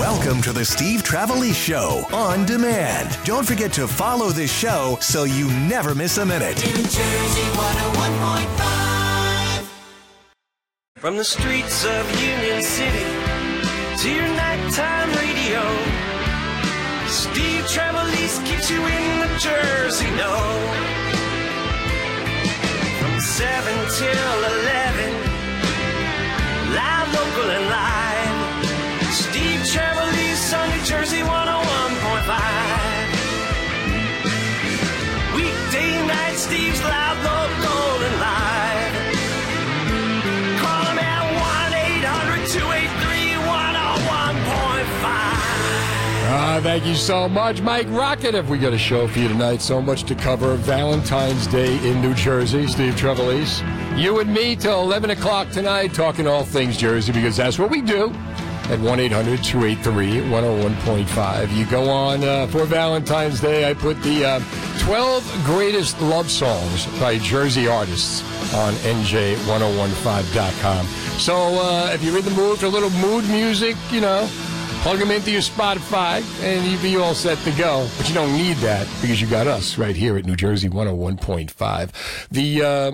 Welcome to the Steve Trevelise Show on demand. Don't forget to follow this show so you never miss a minute. New Jersey 101.5. From the streets of Union City to your nighttime radio, Steve Trevelise keeps you in the Jersey know. From 7 till 11, live, local, and live. Thank you so much, Mike Rocket. If we got a show for you tonight, so much to cover. Valentine's Day in New Jersey, Steve Trevelise. You and me till 11 o'clock tonight, talking all things Jersey, because that's what we do at 1 800 283 101.5. You go on uh, for Valentine's Day, I put the uh, 12 greatest love songs by Jersey artists on NJ1015.com. So uh, if you're in the mood for a little mood music, you know, plug them into your Spotify, and you'd be all set to go. But you don't need that because you got us right here at New Jersey 101.5. The uh,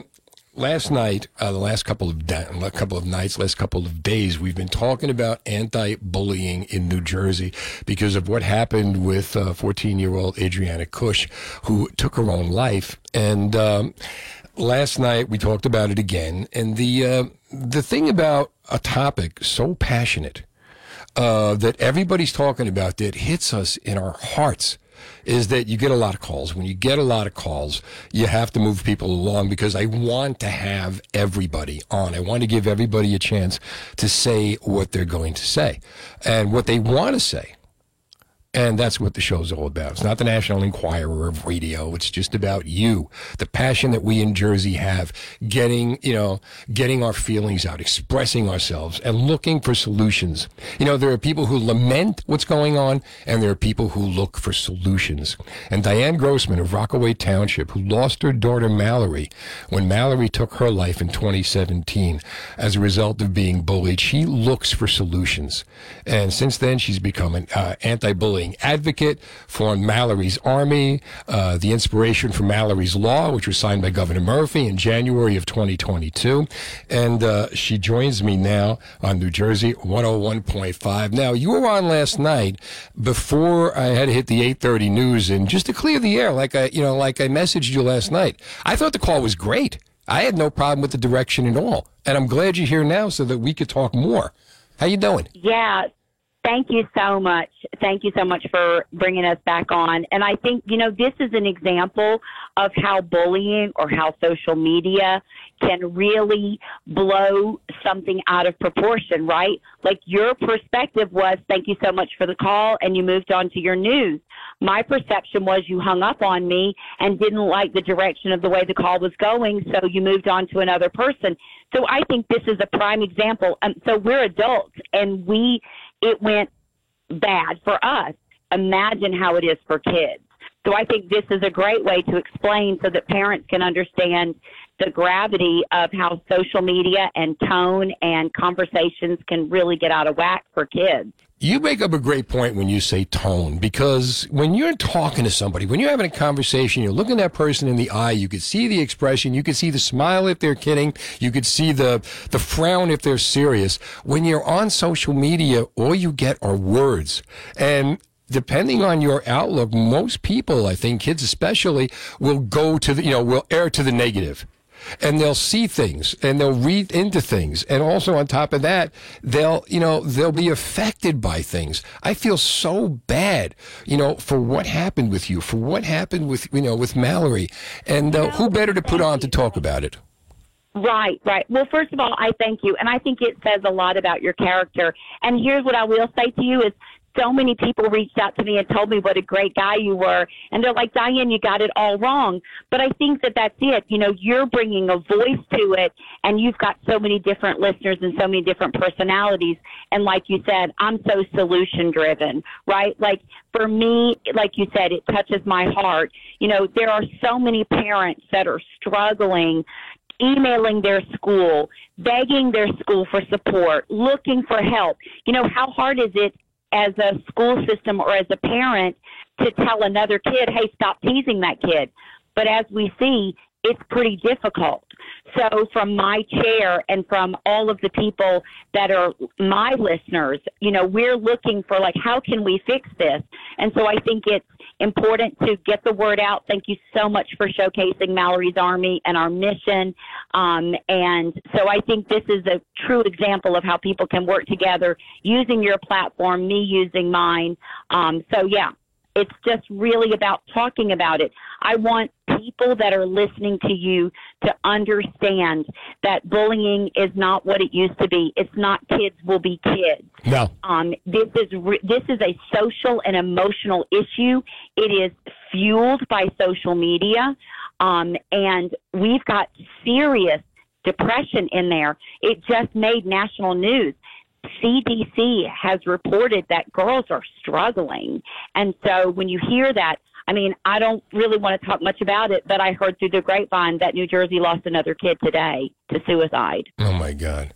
last night, uh, the last couple of da- couple of nights, last couple of days, we've been talking about anti-bullying in New Jersey because of what happened with 14-year-old Adriana Kuch, who took her own life, and. Um, last night we talked about it again, and the uh, the thing about a topic so passionate uh, that everybody's talking about that hits us in our hearts is that you get a lot of calls. When you get a lot of calls, you have to move people along because I want to have everybody on. I want to give everybody a chance to say what they're going to say and what they want to say. And that's what the show's all about. It's not the National Enquirer of radio. It's just about you, the passion that we in Jersey have, getting, you know, getting our feelings out, expressing ourselves and looking for solutions. You know, there are people who lament what's going on and there are people who look for solutions. And Dianne Grossman of Rockaway Township, who lost her daughter Mallory when Mallory took her life in 2017 as a result of being bullied, she looks for solutions. And since then, she's become an uh, anti-bullying advocate, formed Mallory's Army, uh, the inspiration for Mallory's Law, which was signed by Governor Murphy in January of 2022. And uh, she joins me now on New Jersey 101.5. Now, you were on last night before I had to hit the 8:30 news, and just to clear the air, like I, you know, like I messaged you last night. I thought the call was great. I had no problem with the direction at all, and I'm glad you're here now so that we could talk more. How you doing? Yeah. Thank you so much. Thank you so much for bringing us back on. And I think, you know, this is an example of how bullying or how social media can really blow something out of proportion, right? Like your perspective was, thank you so much for the call, and you moved on to your news. My perception was you hung up on me and didn't like the direction of the way the call was going, so you moved on to another person. So I think this is a prime example. Um, so we're adults, and we it went bad for us. Imagine how it is for kids. So I think this is a great way to explain so that parents can understand the gravity of how social media and tone and conversations can really get out of whack for kids. You make up a great point when you say tone, because when you're talking to somebody, when you're having a conversation, you're looking that person in the eye, you could see the expression, you could see the smile if they're kidding, you could see the, the frown if they're serious. When you're on social media, all you get are words. And depending on your outlook, most people, I think kids especially, will go to the, you know, will err to the negative and they'll see things and they'll read into things and also on top of that they'll you know they'll be affected by things i feel so bad you know for what happened with you for what happened with you know with mallory and uh, who better to put on to talk about it Right, right. Well, first of all, I thank you. And I think it says a lot about your character. And here's what I will say to you is so many people reached out to me and told me what a great guy you were. And they're like, Dianne, you got it all wrong. But I think that that's it. You know, you're bringing a voice to it, and you've got so many different listeners and so many different personalities. And like you said, I'm so solution driven, right? Like for me, like you said, it touches my heart. You know, there are so many parents that are struggling emailing their school, begging their school for support, looking for help. You know, how hard is it as a school system or as a parent to tell another kid, hey, stop teasing that kid. But as we see, it's pretty difficult. So, from my chair and from all of the people that are my listeners, you know, we're looking for like, how can we fix this? And so I think it's important to get the word out. Thank you so much for showcasing Mallory's Army and our mission. Um, and so I think this is a true example of how people can work together using your platform, me using mine. Um, so, yeah, it's just really about talking about it. I want people that are listening to you to understand that bullying is not what it used to be. It's not kids will be kids. No. Um, this is re- this is a social and emotional issue. It is fueled by social media, um, and we've got serious depression in there. It just made national news. CDC has reported that girls are struggling. And so when you hear that, I mean, I don't really want to talk much about it, but I heard through the grapevine that New Jersey lost another kid today to suicide. Oh my God.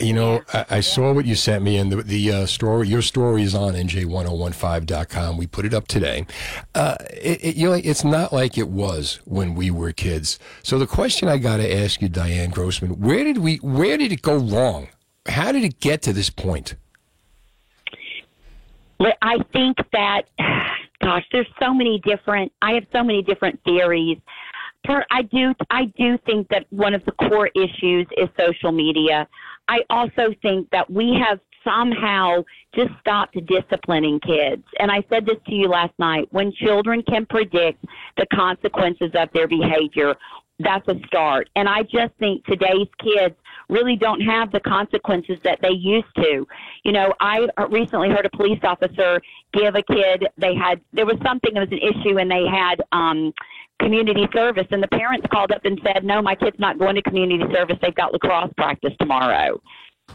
You know, I, I saw what you sent me, and the, the uh, story, your story is on nj1015.com. We put it up today. Uh, it, it, you know, it's not like it was when we were kids. So the question I got to ask you, Dianne Grossman, where did we, where did it go wrong? How did it get to this point? I think that, gosh, there's so many different. I have so many different theories. I do. I do think that one of the core issues is social media. I also think that we have somehow just stopped disciplining kids. And I said this to you last night. When children can predict the consequences of their behavior, that's a start. And I just think today's kids really don't have the consequences that they used to. You know, I recently heard a police officer give a kid, they had, there was something that was an issue and they had, um, community service and the parents called up and said, no, my kid's not going to community service. They've got lacrosse practice tomorrow.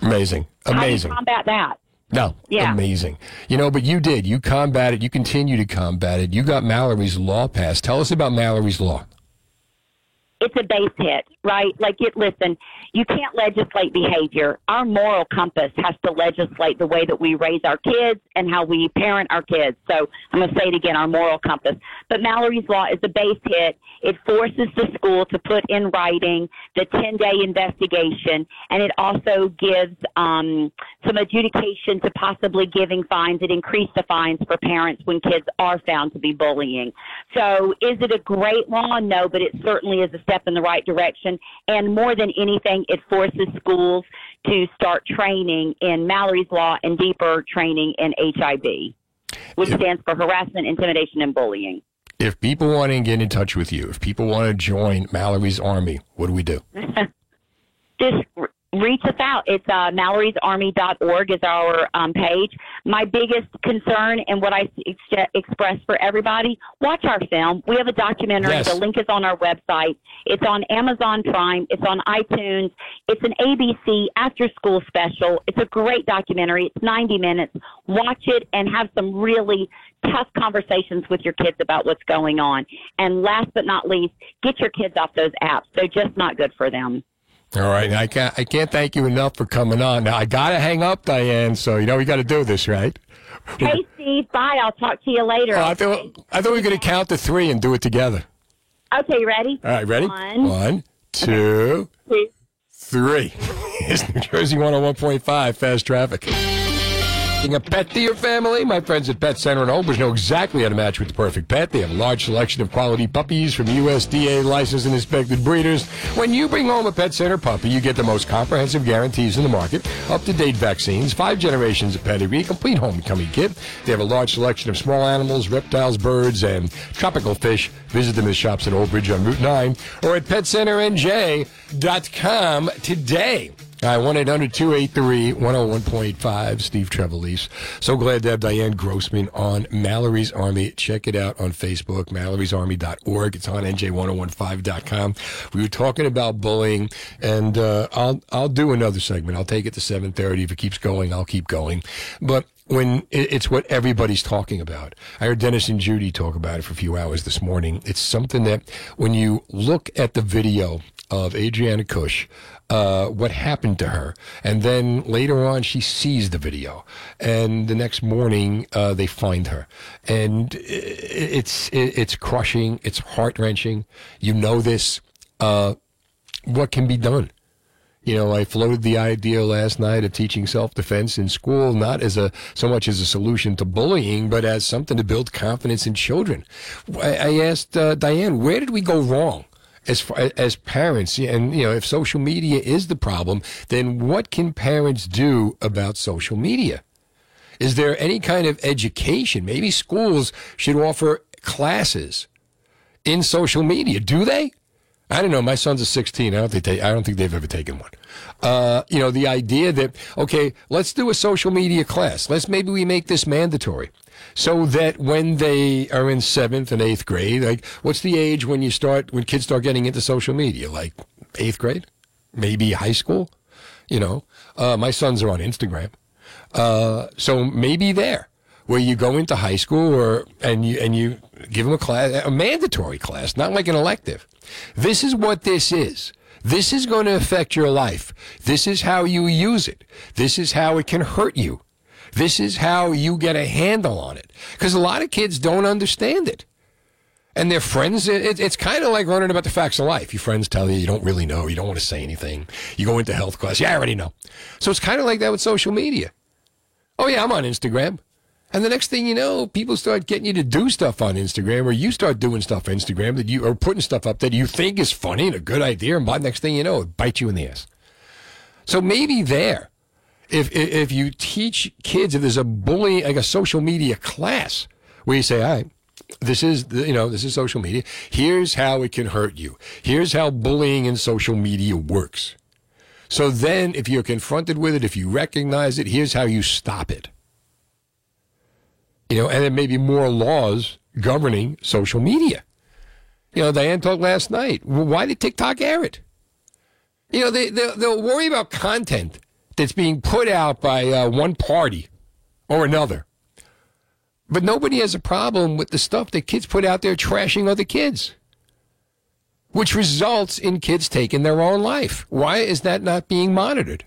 Amazing. Amazing. How do you combat that? No, Yeah. amazing. You know, but you did. You combated. You continue to combat it. You got Mallory's Law passed. Tell us about Mallory's Law. It's a base hit, right? Like it listen, you can't legislate behavior. Our moral compass has to legislate the way that we raise our kids and how we parent our kids. So I'm going to say it again, our moral compass. But Mallory's Law is a base hit. It forces the school to put in writing the 10 day investigation, and it also gives um, some adjudication to possibly giving fines. It increased the fines for parents when kids are found to be bullying. So is it a great law? No, but it certainly is a step in the right direction. And more than anything, it forces schools to start training in Mallory's Law and deeper training in HIB, which stands for harassment, intimidation, and bullying. If people want to get in touch with you, if people want to join Mallory's Army, what do we do? just reach us out. It's uh, Mallory'sArmy.org is our um, page. My biggest concern and what I ex- express for everybody, watch our film. We have a documentary. Yes. The link is on our website. It's on Amazon Prime. It's on iTunes. It's an ABC after school special. It's a great documentary. It's 90 minutes. Watch it and have some really tough conversations with your kids about what's going on. And last but not least, get your kids off those apps. They're just not good for them. All right. I can't, I can't thank you enough for coming on. Now, I got to hang up, Dianne, so you know we got to do this, right? Hey, Steve. Bye. I'll talk to you later. Oh, I, thought, I thought we were going to count to three and do it together. Okay, ready? All right, ready? One. One, two, Two. three. It's New Jersey 101.5 Fast Traffic. A pet to your family? My friends at Pet Center in Old Bridge know exactly how to match with the perfect pet. They have a large selection of quality puppies from USDA licensed and inspected breeders. When you bring home a Pet Center puppy, you get the most comprehensive guarantees in the market, up-to-date vaccines, five generations of pedigree, complete homecoming kit. They have a large selection of small animals, reptiles, birds, and tropical fish. Visit them at shops at Old Bridge on Route 9 or at PetCenterNJ.com today. All right, 1 800 283 101.5, Steve Trevelise. So glad to have Dianne Grossman on Mallory's Army. Check it out on Facebook, mallory'sarmy.org. It's on nj1015.com. We were talking about bullying, and uh, I'll, I'll do another segment. I'll take it to 7.30. If it keeps going, I'll keep going. But when it's what everybody's talking about. I heard Dennis and Judy talk about it for a few hours this morning. It's something that when you look at the video of Adriana Kuch uh, what happened to her. And then later on, she sees the video. And the next morning, uh, they find her. And it's, it's crushing. It's heart wrenching. You know this. Uh, what can be done? You know, I floated the idea last night of teaching self-defense in school, not as a so much as a solution to bullying, but as something to build confidence in children. I, I asked uh, Dianne, where did we go wrong? As far, as parents and you know if social media is the problem then what can parents do about social media is there any kind of education maybe schools should offer classes in social media do they I don't know. My son's a 16. I don't think they. I don't think they've ever taken one. Uh, you know, the idea that okay, let's do a social media class. Let's maybe we make this mandatory so that when they are in seventh and eighth grade, like what's the age when you start when kids start getting into social media? Like eighth grade, maybe high school. You know, uh, my sons are on Instagram, uh, so maybe there where you go into high school or and you and you give them a class, a mandatory class, not like an elective. This is what this is. This is going to affect your life. This is how you use it. This is how it can hurt you. This is how you get a handle on it. Because a lot of kids don't understand it. And their friends, it, it's kind of like learning about the facts of life. Your friends tell you you don't really know, you don't want to say anything. You go into health class, yeah, I already know. So it's kind of like that with social media. Oh, yeah, I'm on Instagram. And the next thing you know, people start getting you to do stuff on Instagram, or you start doing stuff on Instagram that you are putting stuff up that you think is funny and a good idea, and by the next thing you know, it bites you in the ass. So maybe there, if if you teach kids, if there's a bullying, like a social media class, where you say, all right, this is you know this is social media. Here's how it can hurt you. Here's how bullying in social media works. So then, if you're confronted with it, if you recognize it, here's how you stop it. You know, and there may be more laws governing social media. You know, Dianne talked last night. Why did TikTok air it? You know, they, they'll, they'll worry about content that's being put out by uh, one party or another. But nobody has a problem with the stuff that kids put out there trashing other kids, which results in kids taking their own life. Why is that not being monitored?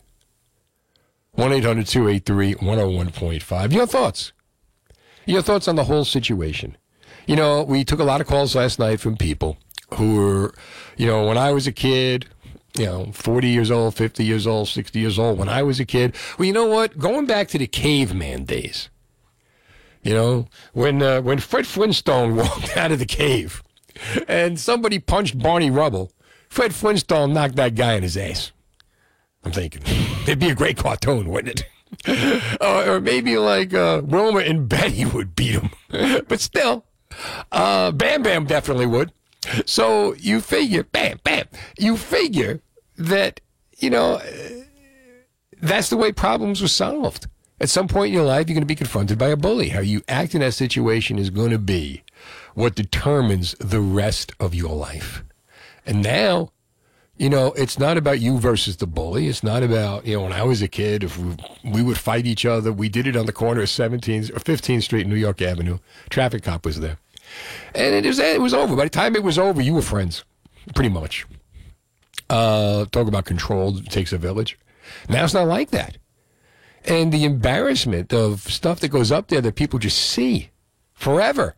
1 800 283 101.5. Your thoughts? Your thoughts on the whole situation? You know, we took a lot of calls last night from people who were, you know, when I was a kid, you know, 40 years old, 50 years old, 60 years old, when I was a kid. Well, you know what? Going back to the caveman days, you know, when, uh, when Fred Flintstone walked out of the cave and somebody punched Barney Rubble, Fred Flintstone knocked that guy in his ass. I'm thinking, it'd be a great cartoon, wouldn't it? uh, or maybe like uh, Wilma and Betty would beat him. but still, uh, Bam Bam definitely would. So you figure, bam, bam, you figure that, you know, uh, that's the way problems were solved. At some point in your life, you're going to be confronted by a bully. How you act in that situation is going to be what determines the rest of your life. And now, you know, it's not about you versus the bully. It's not about, you know, when I was a kid, if we, we would fight each other, we did it on the corner of 17th or 15th Street, New York Avenue. Traffic cop was there. And it was, it was over. By the time it was over, you were friends, pretty much. Uh, talk about control takes a village. Now it's not like that. And the embarrassment of stuff that goes up there that people just see forever.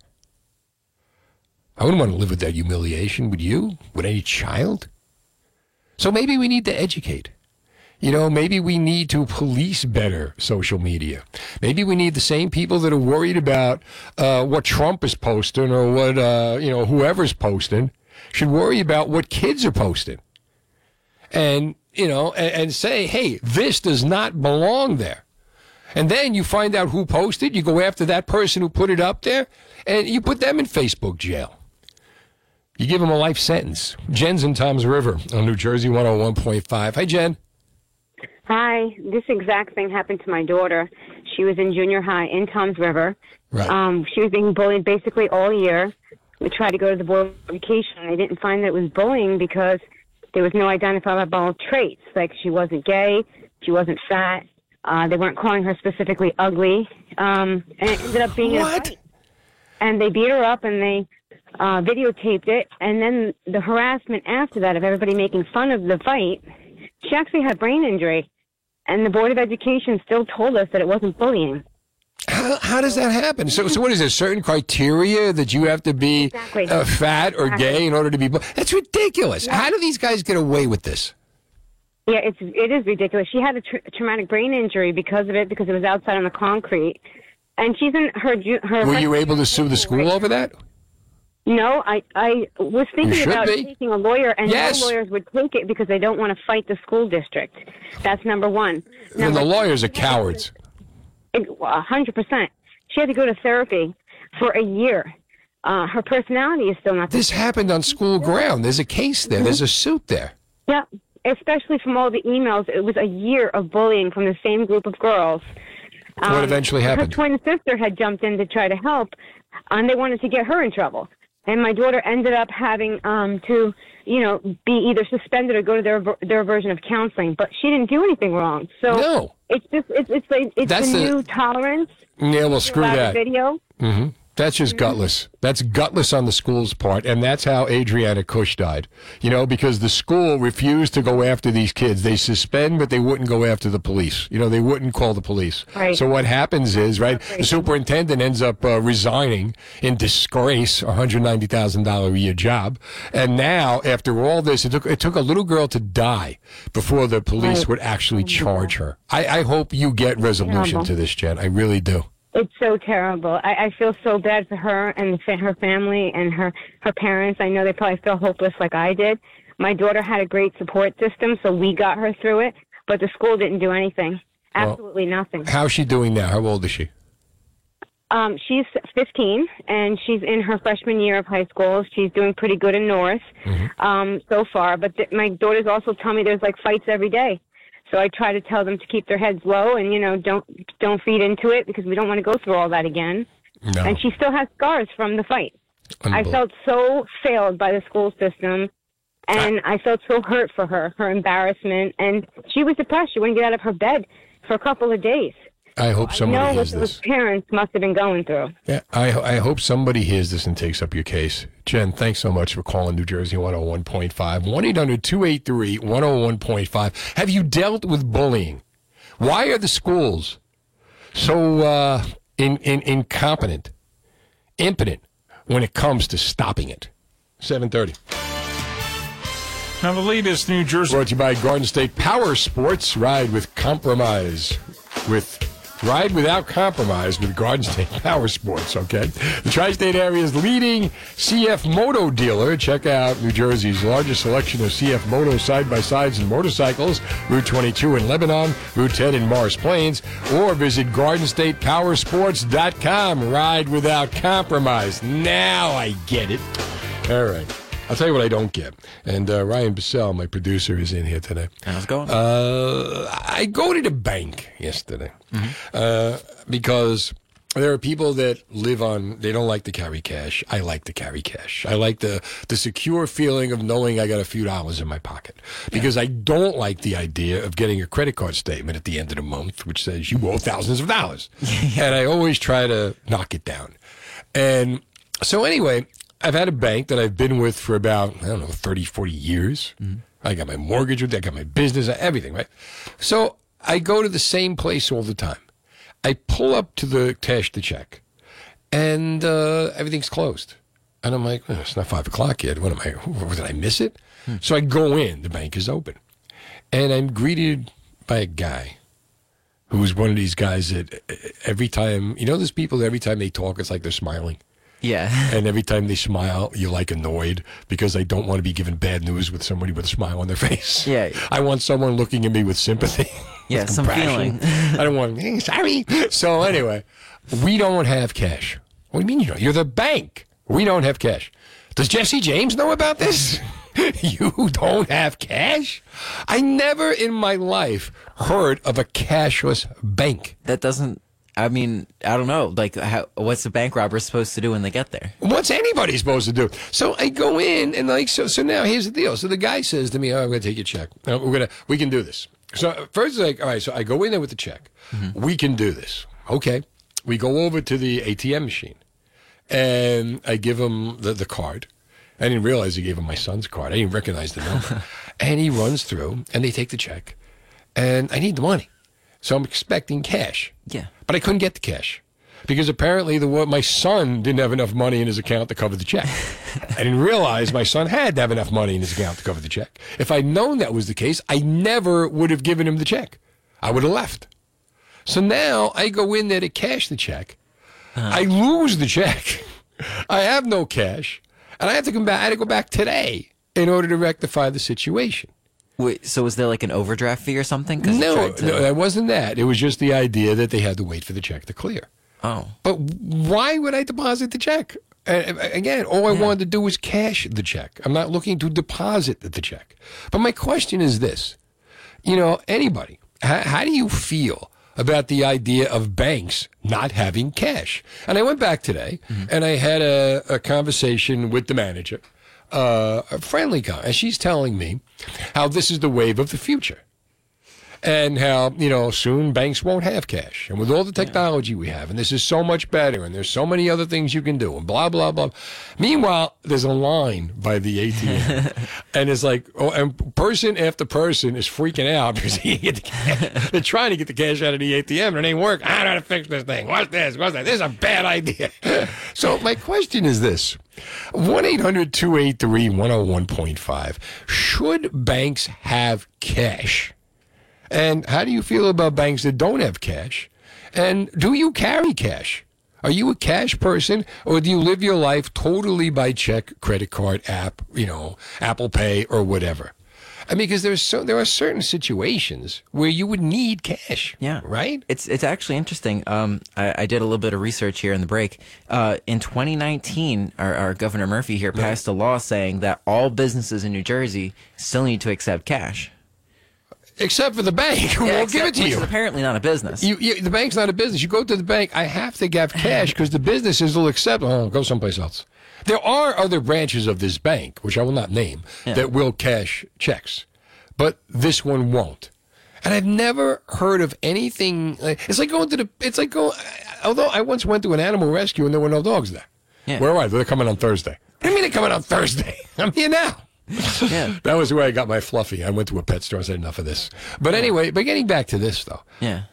I wouldn't want to live with that humiliation. Would you? Would any child? So maybe we need to educate. You know, maybe we need to police better social media. Maybe we need the same people that are worried about uh, what Trump is posting or what, uh, you know, whoever's posting should worry about what kids are posting. And, you know, and, and say, hey, this does not belong there. And then you find out who posted, you go after that person who put it up there, and you put them in Facebook jail. You give them a life sentence. Jen's in Toms River on New Jersey 101.5. Hi, Jen. Hi. This exact thing happened to my daughter. She was in junior high in Toms River. Right. Um, she was being bullied basically all year. We tried to go to the board of education. They didn't find that it was bullying because there was no identifiable traits. Like she wasn't gay, she wasn't fat. Uh, they weren't calling her specifically ugly. Um, and it ended up being What? a. And they beat her up and they uh, videotaped it. And then the harassment after that of everybody making fun of the fight She actually had brain injury, and the Board of Education still told us that it wasn't bullying. How, how does that happen? So, so what is there certain criteria that you have to be Exactly. uh, fat or Exactly. gay in order to be? bu- That's ridiculous. How do these guys get away with this? Yeah, it's it is ridiculous. She had a tra- traumatic brain injury because of it because it was outside on the concrete, and she's in her her. Were you able to sue the school over that? No, I I was thinking about be. taking a lawyer, and Yes. no lawyers would take it because they don't want to fight the school district. That's number one. And Number the lawyers are cowards. A hundred percent. She had to go to therapy for a year. Uh, her personality is still not. This happened on school ground. There's a case there. There's a suit there. Yeah, especially from all the emails. It was a year of bullying from the same group of girls. Um, What eventually happened? Her twin sister had jumped in to try to help, and they wanted to get her in trouble. And my daughter ended up having um, to, you know, be either suspended or go to their their version of counseling. But she didn't do anything wrong. So No. it's just it's it's like it's That's the- new tolerance. Yeah, well, screw that. video. That's just gutless. That's gutless on the school's part, and that's how Adriana Kuch died. You know, because the school refused to go after these kids. They suspend, but they wouldn't go after the police. You know, they wouldn't call the police. Right. So what happens is, right, the superintendent ends up uh, resigning in disgrace, a hundred ninety thousand dollar a year job, and now after all this, it took it took a little girl to die before the police Right. would actually charge her. I, I hope you get resolution to this, Jen. I really do. It's so terrible. I, I feel so bad for her and fa- her family and her her parents. I know they probably feel hopeless like I did. My daughter had a great support system, so we got her through it. But the school didn't do anything. Well- Absolutely nothing. How's she doing now? How old is she? Um, she's 15 and she's in her freshman year of high school. She's doing pretty good in North um, so far. But th- my daughters also tell me there's like fights every day. So I try to tell them to keep their heads low and you know don't don't feed into it because we don't want to go through all that again. No. And she still has scars from the fight. I felt so failed by the school system, and I felt so hurt for her, her embarrassment, and she was depressed. She wouldn't get out of her bed for a couple of days. I hope somebody I somebody know what hears those this. parents must have been going through. Yeah, I, I hope somebody hears this and takes up your case. Jen, thanks so much for calling New Jersey 101.5. 1 800 283 101.5. Have you dealt with bullying? Why are the schools so uh, in, in, incompetent, impotent when it comes to stopping it? 730. Now, the latest New Jersey Brought to you by Garden State Power Sports. Ride with compromise. With ride without compromise with Garden State Power Sports. Okay, the tri-state area's leading CF Moto dealer. Check out New Jersey's largest selection of CF Moto side-by-sides and motorcycles. Route 22 in Lebanon, Route 10 in Morris Plains, or visit GardenStatePowersports.com. Ride without compromise. Now I get it. All right. I'll tell you what I don't get. And uh, Ryan Bissell, my producer, is in here today. How's it going? Uh, I go to the bank yesterday uh, because there are people that live on. They don't like to carry cash. I like to carry cash. I like the the secure feeling of knowing I got a few dollars in my pocket because I don't like the idea of getting a credit card statement at the end of the month which says you owe thousands of dollars, and I always try to knock it down. And so anyway, I've had a bank that I've been with for about, I don't know, 30, 40 years. I got my mortgage with it, I got my business, everything, right? So I go to the same place all the time. I pull up to the cash the check, and uh, everything's closed. And I'm like, "Oh, it's not five o'clock yet. What am I? Did I miss it? So I go in. The bank is open, and I'm greeted by a guy who's one of these guys that uh, every time you know, there's people that every time they talk, it's like they're smiling. Yeah. And every time they smile, you're like annoyed because I don't want to be given bad news with somebody with a smile on their face. Yeah. I want someone looking at me with sympathy. Yeah, with some compassion. feeling. I don't want, hey, sorry. So anyway, we don't have cash. What do you mean you don't? You're the bank. We don't have cash. Does Jesse James know about this? you don't have cash? I never in my life heard of a cashless bank. That doesn't. I mean, I don't know. Like, how, what's the bank robber supposed to do when they get there? What's anybody supposed to do? So I go in and like so. So now here's the deal. So the guy says to me, "Oh, I'm going to take your check. No, we're gonna we can do this." So uh, first, like, all right. So I go in there with the check. Mm-hmm. We can do this. Okay. We go over to the ATM machine, and I give him the, the card, I didn't realize he gave him my son's card. I didn't recognize the number. and he runs through, and they take the check, and I need the money, so I'm expecting cash. Yeah. But I couldn't get the cash because apparently the my son didn't have enough money in his account to cover the check. I didn't realize my son had to have enough money in his account to cover the check. If I'd known that was the case, I never would have given him the check. I would have left. So now I go in there to cash the check. Uh-huh. I lose the check. I have no cash, and I have to come back. I had to go back today in order to rectify the situation. Wait, so was there like an overdraft fee or something? No, to- no, that wasn't that. It was just the idea that they had to wait for the check to clear. Oh. But why would I deposit the check? Uh, again, all I wanted to do was cash the check. I'm not looking to deposit the check. But my question is this: you know, anybody, how, how do you feel about the idea of banks not having cash? And I went back today and I had a, a conversation with the manager, uh, a friendly guy, and she's telling me how this is the wave of the future and how you know soon banks won't have cash. And with all the technology we have and this is so much better and there's so many other things you can do and blah blah blah. Meanwhile there's a line by the atm and it's like oh and person after person is freaking out because he get the cash. they're trying to get the cash out of the atm and it ain't work i know how to fix this thing. What's this? What's that? This is a bad idea. So my question is this. 1-800-283-101.5 should banks have cash and how do you feel about banks that don't have cash? And do you carry cash? Are you a cash person or do you live your life totally by check, credit card, app, you know, Apple Pay or whatever? I mean, because there's so there are certain situations where you would need cash. Yeah. Right? It's it's actually interesting. Um, I, I did a little bit of research here in the break. Uh, in 2019, our, our Governor Murphy here passed a law saying that all businesses in New Jersey still need to accept cash. Except for the bank who Yeah, won't give it to you. apparently not a business. You, you. The bank's not a business. You go to the bank. I have to have cash because the businesses will accept. Oh, go someplace else. There are other branches of this bank, which I will not name, that will cash checks, but this one won't. And I've never heard of anything. Like, it's like going to the. It's like going. Although I once went to an animal rescue and there were no dogs there. Yeah. Where are they? They're coming on Thursday. What do you mean they're coming on Thursday? I'm here now. yeah. That was where I got my fluffy. I went to a pet store and said enough of this. But anyway, but getting back to this though Yeah.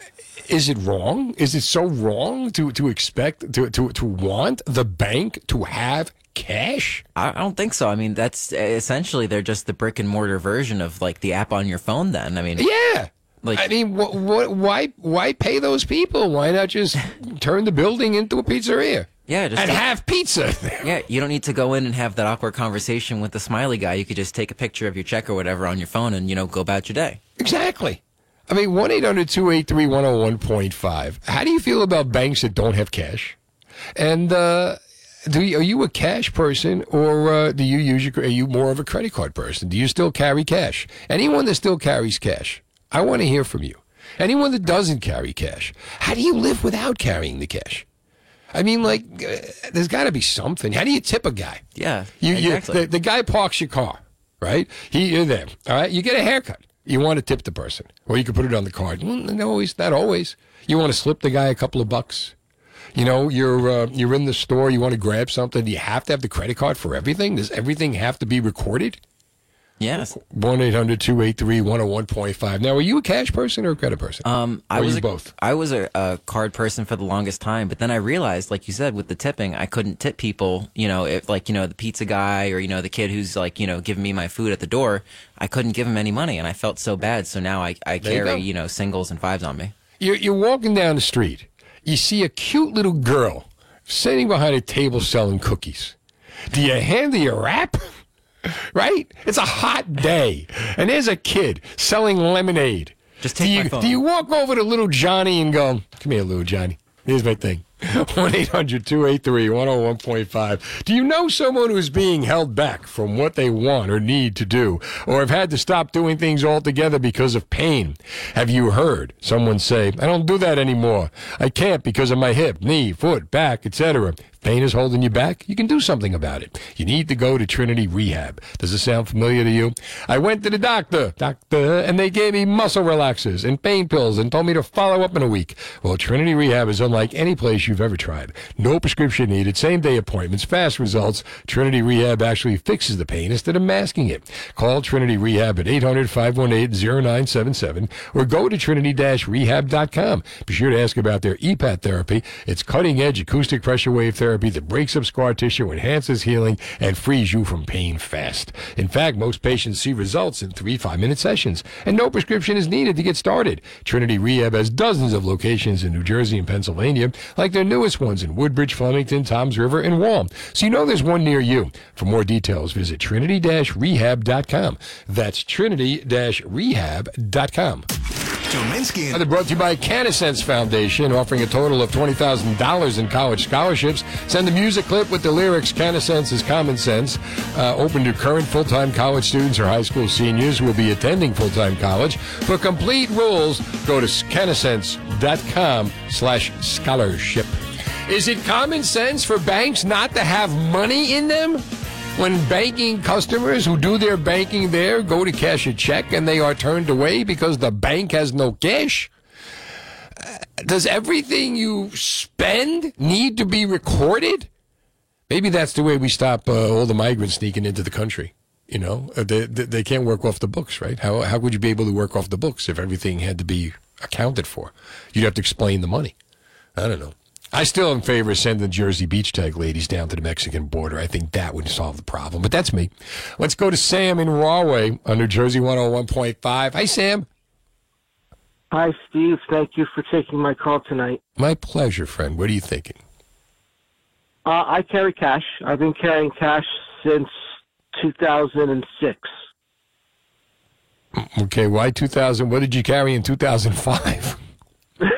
is it wrong? Is it so wrong to, to expect to, to to want the bank to have cash? I don't think so. I mean, that's essentially they're just the brick and mortar version of like the app on your phone. Then I mean, Yeah. Like- I mean, wh- wh- why why pay those people? Why not just turn the building into a pizzeria yeah, just and take- have pizza? there? yeah. You don't need to go in and have that awkward conversation with the smiley guy. You could just take a picture of your check or whatever on your phone and you know go about your day. Exactly. I mean, 1 800 283 101.5. How do you feel about banks that don't have cash? And uh, do you, are you a cash person or uh, do you use your, are you more of a credit card person? Do you still carry cash? Anyone that still carries cash, I want to hear from you. Anyone that doesn't carry cash, how do you live without carrying the cash? I mean, like, uh, there's got to be something. How do you tip a guy? Yeah, You, exactly. you, the, the guy parks your car, right? He, you're there. All right. You get a haircut. You want to tip the person, or you can put it on the card. No, always, not always. You want to slip the guy a couple of bucks. You know, you're uh, you're in the store. You want to grab something. Do you have to have the credit card for everything? Does everything have to be recorded? Yes. One 1-800-283-101.5. Now, are you a cash person or a credit person? Um, I Or was you a, both? I was a, a card person for the longest time, but then I realized, like you said, with the tipping, I couldn't tip people. You know, if like you know the pizza guy or you know the kid who's like you know giving me my food at the door, I couldn't give him any money, and I felt so bad. So now I I There you carry you know singles and fives on me. You're, you're walking down the street. You see a cute little girl sitting behind a table selling cookies. Do you hand her your wrap? Right? It's a hot day. And there's a kid selling lemonade. Just do take you, my phone. Do you walk over to little Johnny and go, Come here, little Johnny. Here's my thing. 1 800 283 101.5. Do you know someone who's being held back from what they want or need to do, or have had to stop doing things altogether because of pain? Have you heard someone say, I don't do that anymore. I can't because of my hip, knee, foot, back, etc.? Pain is holding you back, you can do something about it. You need to go to Trinity Rehab. Does it sound familiar to you? I went to the doctor, doctor, and they gave me muscle relaxers and pain pills and told me to follow up in a week. Well, Trinity Rehab is unlike any place you've ever tried. No prescription needed, same day appointments, fast results. Trinity Rehab actually fixes the pain instead of masking it. Call Trinity Rehab at 800 518 0977 or go to trinity rehab.com. Be sure to ask about their EPAT therapy. It's cutting edge acoustic pressure wave therapy that breaks up scar tissue, enhances healing, and frees you from pain fast. In fact, most patients see results in three five minute sessions, and no prescription is needed to get started. Trinity Rehab has dozens of locations in New Jersey and Pennsylvania, like their newest ones in Woodbridge, Flemington, Toms River, and Wall. So you know there's one near you. For more details, visit trinity rehab.com. That's trinity rehab.com. Dominski They're brought to you by Canasense Foundation, offering a total of $20,000 in college scholarships. Send a music clip with the lyrics Canasense is common sense. Uh, open to current full-time college students or high school seniors who will be attending full-time college. For complete rules, go to canasense.com slash scholarship. Is it common sense for banks not to have money in them? When banking customers who do their banking there go to cash a check and they are turned away because the bank has no cash? Does everything you spend need to be recorded? Maybe that's the way we stop uh, all the migrants sneaking into the country. You know, Uh, they, they can't work off the books, right? How how would you be able to work off the books if everything had to be accounted for? You'd have to explain the money. I don't know. I still in favor of sending the Jersey Beach tag ladies down to the Mexican border. I think that would solve the problem. But that's me. Let's go to Sam in Rahway on New Jersey 101.5. Hi, Sam. Hi, Steve. Thank you for taking my call tonight. My pleasure, friend. What are you thinking? Uh, I carry cash. I've been carrying cash since 2006. Okay, why 2000? What did you carry in 2005?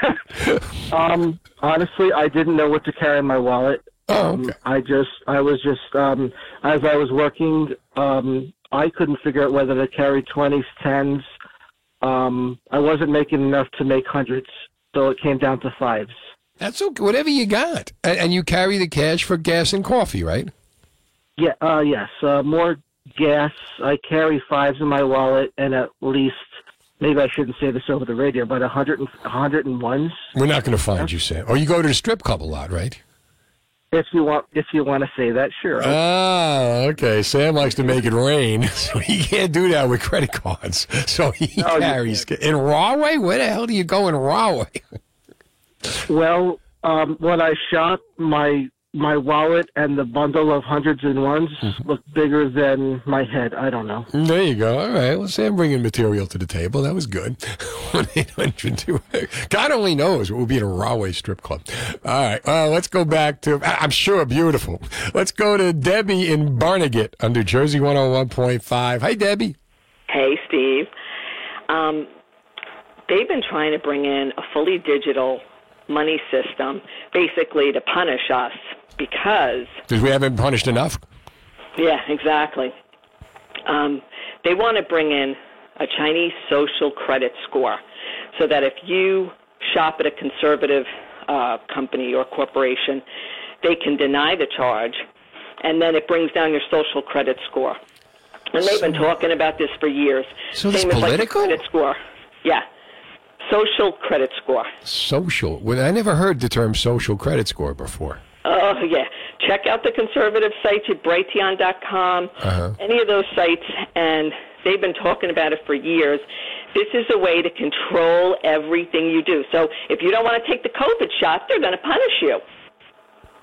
Um, honestly, I didn't know what to carry in my wallet. Oh, Um. I just, I was just, um, as I was working, um, I couldn't figure out whether to carry 20s, 10s. Um, I wasn't making enough to make hundreds, so it came down to fives. That's okay. Whatever you got. And, and you carry the cash for gas and coffee, right? Yeah, uh, yes, uh, more gas. I carry fives in my wallet and at least, maybe I shouldn't say this over the radio, but a hundred and a hundred and ones. We're not going to find you, Sam. Or you go to the strip club a lot, right? If you want, if you want to say that, sure. Ah, okay. Sam likes to make it rain, so he can't do that with credit cards. So he No, carries in Rahway. Where the hell do you go in Rahway? well, um, when I shop, my my wallet and the bundle of hundreds and ones Mm-hmm. look bigger than my head. I don't know. There you go. All right. Well, Sam bringing material to the table. That was good. 1-800-2 God only knows what will be in a Rahway strip club. All right. Uh, let's go back to, I- I'm sure, beautiful. Let's go to Debbie in Barnegat under Jersey 101.5. Hi, Debbie. Hey, Steve. Um, they've been trying to bring in a fully digital money system, basically to punish us because, Because we haven't punished enough. yeah, exactly. Um, they want to bring in a Chinese social credit score so that if you shop at a conservative uh, company or corporation, they can deny the charge, and then it brings down your social credit score. And they've been talking about this for years. So it's Same as like the political? credit score. Yeah. Social credit score. Social. Well, I never heard the term social credit score before. Oh, yeah. Check out the conservative sites at Brighteon.com, Uh-huh. any of those sites, and they've been talking about it for years. This is a way to control everything you do. So if you don't want to take the COVID shot, they're going to punish you.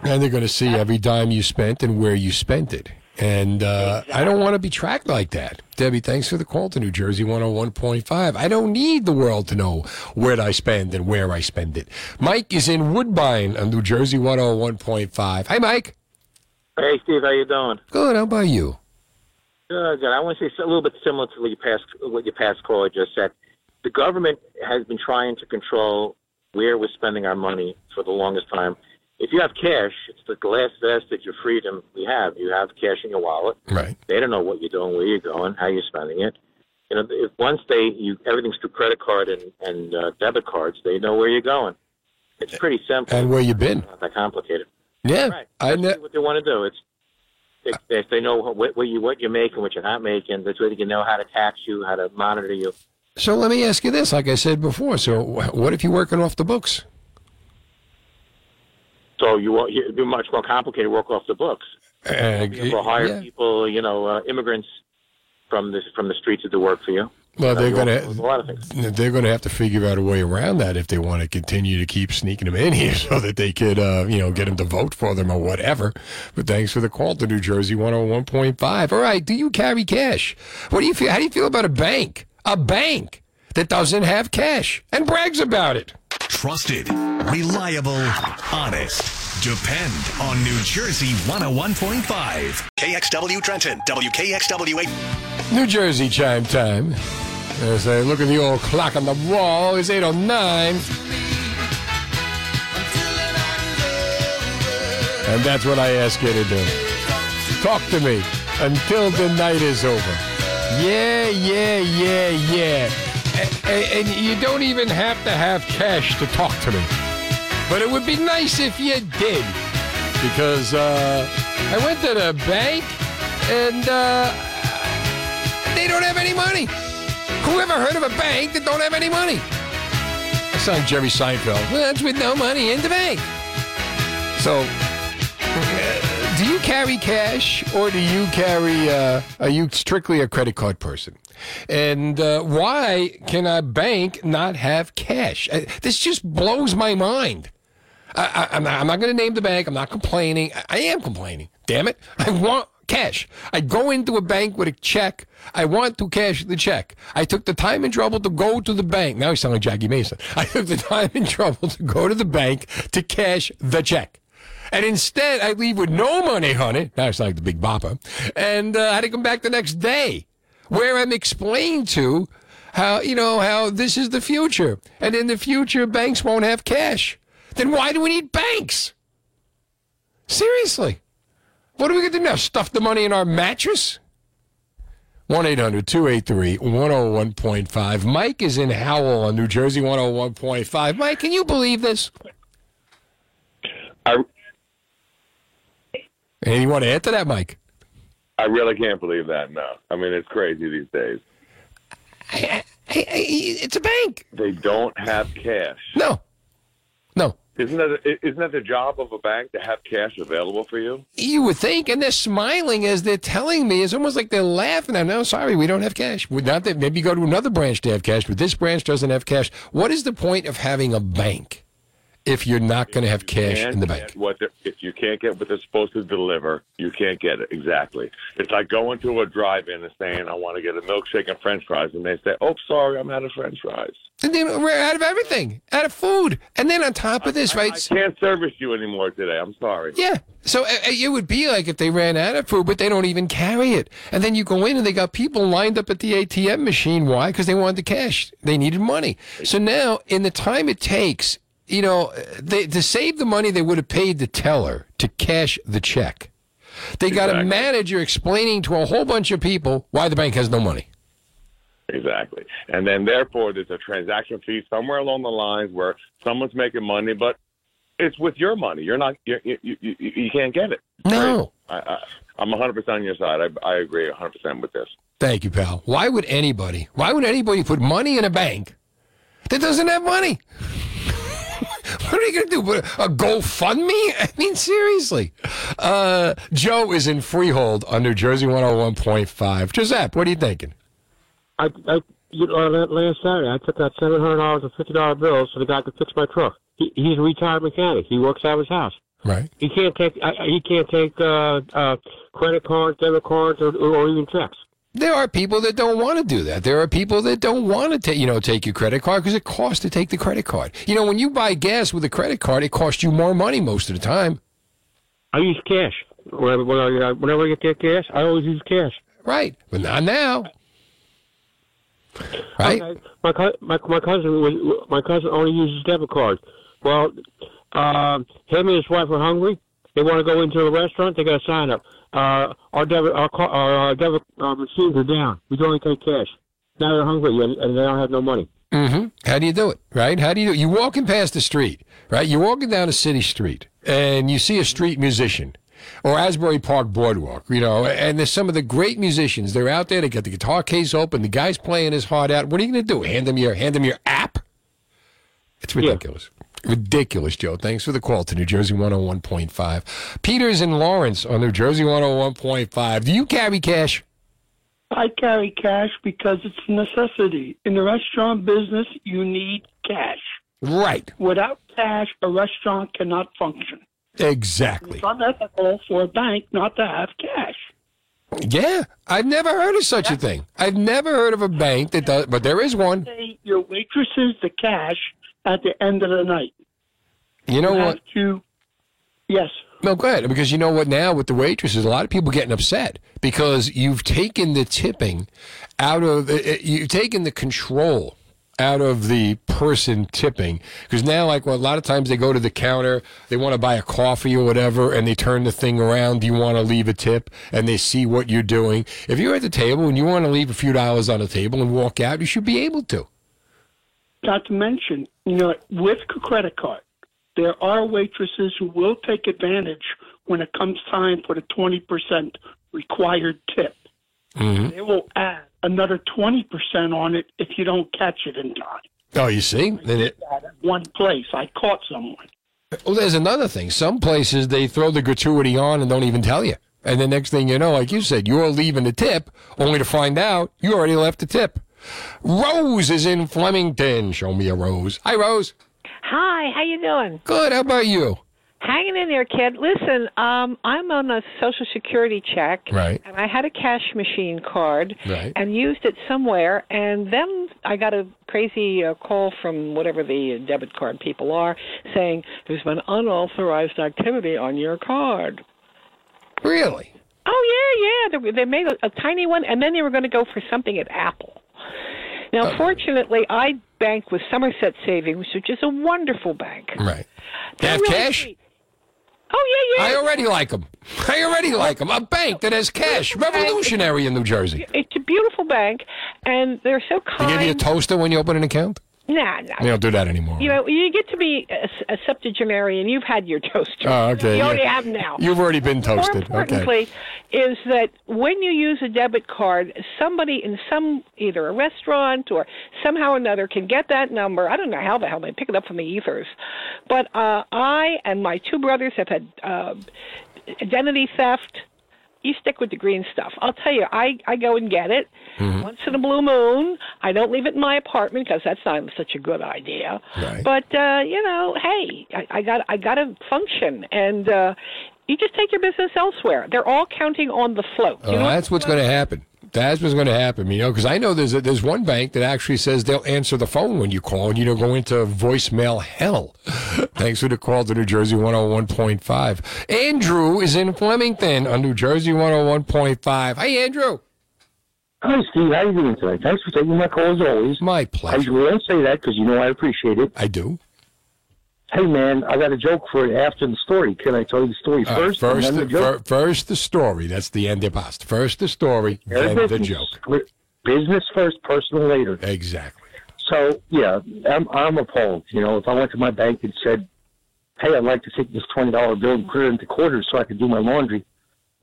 And they're going to see every dime you spent and where you spent it. And uh, I don't want to be tracked like that. Debbie, thanks for the call to New Jersey 101.5. I don't need the world to know where I spend and where I spend it. Mike is in Woodbine on New Jersey 101.5. Hi, Mike. Hey, Steve, how you doing? Good. How about you? Good, good. I want to say a little bit similar to what your past what your past caller just said. The government has been trying to control where we're spending our money for the longest time. If you have cash, it's the last vestige of freedom we have. You have cash in your wallet. Right. They don't know what you're doing, where you're going, how you're spending it. You know, if once they you everything's through credit card and and uh, debit cards, they know where you're going. It's pretty simple. And where you been? Not that complicated. Yeah, Right. I know. what they want to do. It's if, if they know what, what you what you're making, what you're not making, that's where they can know how to tax you, how to monitor you. So let me ask you this, like I said before. So what if you're working off the books? So you it'd be much more complicated to work off the books. Uh, Be able hire yeah. people, you know, uh, immigrants from the from the streets to do work for you. Well, they're going a lot of things. to they're going to have to figure out a way around that if they want to continue to keep sneaking them in here, so that they could, uh, you know, get them to vote for them or whatever. But thanks for the call to New Jersey one hundred one point five. All right, do you carry cash? What do you feel? How do you feel about a bank? A bank that doesn't have cash and brags about it. Trusted, reliable, honest. Depend on New Jersey 101.5. KXW Trenton, WKXW 8. New Jersey chime time. As I look at the old clock on the wall, it's 809. And that's what I ask you to do. Talk to me until the night is over. Yeah, yeah, yeah, yeah. And you don't even have to have cash to talk to me. But it would be nice if you did. Because uh, I went to the bank and uh, they don't have any money. Who ever heard of a bank that don't have any money? I sound like Jerry Seinfeld. Well, that's with no money in the bank. So, uh, do you carry cash or do you carry, uh, are you strictly a credit card person? And uh, why can a bank not have cash? Uh, this just blows my mind. I, I'm not, going to name the bank. I'm not complaining. I, I am complaining. Damn it. I want cash. I go into a bank with a check. I want to cash the check. I took the time and trouble to go to the bank. Now he's sound like Jackie Mason. I took the time and trouble to go to the bank to cash the check. And instead, I leave with no money, honey. Now I sound like the big bopper. And uh, I had to come back the next day where I'm explained to how, you know, how this is the future. And in the future, banks won't have cash. Then why do we need banks? Seriously. What are we going to do now? Stuff the money in our mattress? 1 800 283 101.5. Mike is in Howell on New Jersey 101.5. Mike, can you believe this? I, And you want to add to that, Mike? I really can't believe that. No, I mean it's crazy these days. it's a bank. They don't have cash. No, no. Isn't that isn't that the job of a bank to have cash available for you? You would think, and they're smiling as they're telling me. It's almost like they're laughing. I'm no, sorry, we don't have cash. Would Not that maybe you go to another branch to have cash, but this branch doesn't have cash. What is the point of having a bank if you're not going to have cash in the bank? What if you can't get what they're supposed to deliver, you can't get it exactly. It's like going to a drive-in and saying, "I want to get a milkshake and French fries," and they say, "Oh, sorry, I'm out of French fries. And then we're out of everything, out of food, and then on top of this, right? I can't service you anymore today. I'm sorry." Yeah. So uh, uh, it would be like if they ran out of food, but they don't even carry it. And then you go in and they got people lined up at the ATM machine. Why? Because they wanted the cash. They needed money. So now, in the time it takes, you know, they, to save the money they would have paid the teller to cash the check, they got a manager explaining to a whole bunch of people why the bank has no money. Exactly. And then therefore there's a transaction fee somewhere along the lines where someone's making money, but it's with your money. You're not. You you, you, you you can't get it. No. I, I, I'm 100 percent on your side. I, I agree 100 percent with this. Thank you, pal. Why would anybody? Why would anybody put money in a bank that doesn't have money? What are you going to do? A, GoFundMe? I mean, seriously. Uh, Joe is in Freehold on New Jersey 101.5. Giuseppe, what are you thinking? I, I you know, last Saturday I took out seven hundred dollars and fifty dollar bills so the guy could fix my truck. He, he's a retired mechanic. He works out of his house. Right. He can't take he can't take uh, uh, credit cards, debit cards, or, or even checks. There are people that don't want to do that. There are people that don't want to take, you know, take your credit card because it costs to take the credit card. You know, when you buy gas with a credit card, it costs you more money most of the time. I use cash whenever whenever I, get that gas. I always use cash. Right, but not now. Right. Okay. My my my cousin was my cousin only uses debit cards. Well, um, him and his wife are hungry. They want to go into a restaurant. They got to sign up. Uh, our debit our, car, our debit uh, machines are down. We can only take cash. Now they're hungry and, they don't have no money. hmm How do you do it? Right? How do you do it? You're walking past the street, right? You're walking down a city street and you see a street musician or Asbury Park Boardwalk, you know, and there's some of the great musicians. They're out there. They got the guitar case open. The guy's playing his heart out. What are you going to do? Hand them your hand them your app? It's ridiculous. Ridiculous, Joe. Thanks for the call to New Jersey 101.5. Peter's in Lawrence on New Jersey 101.5. Do you carry cash? I carry cash because it's a necessity. In the restaurant business, you need cash. Right. Without cash, a restaurant cannot function. Exactly. It's unethical for a bank not to have cash. Yeah, I've never heard of such a thing. I've never heard of a bank that does, but there is one. Your waitresses the cash at the end of the night. You know You what? to. Yes. No, go ahead. Because you know what? Now with the waitresses, a lot of people getting upset because you've taken the tipping out of uh, uh, you've taken the control out of the person tipping. Because now, like, well, a lot of times they go to the counter, they want to buy a coffee or whatever, and they turn the thing around. Do you want to leave a tip? And they see what you're doing. If you're at the table and you want to leave a few dollars on the table and walk out, you should be able to. Not to mention, you know, with a credit card, there are waitresses who will take advantage when it comes time for the 20% required tip. Mm-hmm. They will add another 20% on it if you don't catch it in time. Oh, you see? Then it, At one place, I caught someone. Well, there's another thing. Some places they throw the gratuity on and don't even tell you. And the next thing you know, like you said, you're leaving the tip, only to find out you already left the tip. Rose is in Flemington. Show me a rose. Hi, Rose. Hi, how you doing? Good. How about you? Hanging in there, kid. Listen, um, I'm on a Social Security check, Right. and I had a cash machine card, Right. and used it somewhere, and then I got a crazy uh, call from whatever the debit card people are saying there's been unauthorized activity on your card. Really? Oh yeah, yeah. They, they made a, a tiny one, and then they were going to go for something at Apple. Now, uh, fortunately, I bank with Somerset Savings, which is a wonderful bank. Right. They have really cash? sweet. Oh yeah, yeah. I already like them. I already like them. A bank that has cash. Revolutionary in New Jersey. It's a beautiful bank, and they're so kind. They give you a toaster when you open an account? Nah, nah. They don't do that anymore. You know, you get to be a, a septuagenarian. You've had your toaster. Oh, okay, You already yeah. have now. You've already been toasted. More Okay. importantly, is that when you use a debit card, somebody in some either a restaurant or somehow or another can get that number. I don't know how the hell they pick it up from the ethers, but uh, I and my two brothers have had uh, identity theft. You stick with the green stuff. I'll tell you, I I go and get it Mm-hmm. once in a blue moon. I don't leave it in my apartment because that's not such a good idea. Right. But uh, you know, hey, I, I got I got to function, and uh, you just take your business elsewhere. They're all counting on the float. You Oh, know that's what's going to happen. That's what's going to happen, you know, because I know there's a, there's one bank that actually says they'll answer the phone when you call and you don't go into voicemail hell. Thanks for the call to New Jersey 101.5. Andrew is in Flemington on New Jersey 101.5. Hi, Andrew. Hi, Steve. How you doing today? Thanks for taking my call as always. My pleasure. usually don't say that because you know I appreciate it. I do. Hey, man, I got a joke for it after the story. Can I tell you the story Uh, first? first, the, the first the story. That's the end of past. First the story, then the joke. Business first, personal later. Exactly. So yeah, I'm I'm appalled. You know, if I went to my bank and said, "Hey, I'd like to take this twenty dollar bill and put it into quarters so I could do my laundry,"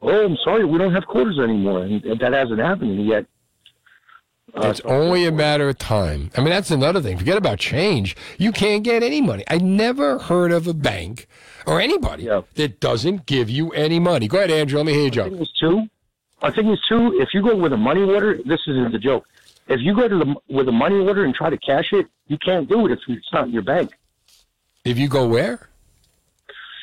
oh, I'm sorry, we don't have quarters anymore, and that hasn't happened yet. Uh, It's only a matter of time. I mean, that's another thing. Forget about change. You can't get any money. I never heard of a bank or anybody that doesn't give you any money. Go ahead, Andrew. Let me hear you, Joe. It's two. I think it's two. If you go with a money order, this isn't the joke. If you go to the with a money order and try to cash it, you can't do it if it's not in your bank. If you go where?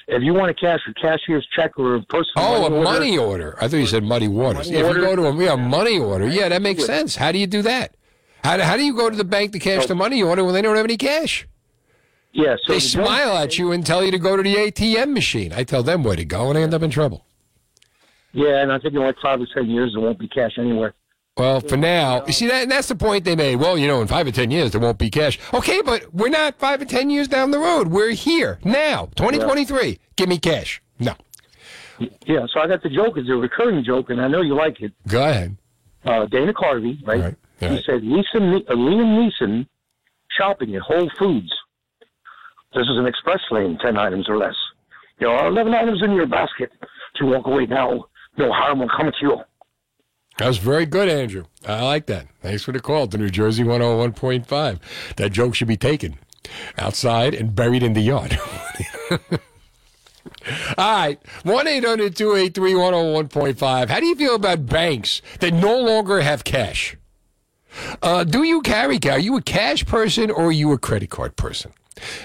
If you want to cash a cashier's check or a personal Oh, a money order, money order. I thought you said muddy waters. Money if order. you go to a yeah, money order, yeah, that makes sense. How do you do that? How do, how do you go to the bank to cash the oh. money order when they don't have any cash? Yeah, so they the smile at you and tell you to go to the ATM machine. I tell them where to go, and I end up in trouble. Yeah, and I think in like five or ten years there won't be cash anywhere. Well, for now, you see that that's the point they made. Well, you know, in five or ten years there won't be cash. Okay, but we're not five or ten years down the road. We're here now, 2023. Give me cash. No, Yeah, so I got the joke. It's a recurring joke, and I know you like it. go ahead. Uh, Dana Carvey, right? right. He said Lisa, uh, Liam Neeson shopping at Whole Foods. This is an express lane, 10 items or less. You know, 11 items in your basket. To walk away now, no harm will come to you. That was very good, Andrew. I like that. Thanks for the call to New Jersey 101.5. That joke should be taken outside and buried in the yard. All right, 1 800 283 101.5. How do you feel about banks that no longer have cash? Uh, do you carry cash? Are you a cash person or are you a credit card person?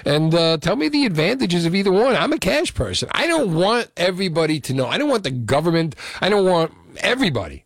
And uh, tell me the advantages of either one. I'm a cash person. I don't want everybody to know. I don't want the government. I don't want everybody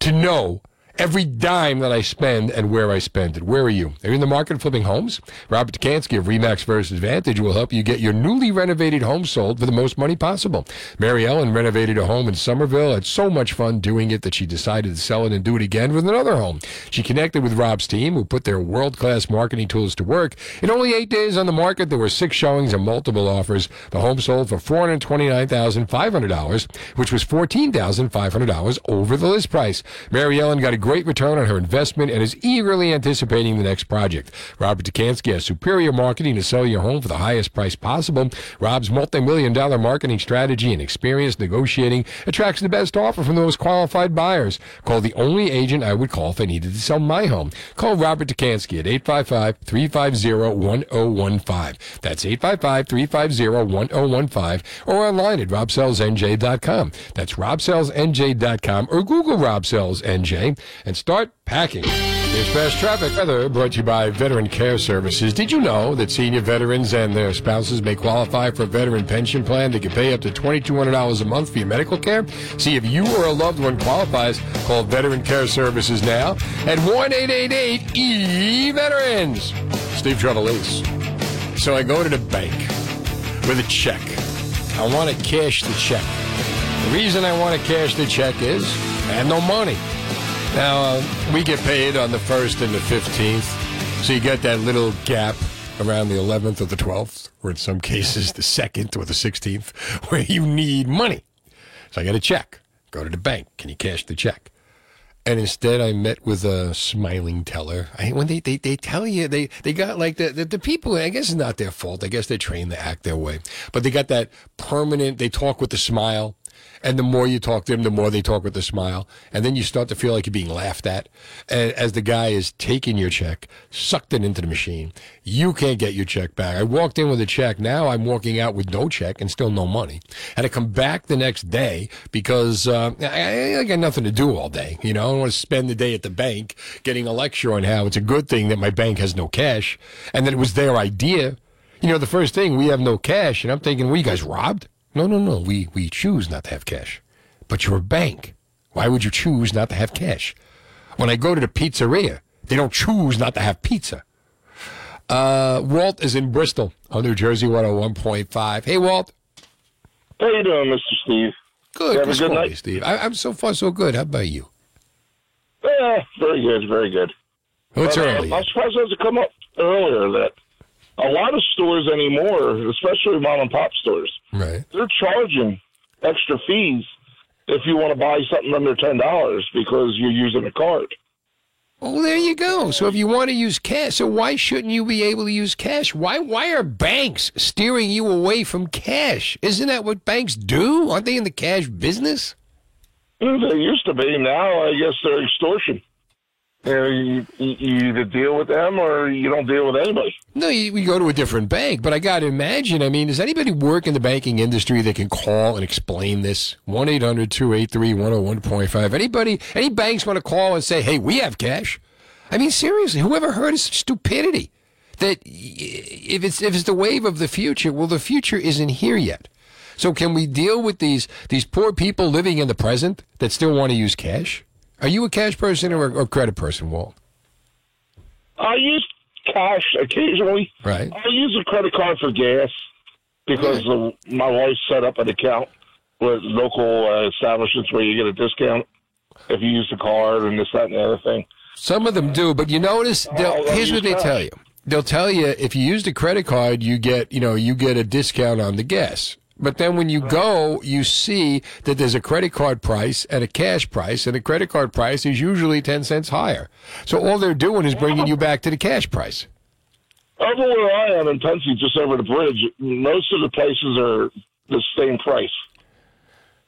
to know every dime that I spend and where I spend it. Where are you? Are you in the market flipping homes? Robert Dekanski of Remax versus Advantage will help you get your newly renovated home sold for the most money possible. Mary Ellen renovated a home in Somerville. Had so much fun doing it that she decided to sell it and do it again with another home. She connected with Rob's team, who put their world-class marketing tools to work. In only eight days on the market, there were six showings and multiple offers. The home sold for four hundred twenty-nine thousand five hundred dollars, which was fourteen thousand five hundred dollars over the list price. Mary Ellen got a great return on her investment and is eagerly anticipating the next project. Robert Dekanski has superior marketing to sell your home for the highest price possible. Rob's multi-million dollar marketing strategy and experience negotiating attracts the best offer from the most qualified buyers. Call the only agent I would call if I needed to sell my home. Call Robert Dekanski at 855-350-1015. That's 855-350-1015 or online at robsellsnj.com. That's robsellsnj.com or Google Rob Sells NJ and start packing. Here's fast traffic weather brought to you by Veteran Care Services. Did you know that senior veterans and their spouses may qualify for a veteran pension plan that can pay up to $2,200 a month for your medical care? See if you or a loved one qualifies. Call Veteran Care Services now at 1 888 E Veterans. Steve Trevelise. So I go to the bank with a check. I want to cash the check. The reason I want to cash the check is I have no money. Now, uh, we get paid on the 1st and the 15th, so you get that little gap around the 11th or the 12th, or in some cases the 2nd or the 16th, where you need money. So I get a check. Go to the bank. Can you cash the check? And instead, I met with a smiling teller. I, when they, they, they tell you, they, they got like the, the, the people, I guess it's not their fault. I guess they're trained to act their way. But they got that permanent, they talk with a smile. And the more you talk to them, the more they talk with a smile. And then you start to feel like you're being laughed at. As the guy is taking your check, sucked it into the machine, you can't get your check back. I walked in with a check. Now I'm walking out with no check and still no money. Had to come back the next day because uh, I, I got nothing to do all day. You know, I don't want to spend the day at the bank getting a lecture on how it's a good thing that my bank has no cash and that it was their idea. You know, the first thing, we have no cash. And I'm thinking, were you guys robbed? No, no, no. We, we choose not to have cash. But you're a bank. Why would you choose not to have cash? When I go to the pizzeria, they don't choose not to have pizza. Uh, Walt is in Bristol on New Jersey 101.5. Hey, Walt. How you doing, Mr. Steve? Good. Have a good night? Steve. I, I'm so far so good. How about you? Yeah, very good, very good. What's But, uh. I'm surprised it to come up earlier that a lot of stores anymore, especially mom and pop stores, right. they're charging extra fees if you want to buy something under ten dollars because you're using a card. Oh, there you go. So if you want to use cash, so why shouldn't you be able to use cash? Why why are banks steering you away from cash? Isn't that what banks do? Aren't they in the cash business? Mm, they used to be. Now I guess they're extortion. You, know, you, you you either deal with them or you don't deal with anybody. No, you, we go to a different bank, but I got to imagine. I mean, does anybody work in the banking industry that can call and explain this? 1 800 283 101.5. Anybody, any banks want to call and say, hey, we have cash? I mean, seriously, whoever heard of such stupidity? That if it's, if it's the wave of the future, well, the future isn't here yet. So can we deal with these, these poor people living in the present that still want to use cash? Are you a cash person or a, credit person, Walt? I use cash occasionally. Right. I use a credit card for gas because uh, my wife set up an account with local uh, establishments where you get a discount if you use the card and this, that, and the other thing. Some of them do, but you notice, here's what they tell you. They'll tell you if you use the credit card, you get, you know, you get a discount on the gas. But then when you go, you see that there's a credit card price and a cash price, and the credit card price is usually 10 cents higher. So all they're doing is bringing you back to the cash price. over where I am in Pennsy, just over the bridge, most of the places are the same price.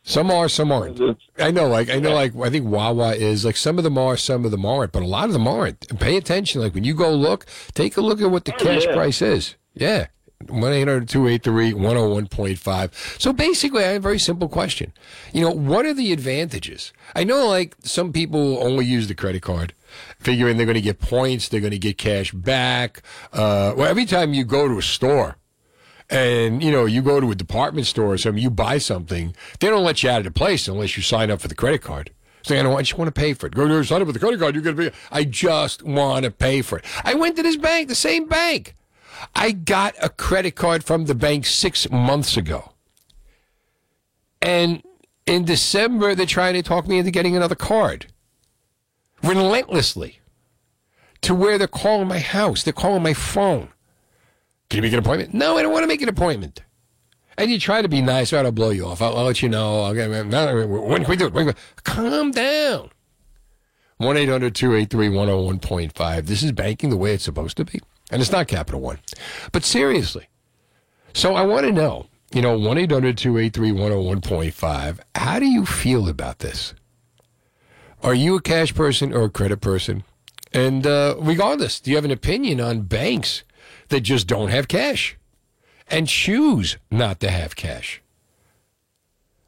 Some are, some aren't. I know, like I know, like I think Wawa is like some of them are, some of them aren't, but a lot of them aren't. And pay attention, like when you go look, take a look at what the Oh, cash yeah. price is. Yeah. 1 800 283 101.5. So basically, I have a very simple question. You know, what are the advantages? I know, like, some people only use the credit card, figuring they're going to get points, they're going to get cash back. Uh, well, every time you go to a store, and you know you go to a department store or something, you buy something, they don't let you out of the place unless you sign up for the credit card. So I don't. I just want to pay for it. Go there, sign up for the credit card. You're gonna be. I just want to pay for it. I went to this bank, the same bank. I got a credit card from the bank six months ago, and in December they're trying to talk me into getting another card, relentlessly, to where they're calling my house, they're calling my phone. Can you make an appointment? No, I don't want to make an appointment. And you try to be nice. Right, I'll blow you off. I'll, I'll let you know. I'll get, when can we do it? Calm down. 1 800 283 101.5. This is banking the way it's supposed to be. And it's not Capital One. But seriously. So I want to know, you know, 1 800 283 101.5. How do you feel about this? Are you a cash person or a credit person? And uh, regardless, do you have an opinion on banks that just don't have cash and choose not to have cash?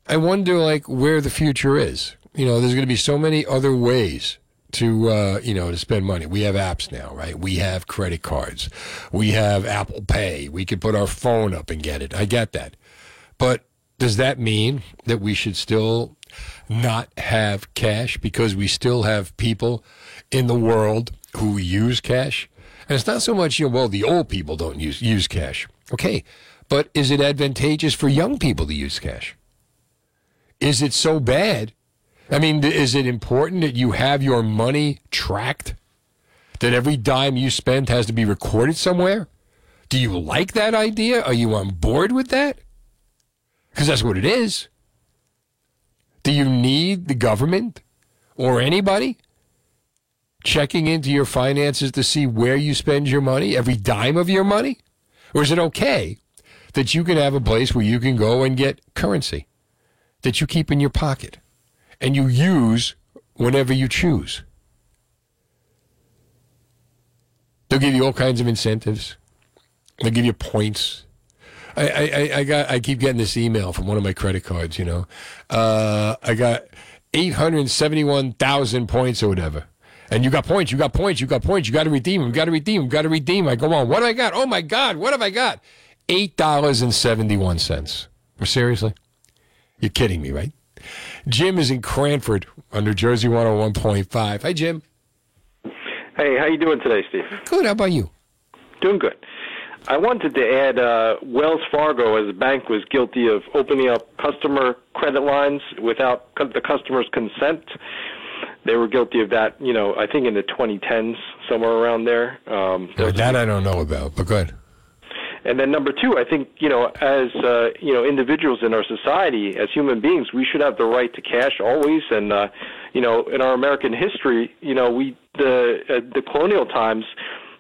I wonder, like, where the future is. You know, there's going to be so many other ways to, uh, you know, to spend money. We have apps now, right? We have credit cards. We have Apple Pay. We could put our phone up and get it. I get that. But does that mean that we should still not have cash because we still have people in the world who use cash? And it's not so much, you know, well, the old people don't use, use cash. Okay. But is it advantageous for young people to use cash? Is it so bad? I mean, is it important that you have your money tracked? That every dime you spend has to be recorded somewhere? Do you like that idea? Are you on board with that? Because that's what it is. Do you need the government or anybody checking into your finances to see where you spend your money, every dime of your money? Or is it okay that you can have a place where you can go and get currency that you keep in your pocket and you use whenever you choose? They'll give you all kinds of incentives. They'll give you points. I, I, I- got I keep getting this email from one of my credit cards, you know. Uh, I got eight hundred seventy one thousand points or whatever. And you got points, you got points, you got points, you gotta redeem them, gotta redeem them, gotta redeem. I go on. What do I got? Oh my God, what have I got? Eight dollars and seventy one cents. Seriously? You're kidding me, right? Jim is in Cranford on New Jersey 101.5. Hi Jim. Hey, how you doing today, Steve? Good. How about you? Doing good. I wanted to add uh, Wells Fargo as a bank was guilty of opening up customer credit lines without the customer's consent. They were guilty of that, you know, I think in the 2010s, somewhere around there. Um, there That I don't know about, but good. And then number two, I think you know, as uh, you know, individuals in our society, as human beings, we should have the right to cash always. And uh, you know, in our American history, you know, we the uh, the colonial times,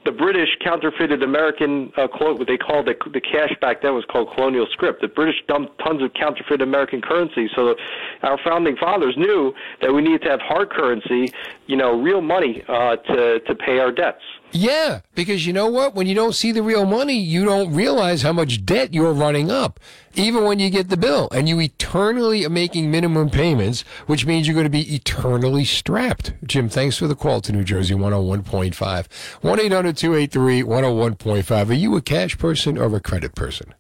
the British counterfeited American uh, clo- what they called the, the cash back then was called colonial script. The British dumped tons of counterfeit American currency, so our founding fathers knew that we needed to have hard currency, you know, real money uh, to to pay our debts. Yeah, because you know what? When you don't see the real money, you don't realize how much debt you're running up, even when you get the bill. And you eternally are making minimum payments, which means you're going to be eternally strapped. Jim, thanks for the call to New Jersey 101.5. 1 800 283 101.5. Are you a cash person or a credit person?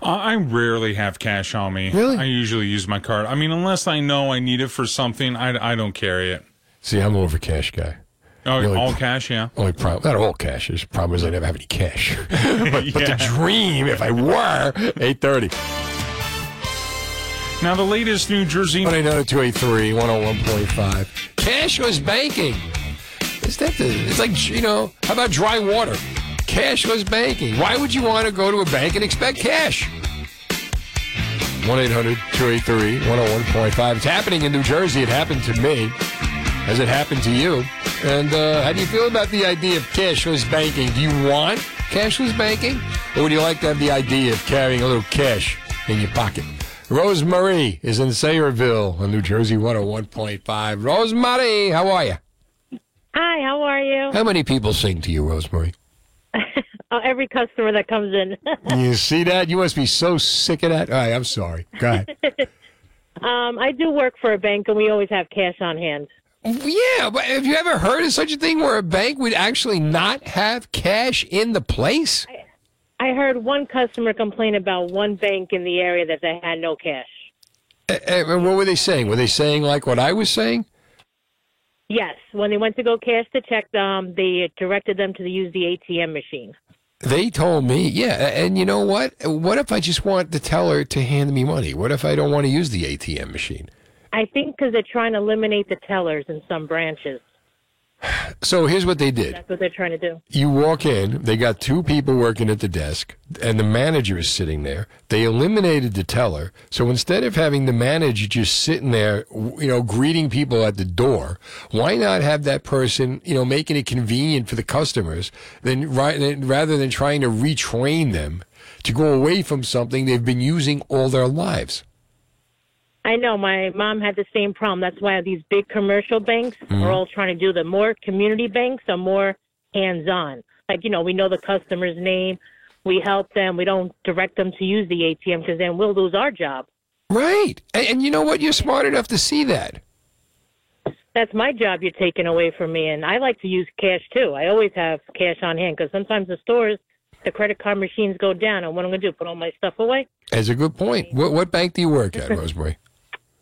Uh, I rarely have cash on me. Really? I usually use my card. I mean, unless I know I need it for something, I, I don't carry it. See, I'm a cash guy. Oh, Really? all cash, yeah. Only problem, not all cash. The problem is I never have any cash. but, but the dream, if I were, 830. Now, the latest New Jersey. 1 800 283 101.5. Cashless banking. Is that the, it's like, you know, how about dry water? Cashless banking. Why would you want to go to a bank and expect cash? 1 800 283 101.5. It's happening in New Jersey. It happened to me. Has it happened to you? And uh, how do you feel about the idea of cashless banking? Do you want cashless banking? Or would you like to have the idea of carrying a little cash in your pocket? Rosemary is in Sayreville on New Jersey 101.5. Rosemary, how are you? Hi, how are you? How many people sing to you, Rosemary? Oh, every customer that comes in. You see that? You must be so sick of that. All right, I'm sorry. Go ahead. um, I do work for a bank, and we always have cash on hand. Yeah, but have you ever heard of such a thing where a bank would actually not have cash in the place? I heard one customer complain about one bank in the area that they had no cash. And, uh, what were they saying? Were they saying like what I was saying? Yes, when they went to go cash the check, um, they directed them to use the ATM machine. They told me, yeah. And you know what? What if I just want the teller to hand me money? What if I don't want to use the ATM machine? I think because they're trying to eliminate the tellers in some branches. So here's what they did. That's what they're trying to do. You walk in, they got two people working at the desk, and the manager is sitting there. They eliminated the teller. So instead of having the manager just sitting there, you know, greeting people at the door, why not have that person, you know, making it convenient for the customers then rather than trying to retrain them to go away from something they've been using all their lives? I know my mom had the same problem. That's why these big commercial banks Mhm. are all trying to do the more community banks are more hands on. Like, you know, we know the customer's name, we help them, we don't direct them to use the ATM because then we'll lose our job. Right. And, and you know what? You're smart enough to see that. That's my job you're taking away from me. And I like to use cash too. I always have cash on hand because sometimes the stores, the credit card machines go down. And what am I'm going to do, put all my stuff away? That's a good point. What, what bank do you work at, Rosemary?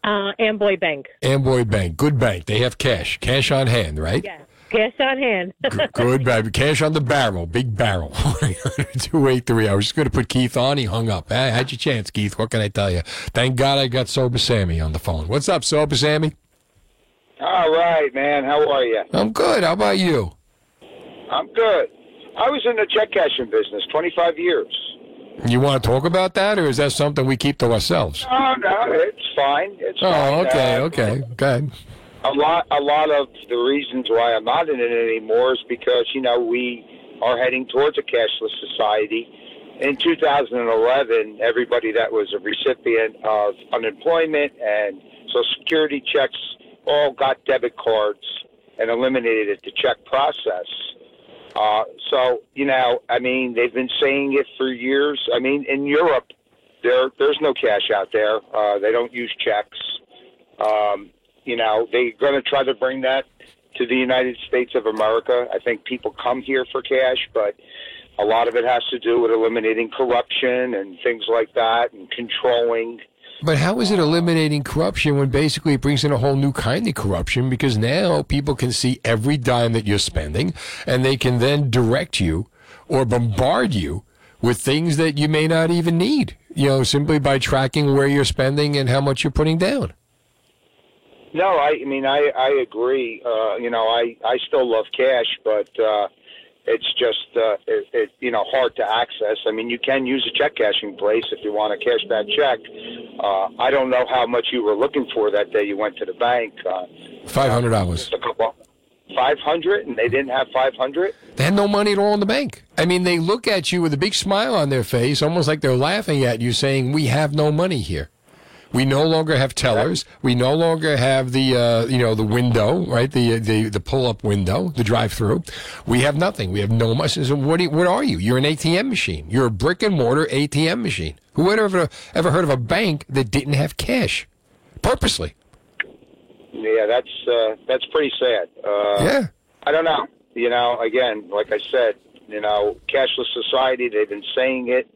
Uh, Amboy Bank. Amboy Bank. Good bank. They have cash. Cash on hand, right? Yeah. Cash on hand. Good, baby. Cash on the barrel. Big barrel. 283. I was just going to put Keith on. He hung up. I had your chance, Keith. What can I tell you? Thank God I got Sober Sammy on the phone. What's up, Sober Sammy? All right, man. How are you? I'm good. How about you? I'm good. I was in the check cashing business 25 years. You want to talk about that, or is that something we keep to ourselves? Oh no, it's fine. It's Oh, fine. okay, Uh, okay. Good. A lot, a lot of the reasons why I'm not in it anymore is because you know we are heading towards a cashless society. In 2011, everybody that was a recipient of unemployment and Social Security checks all got debit cards and eliminated the check process. Uh, so you know, I mean, they've been saying it for years. I mean, in Europe, there there's no cash out there. Uh, they don't use checks. Um, you know, they're going to try to bring that to the United States of America. I think people come here for cash, but a lot of it has to do with eliminating corruption and things like that, and controlling. But how is it eliminating corruption when basically it brings in a whole new kind of corruption? Because now people can see every dime that you're spending and they can then direct you or bombard you with things that you may not even need, you know, simply by tracking where you're spending and how much you're putting down. No, I, mean, I, I agree. Uh, you know, I, I still love cash, but uh, it's just, uh, it, it, you know, hard to access. I mean, you can use a check cashing place if you want to cash that check. Uh, I don't know how much you were looking for that day you went to the bank. Uh, 500. just a couple, five hundred, and they didn't have five hundred. They had no money at all in the bank. I mean, they look at you with a big smile on their face, almost like they're laughing at you, saying, "We have no money here. We no longer have tellers. We no longer have the uh, you know the window, right? The the the pull up window, the drive through. We have nothing. We have no money. So what you, what are you? You're an ATM machine. You're a brick and mortar ATM machine. Who would ever ever heard of a bank that didn't have cash, purposely? Yeah, that's uh, that's pretty sad. Uh, Yeah. I don't know. You know, again, like I said, you know, cashless society. They've been saying it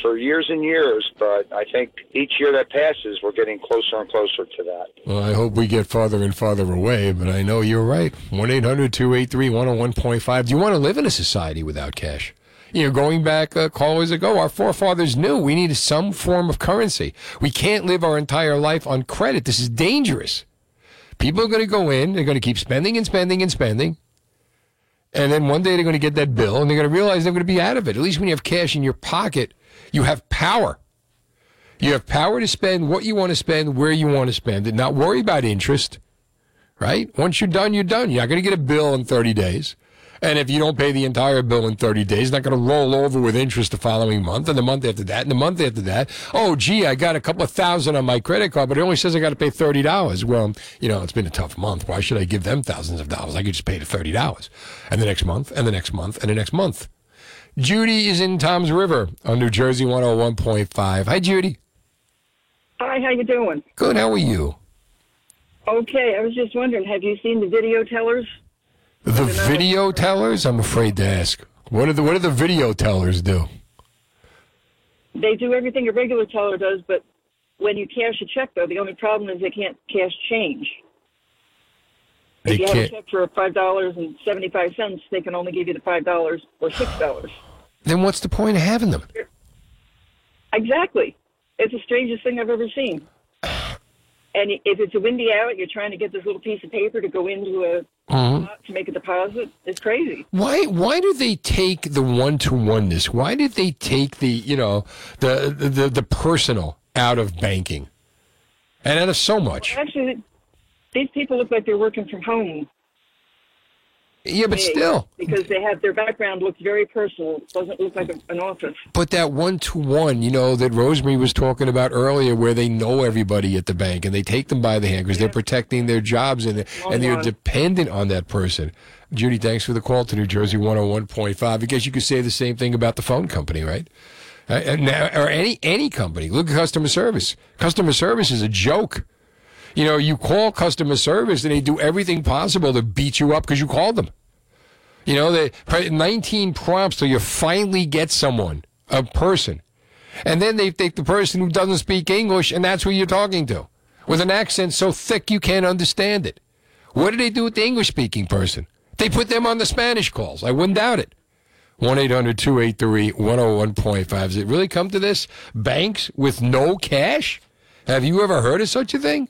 for years and years, but I think each year that passes, we're getting closer and closer to that. Well, I hope we get farther and farther away, but I know you're right. 1 800 283 101.5. Do you want to live in a society without cash? You know, going back uh, callers ago, our forefathers knew we needed some form of currency. We can't live our entire life on credit. This is dangerous. People are going to go in, they're going to keep spending and spending and spending. And then one day they're going to get that bill and they're going to realize they're going to be out of it. At least when you have cash in your pocket, you have power. You have power to spend what you want to spend, where you want to spend it, not worry about interest, right? Once you're done, you're done. You're not going to get a bill in 30 days. And if you don't pay the entire bill in 30 days, it's not going to roll over with interest the following month and the month after that and the month after that. Oh, gee, I got a couple of thousand on my credit card, but it only says I got to pay $30. Well, you know, it's been a tough month. Why should I give them thousands of dollars? I could just pay the $30. And the next month, and the next month, and the next month. Judy is in Toms River on New Jersey 101.5. Hi, Judy. Hi, how you doing? Good. How are you? Okay, I was just wondering, have you seen the video tellers? The video tellers? I'm afraid to ask. What do the What do the video tellers do? They do everything a regular teller does, but when you cash a check, though, the only problem is they can't cash change. They if you have a can't. check for five dollars and seventy-five cents, they can only give you the five dollars or six dollars. Then what's the point of having them? Exactly. It's the strangest thing I've ever seen. And if it's a windy out, you're trying to get this little piece of paper to go into a Mhm. to make a deposit. It's crazy. Why Why do they take the one to oneness? Why did they take the you know the the the, the personal out of banking and out of so much? Actually, these people look like they're working from home. Yeah, but still. because they have their background looks very personal. It doesn't look like a, an office. But that one to one, you know, that Rosemary was talking about earlier, where they know everybody at the bank and they take them by the hand because they're protecting their jobs and, Long and they're dependent on that person. Judy, thanks for the call to New Jersey 101.5. I guess you could say the same thing about the phone company, right? Uh, or any any company. Look at customer service. Customer service is a joke. You know, you call customer service and they do everything possible to beat you up because you called them. You know, they 19 prompts till you finally get someone, a person. And then they take the person who doesn't speak English and that's who you're talking to with an accent so thick you can't understand it. What do they do with the English speaking person? They put them on the Spanish calls. I wouldn't doubt it. 1 800 283 101.5. Does it really come to this? Banks with no cash? Have you ever heard of such a thing?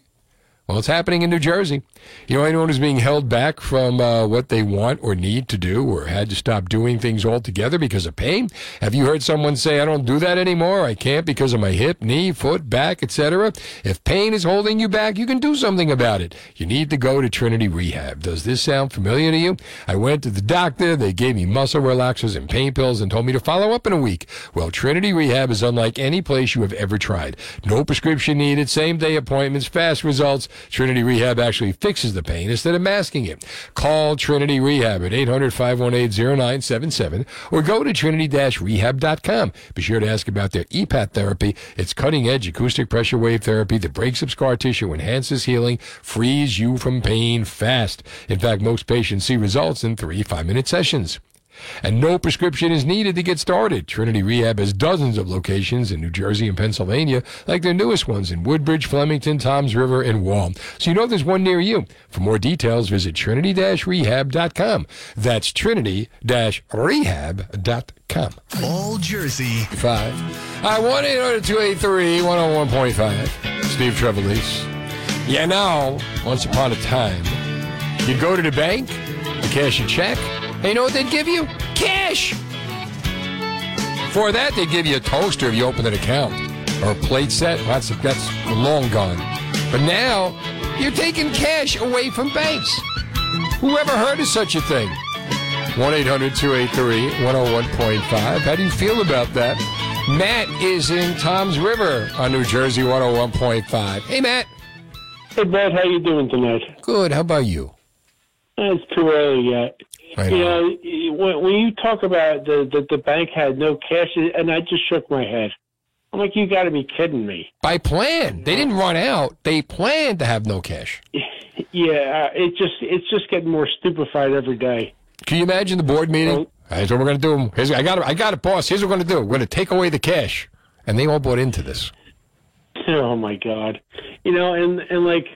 Well, it's happening in New Jersey. You know, anyone who's being held back from uh, what they want or need to do or had to stop doing things altogether because of pain? Have you heard someone say, I don't do that anymore? I can't because of my hip, knee, foot, back, etc.? If pain is holding you back, you can do something about it. You need to go to Trinity Rehab. Does this sound familiar to you? I went to the doctor. They gave me muscle relaxers and pain pills and told me to follow up in a week. Well, Trinity Rehab is unlike any place you have ever tried. No prescription needed, same day appointments, fast results. Trinity Rehab actually fixes the pain instead of masking it. Call Trinity Rehab at 800 518 0977 or go to trinity rehab.com. Be sure to ask about their EPAT therapy. It's cutting edge acoustic pressure wave therapy that breaks up scar tissue, enhances healing, frees you from pain fast. In fact, most patients see results in three five minute sessions. And no prescription is needed to get started. Trinity Rehab has dozens of locations in New Jersey and Pennsylvania, like their newest ones in Woodbridge, Flemington, Toms River, and Wall. So you know there's one near you. For more details, visit trinity-rehab.com. That's trinity-rehab.com. All Jersey. Five. I 1 800 283 101.5. Steve Trevelise. Yeah, now, once upon a time, you'd go to the bank, you cash a check, and you know what they'd give you? Cash! For that, they'd give you a toaster if you opened an account, or a plate set. That's, that's long gone. But now, you're taking cash away from banks. Who ever heard of such a thing? 1 800 283 101.5. How do you feel about that? Matt is in Toms River on New Jersey 101.5. Hey, Matt. Hey, Bud, how you doing tonight? Good. How about you? It's too early yet. Right you know, when, when you talk about the, the the bank had no cash, and I just shook my head. I'm like, you got to be kidding me. By plan. They didn't run out. They planned to have no cash. Yeah, uh, it just it's just getting more stupefied every day. Can you imagine the board meeting? Here's what we're going to do. Here's, I got it. I got it, boss. Here's what we're going to do. We're going to take away the cash. And they all bought into this. Oh my God, you know, and and like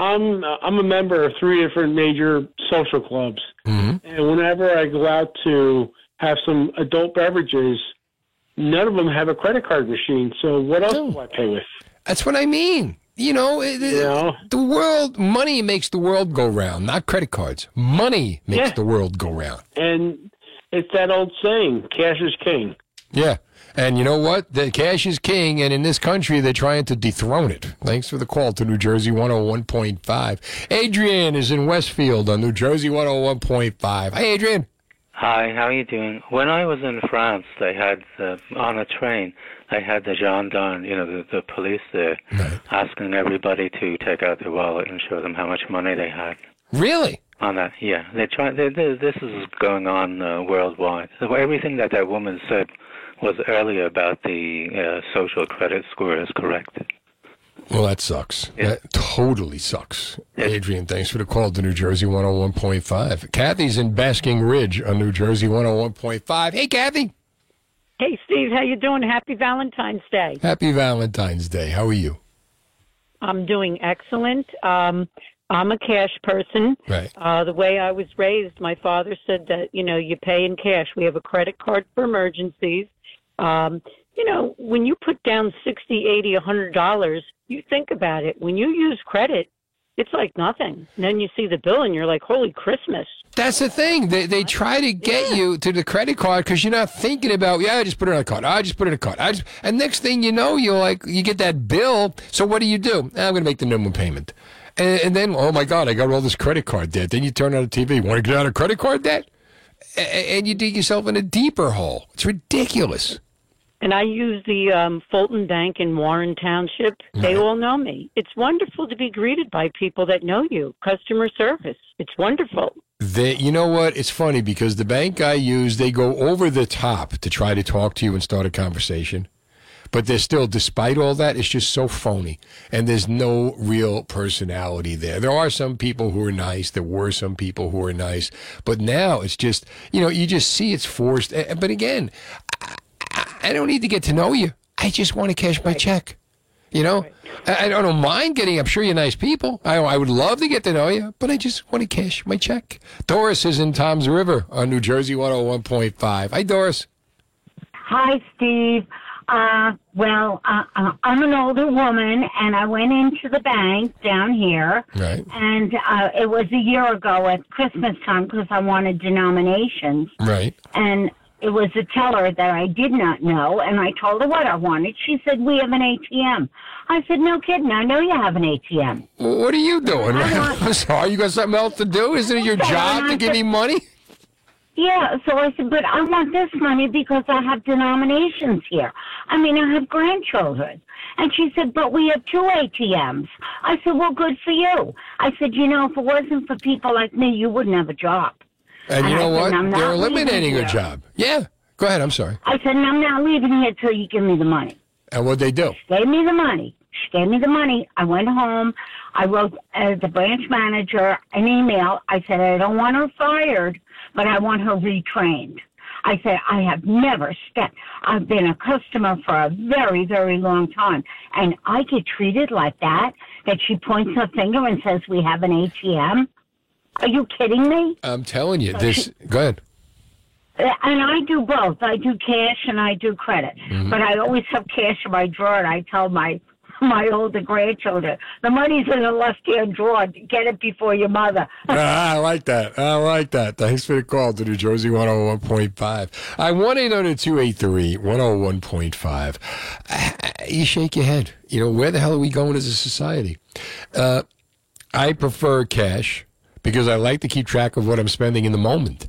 I'm I'm a member of three different major social clubs, Mm-hmm. and whenever I go out to have some adult beverages, none of them have a credit card machine. So what else do I pay with? That's what I mean. You know, it, it- the world, money makes the world go round, not credit cards. Money makes Yeah. the world go round. And it's that old saying, cash is king. Yeah. And you know what? The cash is king, and in this country, they're trying to dethrone it. Thanks for the call to New Jersey 101.5. Adrian is in Westfield on New Jersey 101.5. Hi, Adrian. Hi, how are you doing? When I was in France, they had uh, on a train, they had the gendarme, you know, the, the police there, asking everybody to take out their wallet and show them how much money they had. Really? On that, yeah, they try. They, they, this is going on uh, worldwide. So everything that that woman said was earlier about the uh, social credit score is correct. Well, that sucks. That totally sucks. Adrian, thanks for the call to New Jersey 101.5. Kathy's in Basking Ridge on New Jersey 101.5. Hey, Kathy. Hey, Steve, how you doing? Happy Valentine's Day. Happy Valentine's Day. How are you? I'm doing excellent. Um, I'm a cash person. Right. Uh, the way I was raised, my father said that you know you pay in cash. We have a credit card for emergencies. Um, you know, when you put down sixty, eighty, a hundred dollars, you think about it. When you use credit, it's like nothing. And then you see the bill and you're like, "Holy Christmas!" That's the thing. They, they try to get you to the credit card because you're not thinking about, yeah, I just put it on a card. I just put it on a card. I just, and next thing you know, you're like, you get that bill. So what do you do? "Ah, I'm going to make the minimum payment. And, and then, oh my God, I got all this credit card debt. Then you turn on the TV. You Want to get out of credit card debt? A- And you dig yourself in a deeper hole. It's ridiculous. And I use the um, Fulton Bank in Warren Township. They all know me. It's wonderful to be greeted by people that know you. Customer service. It's wonderful. They, you know what? It's funny because the bank I use, they go over the top to try to talk to you and start a conversation. But they're still, despite all that, it's just so phony. And there's no real personality there. There are some people who are nice. There were some people who are nice. But now it's just, you know, you just see it's forced. But again, I, I don't need to get to know you. I just want to cash my check. You know, I, I don't mind getting. I'm sure you're nice people. I, I would love to get to know you, but I just want to cash my check. Doris is in Toms River on New Jersey 101.5. Hi, Doris. Hi, Steve. Uh, well, uh, uh, I'm an older woman, and I went into the bank down here, Right. and uh, it was a year ago at Christmas time because I wanted denominations, Right. and it was a teller that I did not know, and I told her what I wanted. She said, "We have an ATM." I said, "No kidding. I know you have an ATM." What are you doing? I'm sorry, you got something else to do? Isn't it your job to give me money? Yeah, so I said, but I want this money because I have denominations here. I mean, I have grandchildren. And she said, but we have two ATMs. I said, well, good for you. I said, you know, if it wasn't for people like me, you wouldn't have a job. And you know what? "I'm They're eliminating a here." job. Yeah. Go ahead. I'm sorry. I said, I'm not leaving here till you give me the money. And what did they do? Gave me the money. She gave me the money. I went home. I wrote uh, the branch manager an email. I said, I don't want her fired, but I want her retrained. I said, I have never stepped. I've been a customer for a very, very long time. And I get treated like that, that she points her finger and says, we have an ATM. Are you kidding me? I'm telling you, this. Go ahead. Uh, And I do both. I do cash and I do credit. Mhm. But I always have cash in my drawer. And I tell my my older grandchildren, the money's in the left hand drawer. Get it before your mother. Ah, I like that. I like that. Thanks for the call to New Jersey 101.5. I 1 800 283 101.5. Ah, You shake your head. You know, where the hell are we going as a society? Uh, I prefer cash because I like to keep track of what I'm spending in the moment.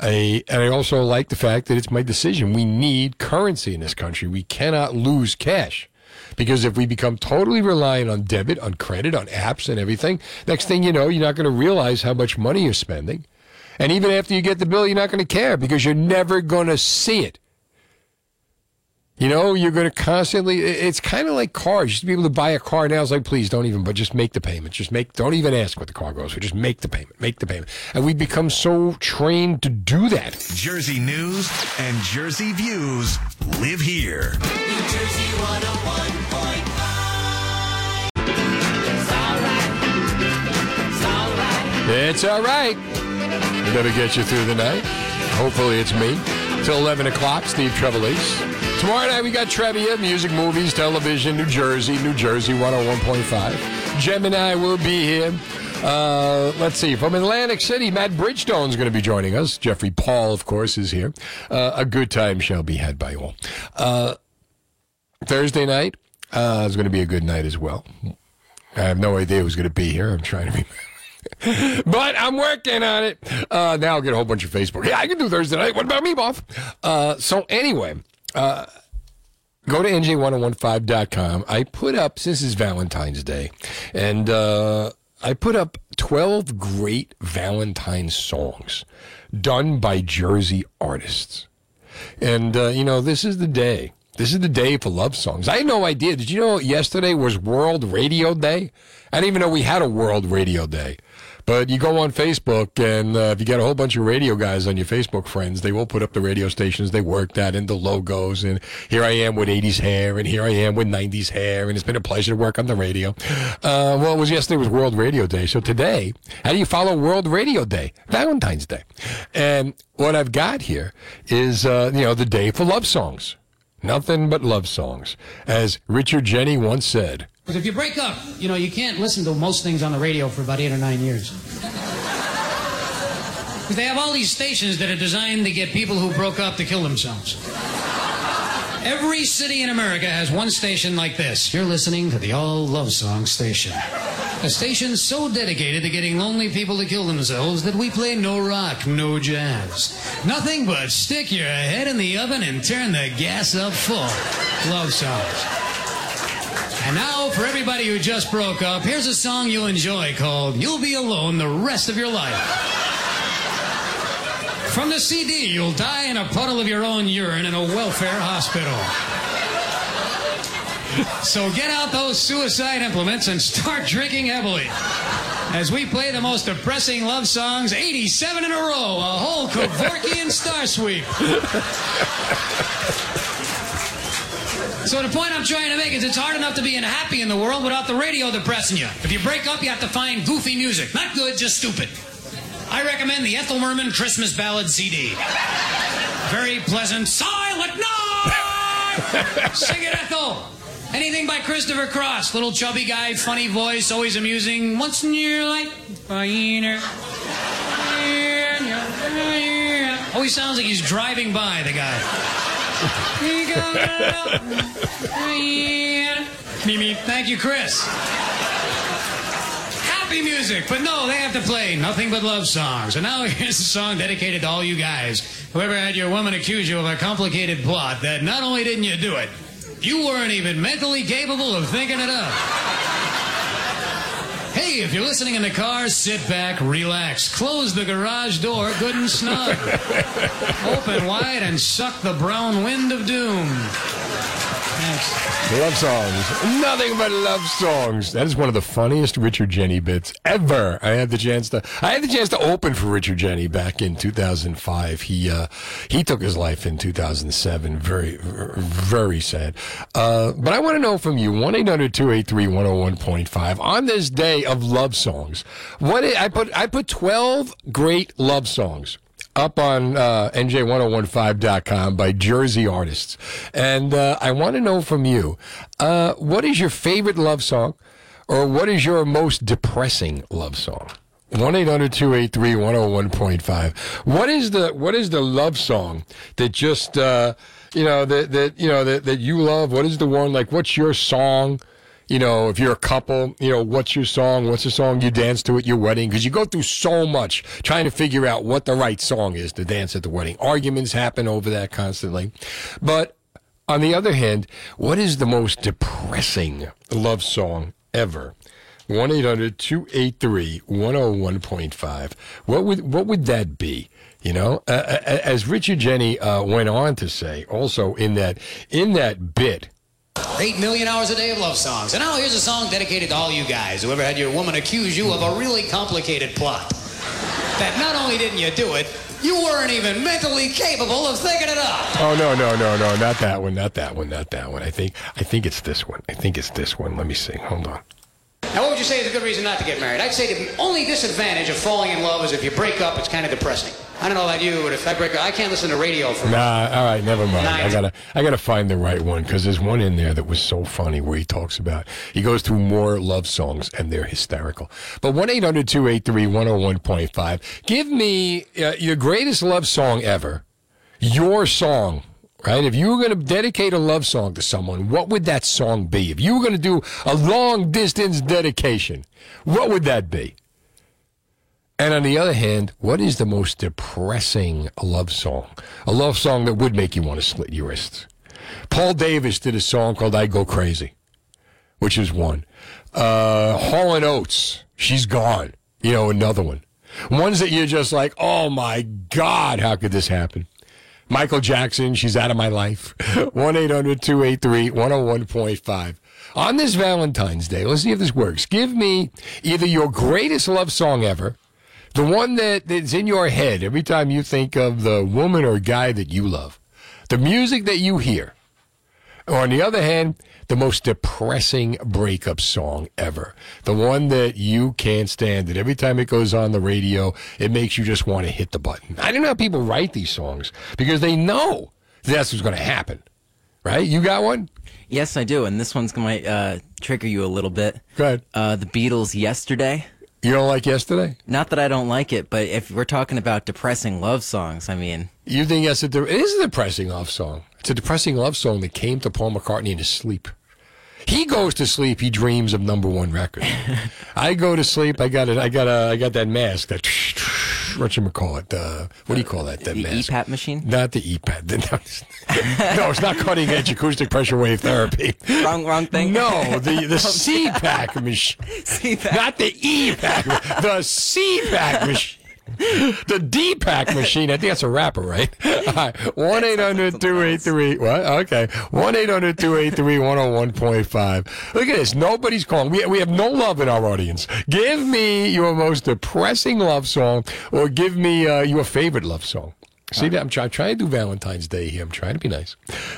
I, and I also like the fact that it's my decision. We need currency in this country. We cannot lose cash. Because if we become totally reliant on debit, on credit, on apps and everything, next thing you know, you're not going to realize how much money you're spending. And even after you get the bill, you're not going to care because you're never going to see it. You know, you're going to constantly, it's kind of like cars. You used to be able to buy a car now. It's like, please don't even, but just make the payment. Just make, don't even ask what the car goes for. Just make the payment, make the payment. And we've become so trained to do that. Jersey news and Jersey views live here. New Jersey 101.5. It's all right. Never get you through the night. Hopefully it's me. Till 11 o'clock, Steve Trevelise. Tomorrow night we got Trevia, music, movies, television, New Jersey, New Jersey 101.5. Gemini will be here. Uh, let's see. From Atlantic City, Matt Bridgestone's going to be joining us. Jeffrey Paul, of course, is here. Uh, a good time shall be had by all. Uh, Thursday night uh, is going to be a good night as well. I have no idea who's going to be here. I'm trying to be. but I'm working on it. Uh, now I'll get a whole bunch of Facebook. Yeah, I can do Thursday night. What about me, Bob? Uh, so anyway, uh, go to nj1015.com. I put up, since it's Valentine's Day, and uh, I put up 12 great Valentine songs done by Jersey artists. And, uh, you know, this is the day. This is the day for love songs. I had no idea. Did you know yesterday was World Radio Day? I didn't even know we had a World Radio Day. But you go on Facebook, and uh, if you get a whole bunch of radio guys on your Facebook friends, they will put up the radio stations they worked at and the logos. And here I am with 80s hair, and here I am with 90s hair, and it's been a pleasure to work on the radio. Uh, well, it was yesterday was World Radio Day. So today, how do you follow World Radio Day? Valentine's Day. And what I've got here is, uh, you know, the day for love songs. Nothing but love songs. As Richard Jeni once said, Because if you break up, you know, you can't listen to most things on the radio for about eight or nine years. Because they have all these stations that are designed to get people who broke up to kill themselves. Every city in America has one station like this. You're listening to the All Love Song Station. A station so dedicated to getting lonely people to kill themselves that we play no rock, no jazz. Nothing but stick your head in the oven and turn the gas up full. Love songs. And now, for everybody who just broke up, here's a song you'll enjoy called You'll Be Alone the Rest of Your Life. From the CD, you'll die in a puddle of your own urine in a welfare hospital. So get out those suicide implements and start drinking heavily. As we play the most depressing love songs, 87 in a row, a whole Kevorkian star sweep. So the point I'm trying to make is it's hard enough to be happy in the world without the radio depressing you. If you break up, you have to find goofy music. Not good, just stupid. I recommend the Ethel Merman Christmas Ballad CD. Very pleasant, silent night! Sing it, Ethel! Anything by Christopher Cross. Little chubby guy, funny voice, always amusing. Once in your life, finer. Always sounds like he's driving by, the guy. Mimi, thank you, Chris. Happy music, but no, they have to play nothing but love songs. And now here's a song dedicated to all you guys. Whoever had your woman accuse you of a complicated plot that not only didn't you do it, you weren't even mentally capable of thinking it up. Hey, if you're listening in the car, sit back, relax. Close the garage door good and snug. Open wide and suck the brown wind of doom. Thanks. Love songs. Nothing but love songs. That is one of the funniest Richard Jeni bits ever. I had the chance to I had the chance to open for Richard Jeni back in 2005. He uh, he took his life in 2007. Very very sad. Uh, but I want to know from you 1-800-283-101.5 on this day of love songs. What I put I put 12 great love songs up on uh, NJ1015.com by Jersey artists. And uh, I want to know from you uh, what is your favorite love song or what is your most depressing love song? 1 800 283 101.5. What is the what is the love song that just uh, you know that that you know that, that you love? What is the one like what's your song? You know, if you're a couple, you know, what's your song? What's the song you dance to at your wedding? Because you go through so much trying to figure out what the right song is to dance at the wedding. Arguments happen over that constantly. But on the other hand, what is the most depressing love song ever? 1 800 283 101.5. What would, what would that be? You know, uh, as Richard Jeni uh, went on to say, also in that in that bit, Eight million hours a day of love songs. And now here's a song dedicated to all you guys. Whoever had your woman accuse you of a really complicated plot. That not only didn't you do it, you weren't even mentally capable of thinking it up. Oh no no no no not that one not that one not that one. I think I think it's this one. I think it's this one. Let me see. Hold on. Now, what would you say is a good reason not to get married? I'd say the only disadvantage of falling in love is if you break up, it's kind of depressing. I don't know about you, but if I break up, I can't listen to radio for. Nah, all right, never mind. Nine. I gotta, I gotta find the right one because there's one in there that was so funny where he talks about he goes through more love songs and they're hysterical. But one 101.5 Give me uh, your greatest love song ever, your song. Right? If you were going to dedicate a love song to someone, what would that song be? If you were going to do a long distance dedication, what would that be? And on the other hand, what is the most depressing love song? A love song that would make you want to slit your wrists. Paul Davis did a song called I Go Crazy, which is one. Uh, Hall Oates, She's Gone, you know, another one. Ones that you're just like, oh my God, how could this happen? Michael Jackson, She's Out of My Life. 1 800 283 101.5. On this Valentine's Day, let's see if this works. Give me either your greatest love song ever, the one that, that's in your head every time you think of the woman or guy that you love, the music that you hear, or on the other hand, the most depressing breakup song ever. The one that you can't stand. That every time it goes on the radio, it makes you just want to hit the button. I don't know how people write these songs because they know that's what's going to happen. Right? You got one? Yes, I do, and this one's might uh, trigger you a little bit. Go ahead. Uh, the Beatles' "Yesterday." You don't like "Yesterday"? Not that I don't like it, but if we're talking about depressing love songs, I mean, You think that's a de- it is a depressing love song. It's a depressing love song that came to Paul McCartney in his sleep. He goes to sleep. He dreams of number one record. I go to sleep. I got it. I got a. I got that mask. That what you call it? Uh, what do you call that? That the mask? EPAP machine. Not the EPAT. No, it's- no, it's not cutting edge acoustic pressure wave therapy. Wrong, wrong thing. No, the the CPAP machine. Not the EPAC. The CPAP machine. The D-Pack machine. I think that's a rapper, right? One eight hundred two eight three. What? Okay. One eight hundred two eight three one zero one point five. Look at this. Nobody's calling. We we have no love in our audience. Give me your most depressing love song, or give me uh, your favorite love song. See, I'm, try, I'm trying to do Valentine's Day here. I'm trying to be nice.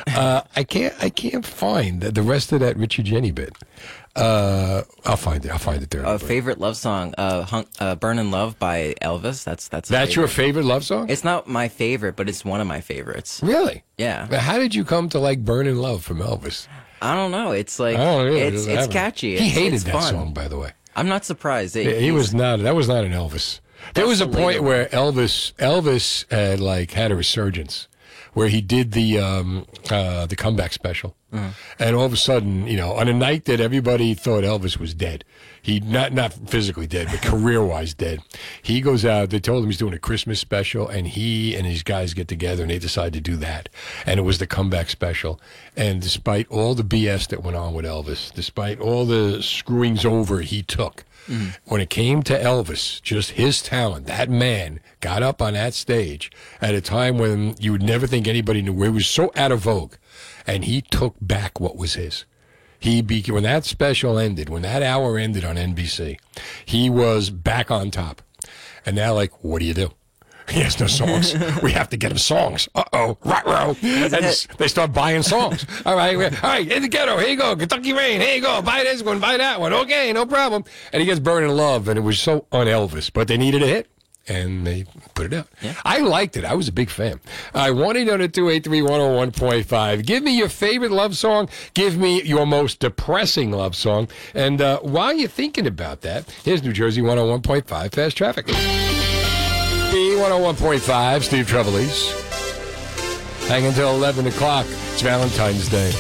Uh, I can't. I can't find the, the rest of that Richie Jeni bit. Uh, I'll find it. I'll find it there. a favorite love song, uh, hung, uh, "Burnin' Love" by Elvis. That's that's That's your favorite. favorite love song? It's not my favorite, but it's one of my favorites. Really? Yeah. Now, How did you come to like "Burning Love" from Elvis? I don't know. It's like know. It it's it's catchy. He It's- hated it's that fun. song, by the way. I'm not surprised. It- Yeah, he was not. That was not an Elvis. There was a the point where Elvis Elvis had like had a resurgence, where he did the um, uh, the comeback special, Uh-huh. and all of a sudden, you know, on a night that everybody thought Elvis was dead, he not not physically dead, but career wise dead. He goes out. They told him he's doing a Christmas special, and he and his guys get together and they decide to do that, and it was the comeback special. And despite all the BS that went on with Elvis, despite all the screwings over he took. Mm. When it came to Elvis, just his talent, that man got up on that stage at a time when you would never think anybody knew. It was so out of vogue, and he took back what was his. He be, when that special ended, when that hour ended on NBC, he was back on top. And now, like, what do you do? He has no songs. we have to get him songs. Uh oh, right row. And they start buying songs. all right, all right, in the ghetto. Here you go, Kentucky Rain. Here you go, buy this one, buy that one. Okay, no problem. And he gets Burning in Love, and it was so un Elvis, but they needed a hit. And they put it out. I liked it. I was a big fan. All right, 1 800 283 101.5. Give me your favorite love song. Give me your most depressing love song. And uh, while you're thinking about that, here's New Jersey 101.5 Fast Traffic. B101.5, Steve Trevelise. Hang until 11 o'clock. It's Valentine's Day.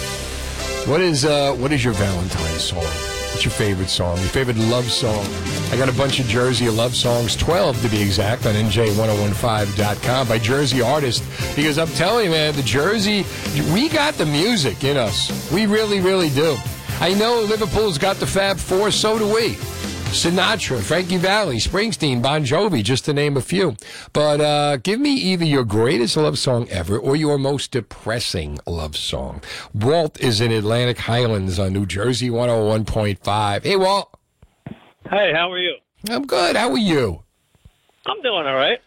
What is uh, what is your Valentine's song? What's your favorite song? Your favorite love song? I got a bunch of Jersey love songs, 12 to be exact, on NJ1015.com by Jersey artists. Because I'm telling you, man, the Jersey, we got the music in us. We really, really do. I know Liverpool's got the Fab Four, so do we. Sinatra, Frankie Valli, Springsteen, Bon Jovi, just to name a few. But uh, give me either your greatest love song ever or your most depressing love song. Walt is in Atlantic Highlands on New Jersey 101.5. Hey, Walt. Hey, how are you? I'm good. How are you? I'm doing all right.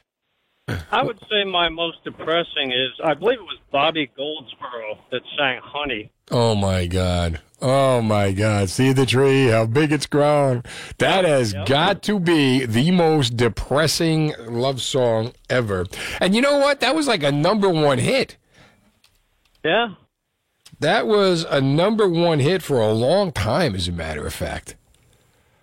I would say my most depressing is I believe it was Bobby Goldsboro that sang Honey. Oh, my God. Oh, my God. See the tree, how big it's grown. That has got to be the most depressing love song ever. And you know what? That was like a number one hit. Yeah. That was a number one hit for a long time, as a matter of fact.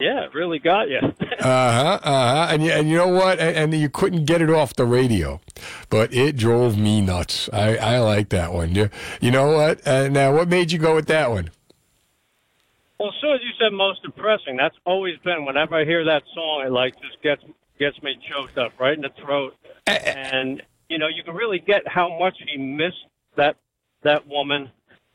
Yeah, it really got you. Uh huh. Uh huh. And you, and you know what? And, and you couldn't get it off the radio, but it drove me nuts. I, I like that one. You, you know what? Uh, now, what made you go with that one? well, as soon as you said most depressing, that's always been whenever I hear that song, it like just gets gets me choked up right in the throat. And you know, you can really get how much he missed that that woman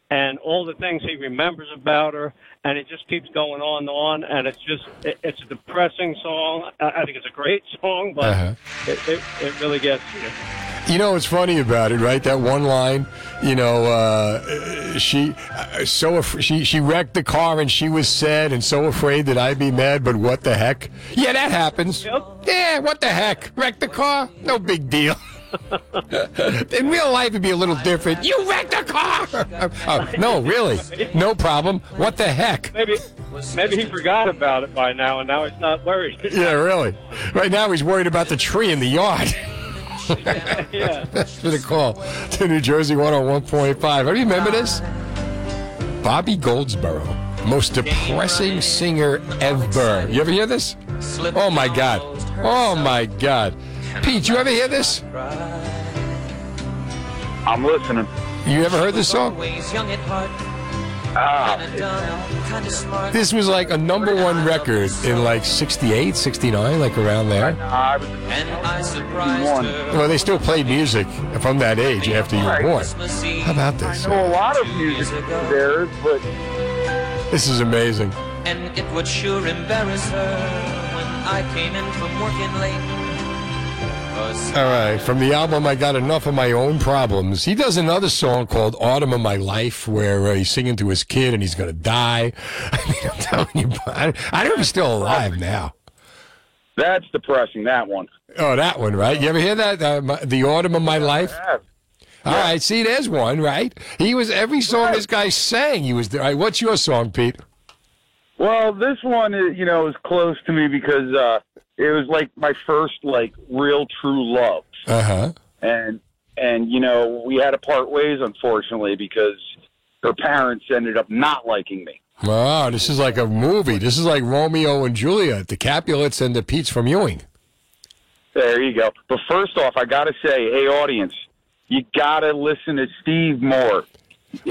and all the things he remembers about her, and it just keeps going on and on. And it's just it, it's a depressing song. I, think it's a great song, but Uh-huh. it, it it really gets you. You know what's funny about it, right? That one line, you know, uh, she uh, so af- she she wrecked the car and she was sad and so afraid that I'd be mad. But what the heck? Yeah, that happens. Yeah, what the heck? Wrecked the car? No big deal. In real life, it'd be a little different. You wrecked the car. Oh, no, really, no problem. What the heck? Maybe maybe he forgot about it by now, and now he's not worried. Yeah, really. Right now, he's worried about the tree in the yard. yeah. That's for the call to New Jersey 101.5. I remember this? Bobby Goldsboro, most depressing singer ever. You ever hear this? Oh my God. Oh my God. Pete, you ever hear this? I'm listening. You ever heard this song? Ah, This was like a number one record in like 68, 69, like around there. I was one. Well, they still played music from that age after you were born. How about this? I know a lot of music there, but This is amazing. And it would sure embarrass her when I came in from working late. All right, from the album I Got Enough of My Own Problems. He does another song called Autumn of My Life where uh, he's singing to his kid and he's going to die. I mean, I'm telling you, I, I don't know if he's still alive now. that's depressing. That one. Oh, that one, right? You ever hear that? Uh, my, the Autumn of My Life? All right, see, there's one, right? He was, every song this guy sang, he was there. Right, what's your song, Pete? Well, this one, is, you know, is close to me because uh, it was like my first, like, real true love, Uh huh. and and you know, we had to part ways, unfortunately, because her parents ended up not liking me. Wow, this is like a movie. This is like Romeo and Juliet, the Capulets and the Pete's from Ewing. There you go. But first off, I got to say, hey, audience, you got to listen to Steve more.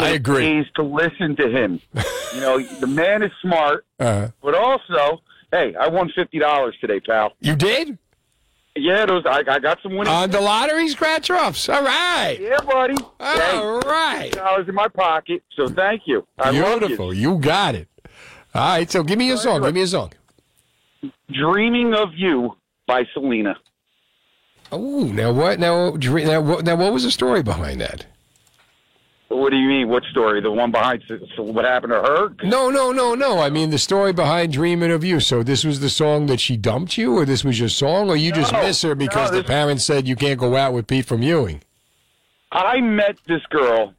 I agree. It pays to listen to him. you know, the man is smart, Uh, but also, hey, I won fifty dollars today, pal. you did? Yeah, those I, I got some winning. On the lottery scratch offs. All right. yeah, buddy. All right. Dollars in my pocket. So thank you. I love Beautiful. You got it. All right, so give me a song. Give me a song. Dreaming of You by Selena. Oh, now what? Now, now, what, now, what was the story behind that? What do you mean? What story? The one behind so, what happened to her? No, no, no, no. I mean the story behind "Dreaming of You." So this was the song that she dumped you, or this was your song, or you just No, miss her because no, the parents said you can't go out with Pete from Ewing. I met this girl.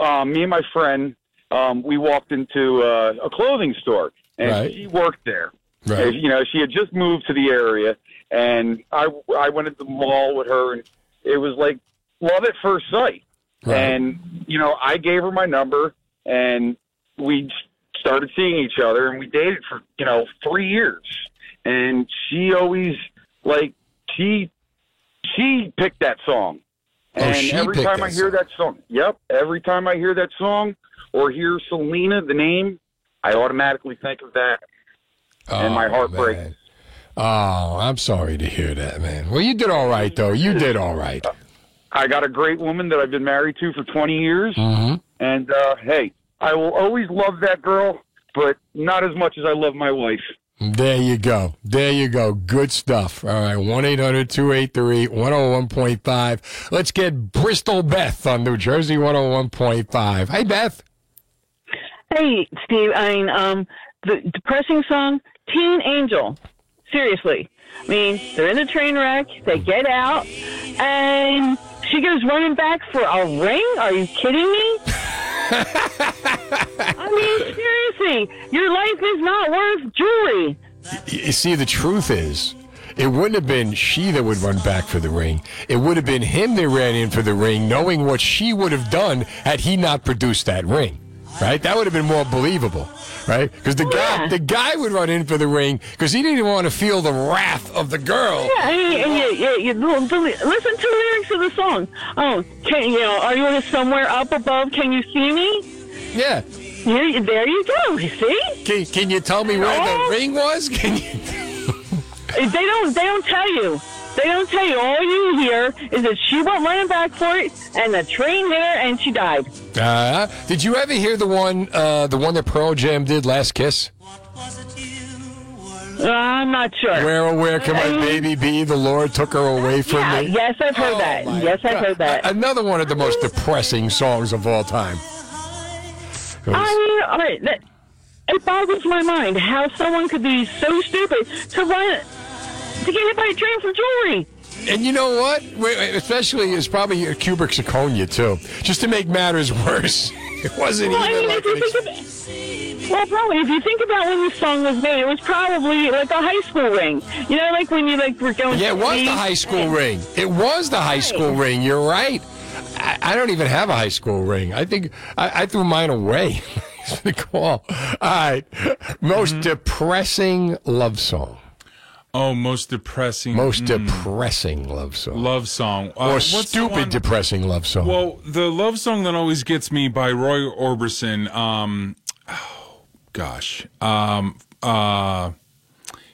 Um, me and my friend, um, we walked into uh, a clothing store, and Right. she worked there. Right. And, you know, she had just moved to the area, and I I went to the mall with her, and it was like love at first sight. Right. And you know, I gave her my number, and we started seeing each other, and we dated for you know three years. And she always like she she picked that song. Oh, And every time I hear that song, yep, every time I hear that song or hear Selena, the name, I automatically think of that, and my oh, heart breaks. Oh, I'm sorry to hear that, man. Well, you did all right, though. You did all right. I got a great woman that I've been married to for 20 years, Mhm. and uh, hey, I will always love that girl, but not as much as I love my wife. There you go. There you go. Good stuff. All right. 1 800 283 101.5. Let's get Bristol Beth on New Jersey 101.5. Hey, Beth. Hey, Steve. I mean, um, the depressing song, "Teen Angel." Seriously, I mean, they're in the train wreck. They get out, and she goes running back for a ring. Are you kidding me? I mean, seriously, your life is not worth jewelry. You see, the truth is, it wouldn't have been she that would run back for the ring. It would have been him that ran in for the ring, knowing what she would have done had he not produced that ring. Right? That would have been more believable. Right? Because the guy, the guy would run in for the ring because he didn't even want to feel the wrath of the girl. Yeah, and you, you, you, listen to the lyrics of the song. Oh, can you know? Are you somewhere up above? Can you see me? Yeah. You, there you go. You see? Can, can you tell me where Oh. the ring was? Can you? They don't. They don't tell you. They don't tell you. All you hear is that she went running back for it, and the train hit her, and she died. Uh, did you ever hear the one, uh, the one that Pearl Jam did, "Last Kiss"? Uh, I'm not sure. Where, oh, where can my Um, baby be? The Lord took her away from yeah, me. Yes, I've heard that. Yes, I've heard that. Another one of the most depressing songs of all time. I mean, all right, that, it boggles my mind how someone could be so stupid to run to get hit by a train for jewelry. And you know what? Wait, wait, Especially, it's probably a cubic zirconia too. Just to make matters worse, it wasn't Well, I even mean, like if you an think about, well, probably if you think about when this song was made, it was probably like a high school ring. You know, like when you like were going. Yeah, it was the high school ring. It was the high school ring. You're right. I, I don't even have a high school ring. I think I, I threw mine away. The call. All right. Most mm-hmm. depressing love song. Oh, most depressing. Most mm, depressing love song. love song. Uh, or stupid depressing love song. Well, the love song that always gets me by Roy Orbison. Um, oh, gosh. Um, uh,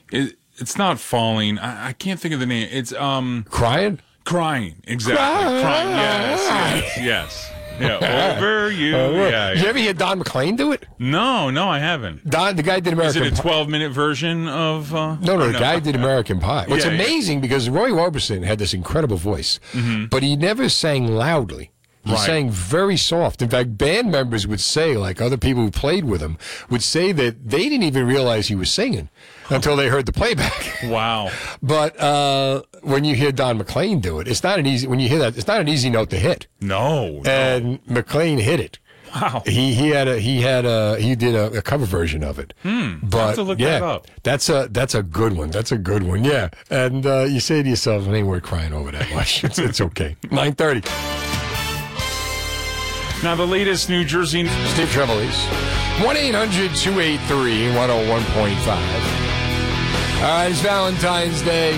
it, it's not falling. I, I can't think of the name. It's um, crying. Crying. Exactly. Crying. Yes. Yes. Yes. Yeah. Over you. Uh, yeah. Did you ever hear Don McLean do it? No, no, I haven't. Don, the guy did American. Is it a 12 minute version of. Uh, No, no, or the guy did American Pie. What's Yeah, amazing because Roy Orbison had this incredible voice, Mhm. but he never sang loudly. He Right. sang very soft. In fact, band members would say, like other people who played with him, would say that they didn't even realize he was singing until they heard the playback. Wow. But uh, when you hear Don McLean do it, it's not an easy. When you hear that, it's not an easy note to hit. No. And McLean hit it. Wow. He he had a he had a he did a, a cover version of it. Hmm. But have to look yeah, that up. that's a that's a good one. That's a good one. Yeah. And uh, you say to yourself, "It ain't worth crying over that much. it's, it's okay." Nine thirty. Now, the latest New Jersey. Steve Trevelise. 1 800 283 101.5. All right, it's Valentine's Day.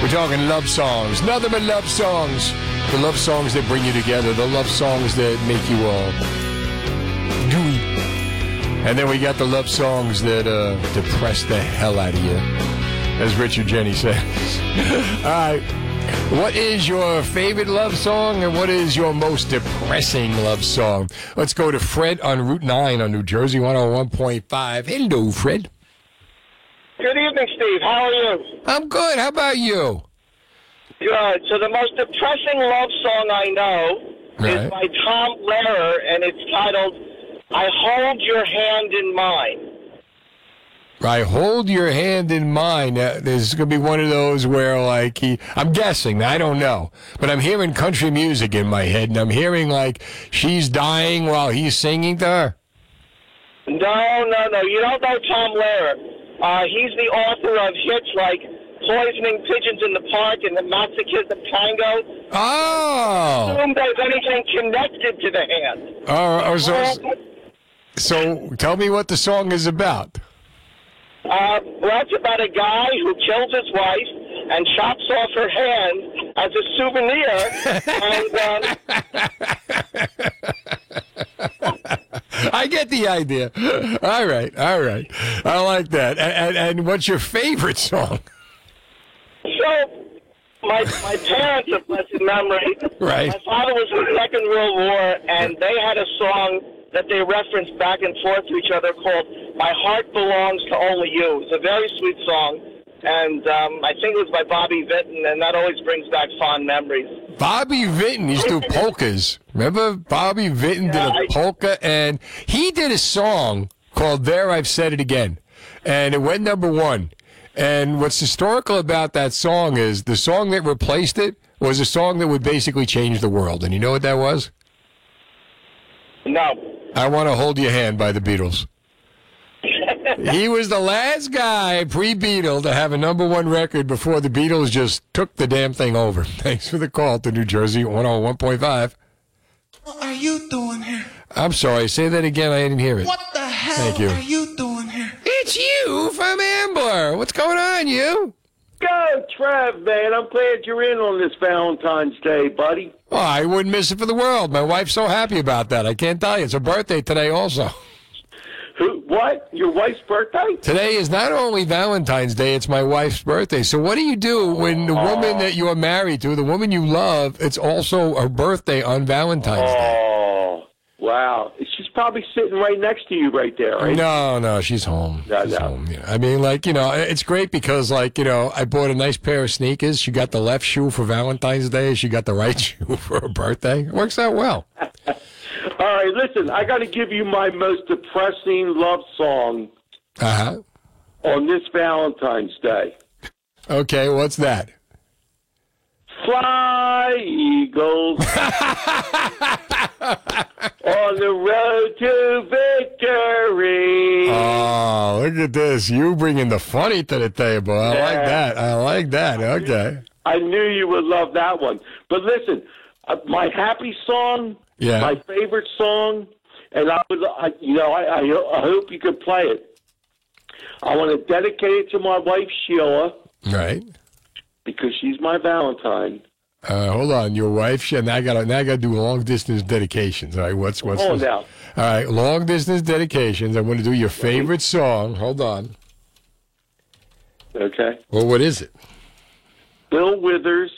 We're talking love songs. Nothing but love songs. The love songs that bring you together. The love songs that make you all gooey. And then we got the love songs that uh, depress the hell out of you, as Richard Jeni says. all right. What is your favorite love song and what is your most depressing love song? Let's go to Fred on Route 9 on New Jersey 101.5. Hello, Fred. Good evening, Steve. How are you? I'm good. How about you? Good. So the most depressing love song I know Right. is by Tom Lehrer, and it's titled "I Hold Your Hand in Mine." I hold your hand in mine. Uh, there's going to be one of those where, like, he, I'm guessing, I don't know, but I'm hearing country music in my head, and I'm hearing, like, she's dying while he's singing to her. No, no, no. You don't know Tom Lehrer. Uh, he's the author of hits like "Poisoning Pigeons in the Park" and "The Masochism Tango." Oh! Assume there's anything connected to the hand. Oh, oh, so, so tell me what the song is about. Uh, well, it's about a guy who kills his wife and chops off her hand as a souvenir. and um, get the idea. All right, all right. I like that. And, and, and what's your favorite song? so, my my parents of blessed memory. Right. My father was in the Second World War, and they had a song that they referenced back and forth to each other called "My Heart Belongs to Only You." It's a very sweet song. And um, I think it was by Bobby Vinton, and that always brings back fond memories. Bobby Vinton used to do polkas. Remember Bobby Vinton did a polka and he did a song called There I've Said It Again. And it went number one. And what's historical about that song is the song that replaced it was a song that would basically change the world. And you know what that was? No. I Want to Hold Your Hand by the Beatles. He was the last guy pre-Beatle to have a number one record before the Beatles just took the damn thing over. Thanks for the call to New Jersey 101.5. What are you doing here? I'm sorry, say that again. I didn't hear it. What the hell Thank you. are you doing here? It's you from Ambler. What's going on, you? Go, Trev, man. I'm glad you're in on this Valentine's Day, buddy. Oh, I wouldn't miss it for the world. My wife's so happy about that. I can't tell you. It's her birthday today, also. Who? What? Your wife's birthday? Today is not only Valentine's Day, it's my wife's birthday. So what do you do when the woman that you are married to, the woman you love, it's also her birthday on Valentine's Day? Oh, wow. She's probably sitting right next to you right there, right? No, no, she's home. No, She's no. home. Yeah. I mean, like, you know, it's great because, like, you know, I bought a nice pair of sneakers. She got the left shoe for Valentine's Day. She got the right shoe for her birthday. It works out well. All right, listen, I got to give you my most depressing love song Uh huh. on this Valentine's Day. Okay, what's that? Fly, eagles, on the road to victory. Oh, look at this. You bringing the funny to the table. I like that. I like that. Okay. I knew you would love that one. But listen, uh, my happy song, Yeah. my favorite song, and I would, I, you know, I, I, I hope you could play it. I want to dedicate it to my wife Sheila Right. because she's my Valentine. Uh, hold on, your wife. She, now I got now I got to do long distance dedications. All right, what's what's Hold this? All right, long distance dedications. I'm going to do your favorite song. Hold on. Okay. Well, what is it? Bill Withers,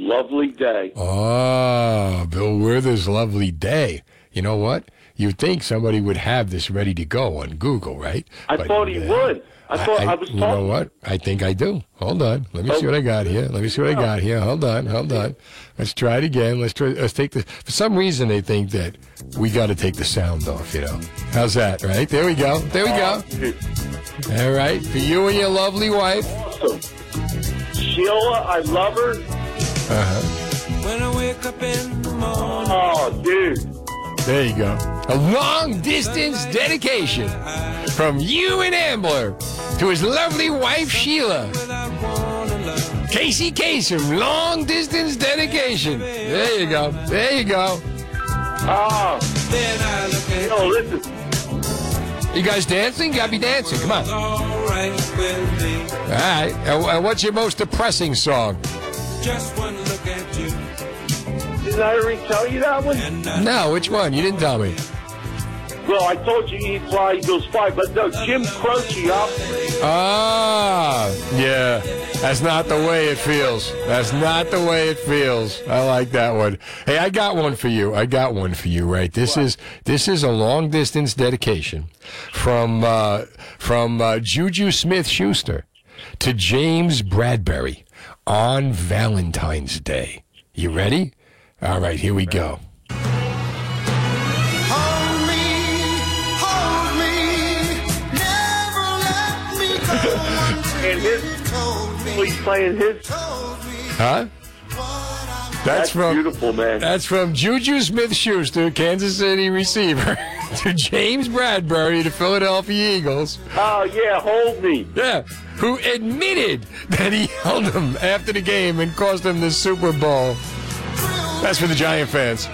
Lovely Day. Oh, Bill Withers' "Lovely Day." You know what? You'd think somebody would have this ready to go on Google, right? I But, thought he uh, would. I thought I, was You know what? I think I do. Hold on. Let me see Oh. what I got here. Let me see what I got here. Hold on. Hold on. Let's try it again. Let's try. Let's take the. For some reason, they think that we got to take the sound off. You know. How's that? Right there we go. There we go. All right. For you and your lovely wife. Awesome. Sheila, I love her. Uh huh. When I wake up in the morning. Oh, dude. There you go. A long distance dedication from you and Ambler to his lovely wife Sheila. Casey Kasem, long distance dedication. There you go. There you go. Oh. You know, listen. You guys dancing? You gotta be dancing. Come on. Alright with me. right. And and what's your most depressing song? Just one look at you. Didn't I already tell you that one? No, which one? You didn't tell me. Well, I told you eat fly, eagles fly, but no, Jim Croce up. Ah, yeah. That's not the way it feels. That's not the way it feels. I like that one. Hey, I got one for you. I got one for you. Right. This is this is a long distance dedication from uh, from uh, Juju Smith Schuster to James Bradberry on Valentine's Day. You ready? All right. Here we go. And his, he's playing his. Huh? That's, That's from beautiful, man. That's from Juju Smith Schuster, Kansas City receiver, to James Bradberry, the Philadelphia Eagles. Oh yeah, hold me. Yeah, who admitted that he held him after the game and cost him the Super Bowl. That's for the Giant fans.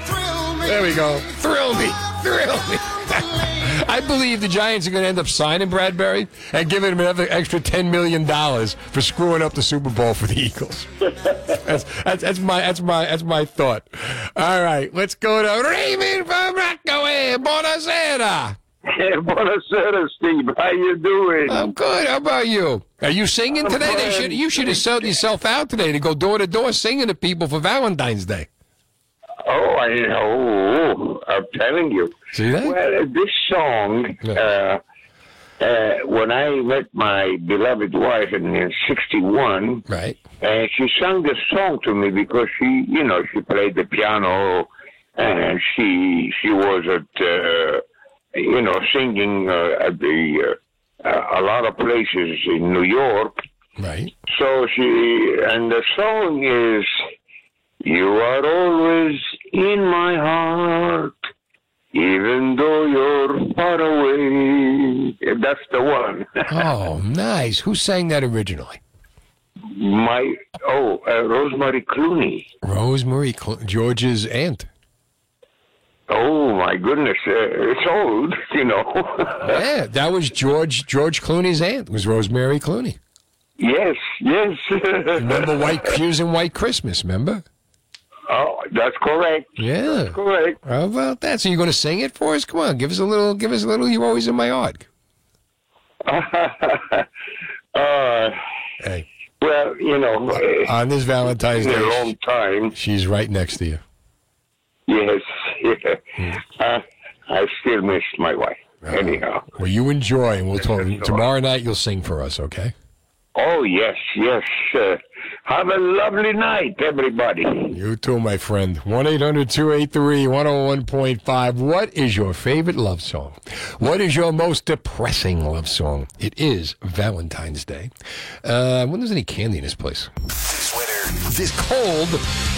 There we go. Thrill me. Thrill me. I believe the Giants are going to end up signing Bradberry and giving him another extra $10 million for screwing up the Super Bowl for the Eagles. That's, that's, that's my that's my that's my thought. All right, let's go to Raymond from Rockaway. Buonasera. Hey, Buonasera, Steve. How you doing? I'm good. How about you? Are you singing today? They should you should have sold yourself out today to go door to door singing to people for Valentine's Day. Oh, I know. I'm telling you. See that? Well, this song, uh, uh, when I met my beloved wife in, in 61, right. and she sang this song to me because she, you know, she played the piano and she she was at, uh, you know, singing uh, at the uh, uh, a lot of places in New York. Right. So she and the song is "You are always in my heart, even though you're far away." That's the one. Oh, nice. Who sang that originally? my oh, uh, Rosemary Clooney. Rosemary George's aunt. Oh my goodness, uh, it's old, you know. Yeah, that was George George Clooney's aunt. Was Rosemary Clooney? yes, yes. Remember White? Was in White Christmas. Remember? Oh, that's correct. Yeah. that's correct. How about that? So you're going to sing it for us? Come on, give us a little. Give us a little. You're always in my heart. uh, hey. Well, you know, uh, On this Valentine's Day, long time. she's right next to you. Yes. Yeah. Uh, I still miss my wife. Anyhow. Well, you enjoy, and we'll talk tomorrow night. You'll sing for us, okay? Oh yes, yes. Uh, have a lovely night, everybody. You too, my friend. 1 800 283 101.5. What is your favorite love song? What is your most depressing love song? It is Valentine's Day. Uh, if there's any candy in this place. This cold.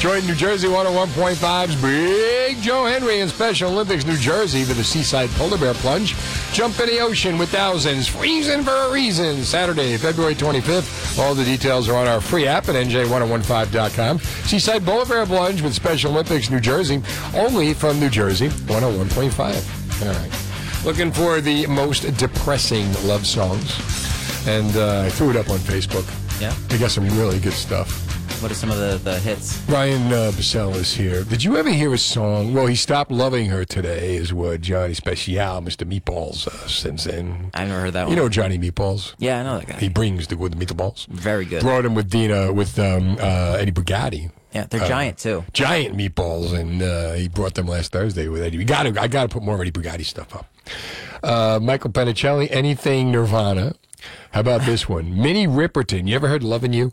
Join New Jersey 101.5's Big Joe Henry in Special Olympics, New Jersey for the Seaside Polar Bear Plunge. Jump in the ocean with thousands. Freezing for a reason. Saturday, February 25th. All the details are on our free app at NJ1015.com. Seaside Polar Bear Plunge with Special Olympics, New Jersey. Only from New Jersey 101.5. All right. Looking for the most depressing love songs. And uh, I threw it up on Facebook. Yeah. I got some really good stuff. What are some of the, the hits? Ryan uh, Bissell is here. Did you ever hear a song? Well, he stopped loving her today, is what Johnny Special, Mr. Meatballs, uh, sends in. I never heard that You one. You know Johnny Meatballs? Yeah, I know that guy. He brings the good meatballs. Very good. Brought him with Dina, with um, uh, Eddie Bugatti. Yeah, they're Uh, giant too. Giant meatballs, and uh, he brought them last Thursday with Eddie. We got to, I got to put more Eddie Bugatti stuff up. Uh, Michael Panicelli, anything Nirvana. How about this one? Minnie Riperton. You ever heard "Loving You"?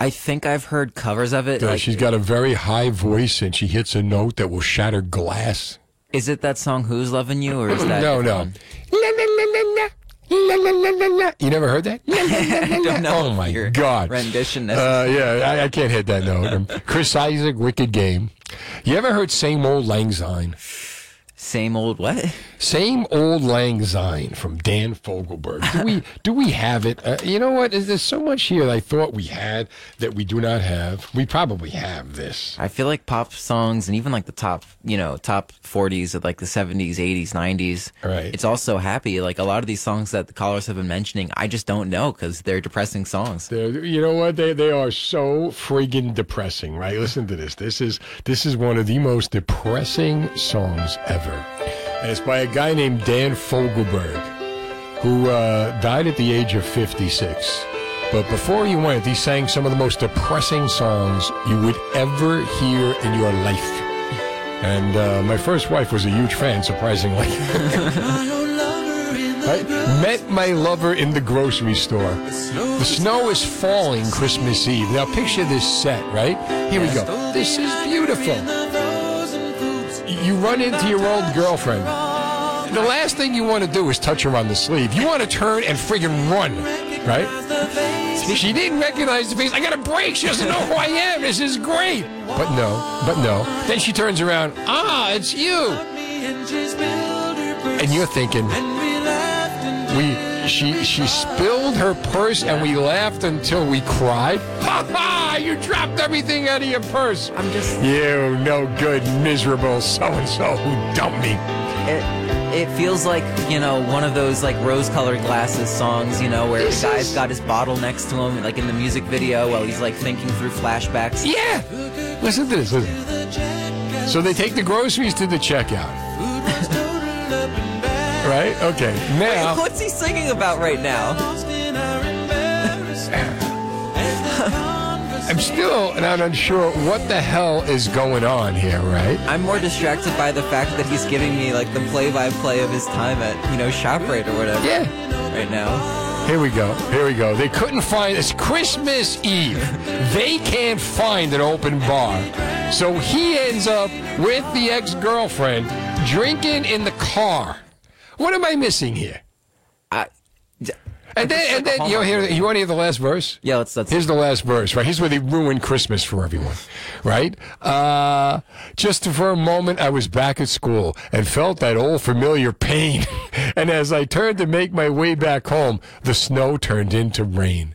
I think I've heard covers of it. Uh, like- she's got a very high voice, and she hits a note that will shatter glass. is it that song "Who's Loving You" or is that no, no. one? La, la, la, la, la. You never heard that? I don't know. Oh my God! rendition. Uh, yeah, I, I can't hit that note. Chris Isaak, Wicked Game. You ever heard "Same Old Lang Syne"? Same old what? Same old Lang Syne from Dan Fogelberg. Do we do we have it? Uh, you know what? There's so much here that I thought we had that we do not have. We probably have this. I feel like pop songs and even like the top, you know, top 40s of like the 70s, 80s, 90s. Right. It's also happy. Like a lot of these songs that the callers have been mentioning, I just don't know because they're depressing songs. They're, you know what? They they are so friggin' depressing, right? Listen to this. This is this is one of the most depressing songs ever, and it's by a guy named Dan Fogelberg, who uh, died at the age of 56. But before he went, he sang some of the most depressing songs you would ever hear in your life. And uh, my first wife was a huge fan, surprisingly. I met my lover in the grocery store. The snow is falling Christmas Eve. Now picture this set, right? Here we go. This is beautiful. You run into your old girlfriend. The last thing you want to do is touch her on the sleeve. You want to turn and friggin' run, right? She didn't recognize the face. I got a break. She doesn't know who I am. This is great. But no, but no. Then she turns around. Ah, it's you. And you're thinking, we she she spilled her purse and we laughed until we cried. Ha ha! You dropped everything out of your purse. I'm just you no good, miserable so and so who dumped me. It, it feels like, you know, one of those like rose colored glasses songs, you know, where This the guy's is- got his bottle next to him, like in the music video, while he's like thinking through flashbacks. Yeah. Listen to this. Listen. So they take the groceries to the checkout. Right? Okay. Now. Wait, what's he singing about right now? I'm still not unsure what the hell is going on here, right? I'm more distracted by the fact that he's giving me like the play-by-play of his time at, you know, ShopRite or whatever. Yeah. Right now. Here we go. Here we go. They couldn't find it's Christmas Eve. They can't find an open bar. So he ends up with the ex-girlfriend drinking in the car. What am I missing here? I and then, and then you hear you want to hear the last verse? Yeah, let's. let's Here's the last verse, right? Here's where they ruined Christmas for everyone, right? Uh, just for a moment, I was back at school and felt that old familiar pain. and as I turned to make my way back home, the snow turned into rain.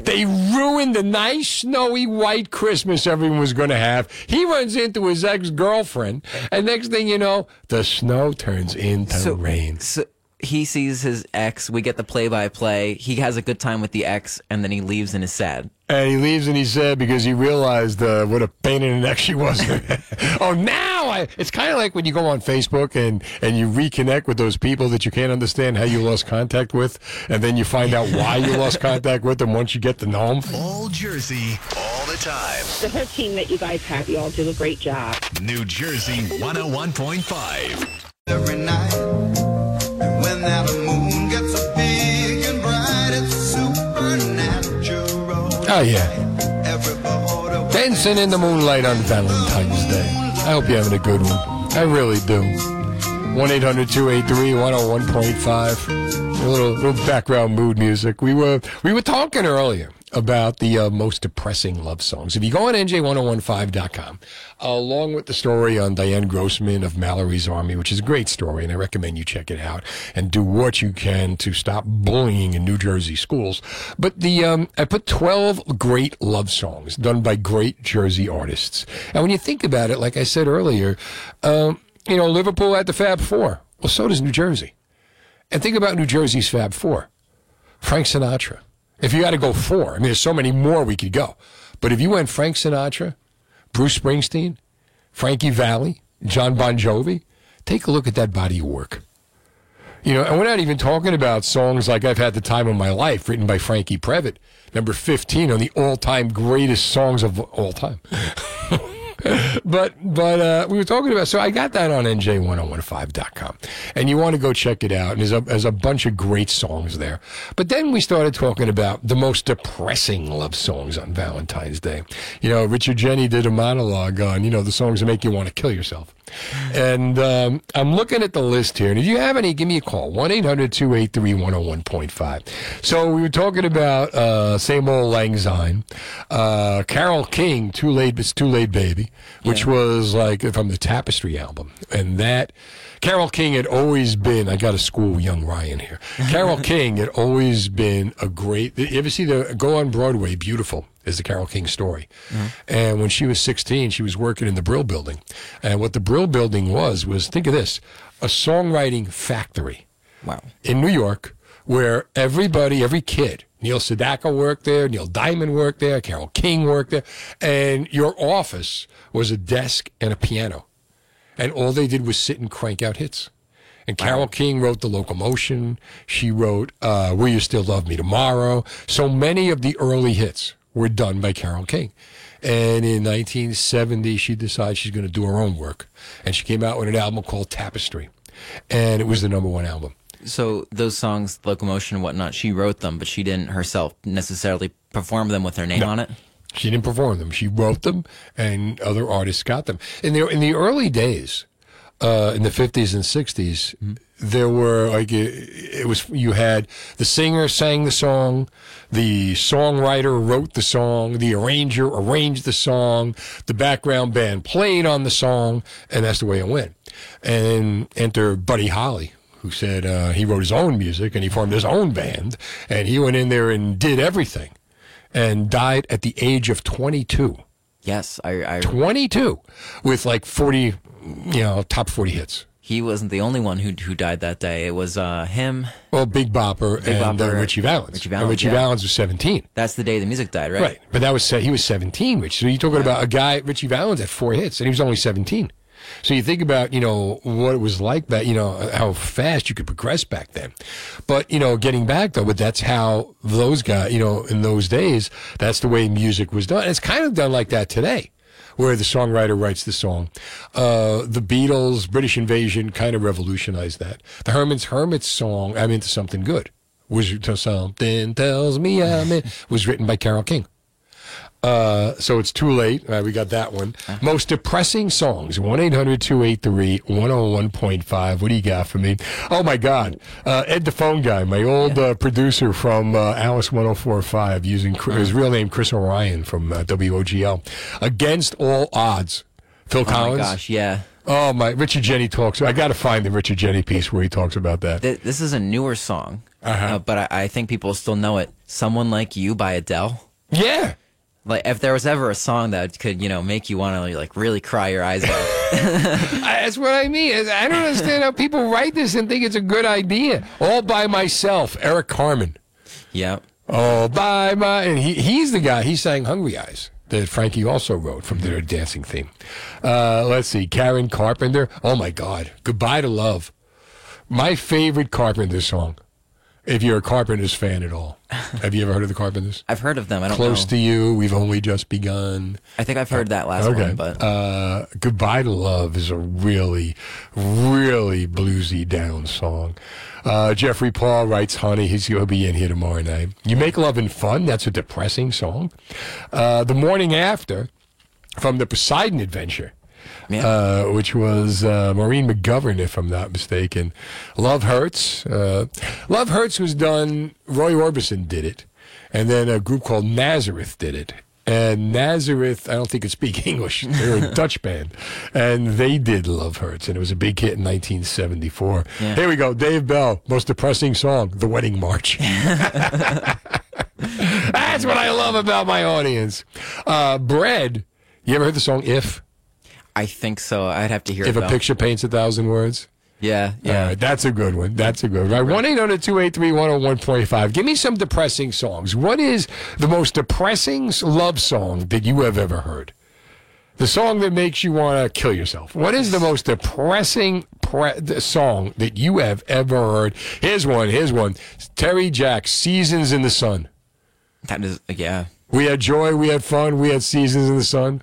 They ruined the nice, snowy, white Christmas everyone was going to have. He runs into his ex girlfriend, and next thing you know, the snow turns into rain. So he sees his ex. We get the play by play. He has a good time with the ex, and then he leaves and is sad. And he leaves and he said, because he realized uh, what a pain in the neck she was. oh, now I, it's kind of like when you go on Facebook and, and you reconnect with those people that you can't understand how you lost contact with, and then you find out why you lost contact with them once you get to know them. All Jersey, all the time. The whole team that you guys have, you all do a great job. New Jersey 101.5. Every night, and when that Oh, yeah. Dancing in the moonlight on Valentine's Day. I hope you're having a good one. I really do. 1 800 283 101.5. A little, little background mood music. We were, we were talking earlier about the uh, most depressing love songs. If you go on NJ1015.com, along with the story on Dianne Grossman of Mallory's Army, which is a great story, and I recommend you check it out and do what you can to stop bullying in New Jersey schools. But the um, I put 12 great love songs done by great Jersey artists. And when you think about it, like I said earlier, um, you know, Liverpool had the Fab Four. Well, so does New Jersey. And think about New Jersey's Fab Four. Frank Sinatra. If you had to go four, I mean, there's so many more we could go. But if you went Frank Sinatra, Bruce Springsteen, Frankie Valli, Jon Bon Jovi, take a look at that body of work. You know, and we're not even talking about songs like I've Had the Time of My Life, written by Franke Previte, number 15 on the all time greatest songs of all time. but but uh, we were talking about so I got that on nj1015.com and you want to go check it out and there's a, there's a bunch of great songs there. But then we started talking about the most depressing love songs on Valentine's Day. You know Richard Jeni did a monologue on you know the songs that make you want to kill yourself. And um, I'm looking at the list here and if you have any give me a call 1-800-283-101.5 so we were talking about uh, same old Lang Syne uh, Carole King Too Late It's Too Late Baby which was like from the Tapestry album. And that, Carole King had always been, I got to school young Ryan here. Carole King had always been a great, you ever see the, go on Broadway, Beautiful is the Carole King story. Mm-hmm. And when she was 16, she was working in the Brill Building. And what the Brill Building was, was think of this, a songwriting factory. Wow. In New York, where everybody, every kid, Neil Sedaka worked there, Neil Diamond worked there, Carole King worked there, and your office was a desk and a piano. And all they did was sit and crank out hits. And Carole King wrote The Locomotion. She wrote uh, Will You Still Love Me Tomorrow. So many of the early hits were done by Carole King. And in 1970, she decided she's going to do her own work. And she came out with an album called Tapestry. And it was the number one album. So those songs, Locomotion and whatnot, she wrote them, but she didn't herself necessarily perform them with her name No. on it. She didn't perform them. She wrote them, and other artists got them. In the in the early days, uh, in the fifties and 60s there were like it, it was you had the singer sang the song, the songwriter wrote the song, the arranger arranged the song, the background band played on the song, and that's the way it went. And enter Buddy Holly. Who said uh, he wrote his own music and he formed his own band and he went in there and did everything and died at the age of 22. Yes, I, I 22 with like 40, you know, top 40 hits. He wasn't the only one who who died that day. It was uh, him. Well, Big Bopper Big and uh, Ritchie Valens. Richie And Valens, Richie yeah. Valens was 17. That's the day the music died, right? Right. But that was he was 17, Rich. So you're talking about a guy, Ritchie Valens, had four hits, and he was only 17. So you think about, you know, what it was like back, you know, how fast you could progress back then. But, you know, getting back though, but that's how those guys, you know, in those days, that's the way music was done. It's kind of done like that today. Where the songwriter writes the song. Uh, the Beatles, British Invasion kind of revolutionized that. The Herman's Hermits song, I'm into something good, was something tells me I'm in, was written by Carole King. Uh, so it's too late. Uh, we got that one. Most depressing songs. 1 800 283 101.5. What do you got for me? Oh, my God. Uh, Ed the Phone Guy, my old uh, producer from uh, Alice 1045, using his real name, Chris Orion from uh, WOGL. Against All Odds. Phil Oh Collins. my gosh, yeah. Oh, my. Richard Jeni talks. I got to find the Richard Jeni piece where he talks about that. Th- this is a newer song, Uh-huh. uh, but I, I think people still know it. "Someone Like You" by Adele. Yeah. Like if there was ever a song that could, you know, make you want to like really cry your eyes out, That's what I mean. I don't understand how people write this and think it's a good idea. All by myself, Eric Carmen. Yep. Oh, by my. And he, he's the guy, he sang Hungry Eyes that Frankie also wrote from their dancing theme. Uh, let's see, Karen Carpenter. Oh, my God. Goodbye to Love. My favorite Carpenter song, if you're a Carpenters fan at all. Have you ever heard of the Carpenters? I've heard of them. I don't Close know. to You, We've Only Just Begun. I think I've heard that last okay. one, but uh, "Goodbye to Love" is a really, really bluesy down song. Uh, Jeffrey Paul writes, "Honey, he's gonna be in here tomorrow night." You make love and fun. That's a depressing song. Uh, the morning after, from the Poseidon Adventure. Uh, which was uh, Maureen McGovern, if I'm not mistaken. Love Hurts. Uh, Love Hurts was done, Roy Orbison did it, and then a group called Nazareth did it. And Nazareth, I don't think could speak English. They're a Dutch band. And they did Love Hurts, and it was a big hit in 1974. Yeah. Here we go. Dave Bell, most depressing song, The Wedding March. That's what I love about my audience. Uh, Bread, you ever heard the song If? I think so. I'd have to hear it. If a picture paints a thousand words? Yeah, yeah. Right, that's a good one. That's a good one. 1 800 283 101.5. Give me some depressing songs. What is the most depressing love song that you have ever heard? The song that makes you want to kill yourself. What is the most depressing pre- song that you have ever heard? Here's one. Here's one. Terry Jacks, Seasons in the Sun. That is, yeah. We had joy, we had fun, we had Seasons in the Sun.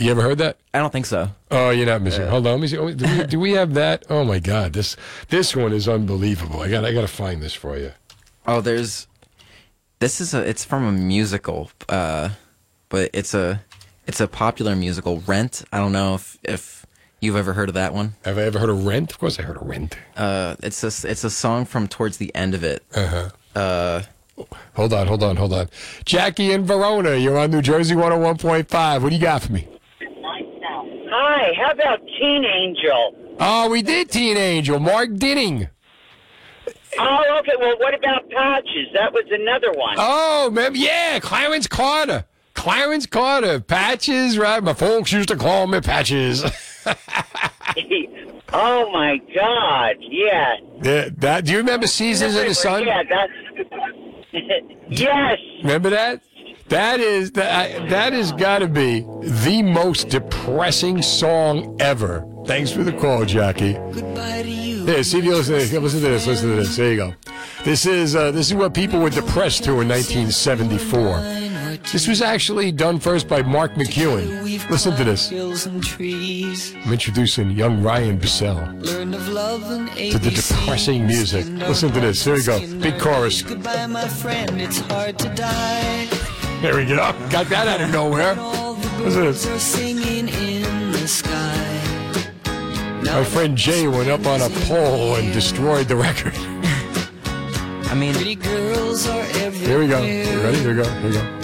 You ever heard that? I don't think so. Oh, you're not missing. Hold on, let me see. Oh, Do we, do we have that? Oh my God, this this one is unbelievable. I got I got to find this for you. Oh, there's. This is a. It's from a musical, uh, but it's a. It's a popular musical, Rent. I don't know if if you've ever heard of that one. Have I ever heard of Rent? Of course, I heard of Rent. Uh, it's a it's a song from towards the end of it. Uh-huh. Uh, Hold on, hold on, hold on. Jackie in Verona, you're on New Jersey 101.5. What do you got for me? Hi, how about Teen Angel? Oh, we did Teen Angel, Mark Dinning. Oh, okay. Well, what about Patches? That was another one. Oh, man, yeah, Clarence Carter. Clarence Carter, Patches, right? My folks used to call me Patches. oh my God! Yeah. that, that, do you remember Seasons in the Sun? Yeah, that's. yes. Remember that? That is that that has got to be the most depressing song ever. Thanks for the call, Jackie. Here, see if you listen. To. Listen to this. Listen to this. There you go. This is uh, this is what people were depressed to in 1974. This was actually done first by Mark McEwen. Listen to this. I'm introducing young Ryan Bissell to the depressing music. Listen to this. Here we go. Big chorus. Goodbye, my friend, it's hard to die. There we go. Got that out of nowhere. Listen to this. Are singing in the sky. My friend Jay went up on a pole and destroyed the record. I mean, Pretty girls are everywhere. Here we go. You ready? Here we go. Here we go.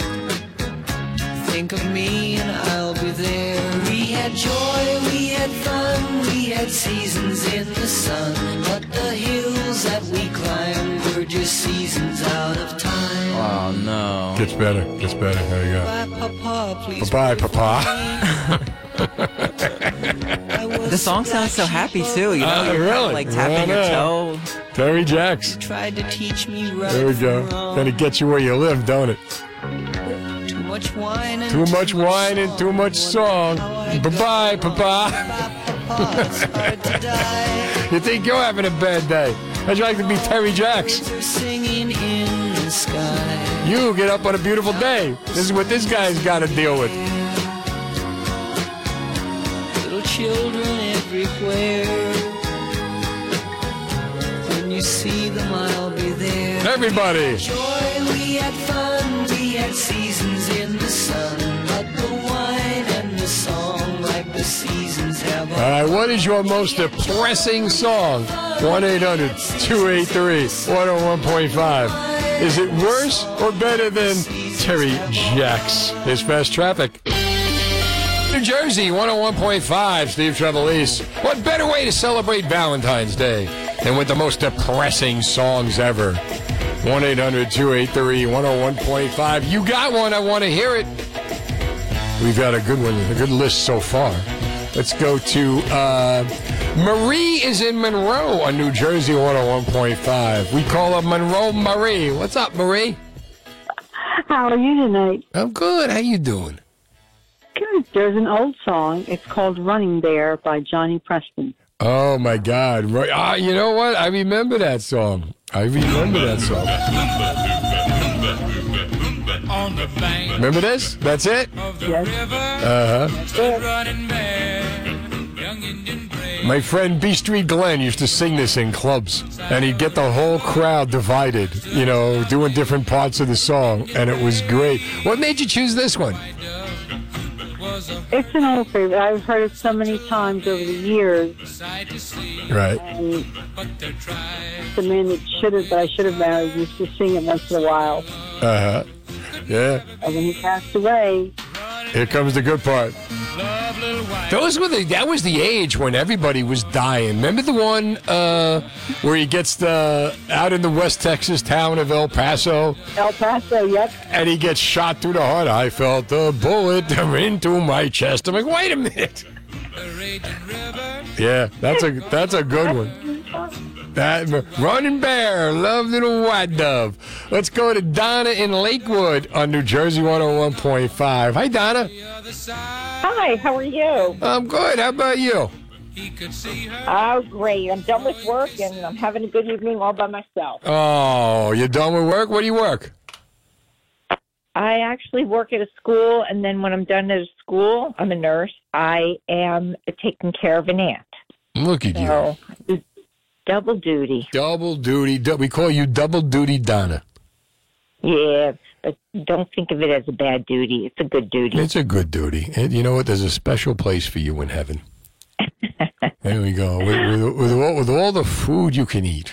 Think of me and I'll be there. We had joy, we had fun, we had seasons in the sun. But the hills that we climbed were just seasons out of time. No. Gets better. Gets better. There you go. Bye, Papa, please. Bye, Papa. The song sounds so happy too. You know, Uh, you're kinda, really? like tapping your Yeah. toe. Terry Jacks. You Tried to teach me right There we go. from wrong. Gonna get you where you live, don't it? Too much wine and Too much wine and too much song. Bye bye, Papa. you think you're having a bad day? How'd you like to be Terry Jacks? Are singing in the sky. You get up on a beautiful day. This is what this guy's got to deal with. Little children everywhere. When you see them, I'll be there. Everybody. Joy, we had fun, we had seasons in the sun. But the wine and the song, like the seasons have All right, what is your most depressing song? 1 800 283 101.5. Is it worse or better than Terry Jacks? His fast traffic. New Jersey 101.5, Steve Trevelise. What better way to celebrate Valentine's Day than with the most depressing songs ever? 1 800 283 101.5. You got one, I want to hear it. We've got a good one, a good list so far. Let's go to uh, Marie is in Monroe on New Jersey 101.5. We call her Monroe Marie. What's up, Marie? How are you tonight? I'm good. How you doing? Good. There's an old song. It's called "Running Bear" by Johnny Preston. Oh my God! Right. Ah, you know what? I remember that song. I remember that song. Remember this? That's it. Uh huh. My friend B Street Glenn used to sing this in clubs, and he'd get the whole crowd divided, you know, doing different parts of the song, and it was great. What made you choose this one? It's an old favorite. I've heard it so many times over the years. Right. And the man that should have, that I should have married, used to sing it once in a while. Uh huh. Yeah. And when he passed away, Here comes the good part. Those were the that was the age when everybody was dying. Remember the one uh, where he gets the out in the West Texas town of El Paso El Paso, yep. and he gets shot through the heart. I felt a bullet into my chest. I'm like, wait a minute. Yeah, that's a that's a good one. That running bear, love little white dove. Let's go to Donna in Lakewood on New Jersey 101.5. Hi, Donna. Hi, how are you? I'm good. How about you? Oh, great. I'm done with work and I'm having a good evening all by myself. Oh, you're done with work? Where do you work? I actually work at a school, and then when I'm done at a school, I'm a nurse. I am taking care of an aunt. Look at you. Double duty. Double duty. We call you double duty Donna. Yeah, but don't think of it as a bad duty. It's a good duty. It's a good duty. And you know what? There's a special place for you in heaven. there we go. With, with, with, all, with all the food you can eat.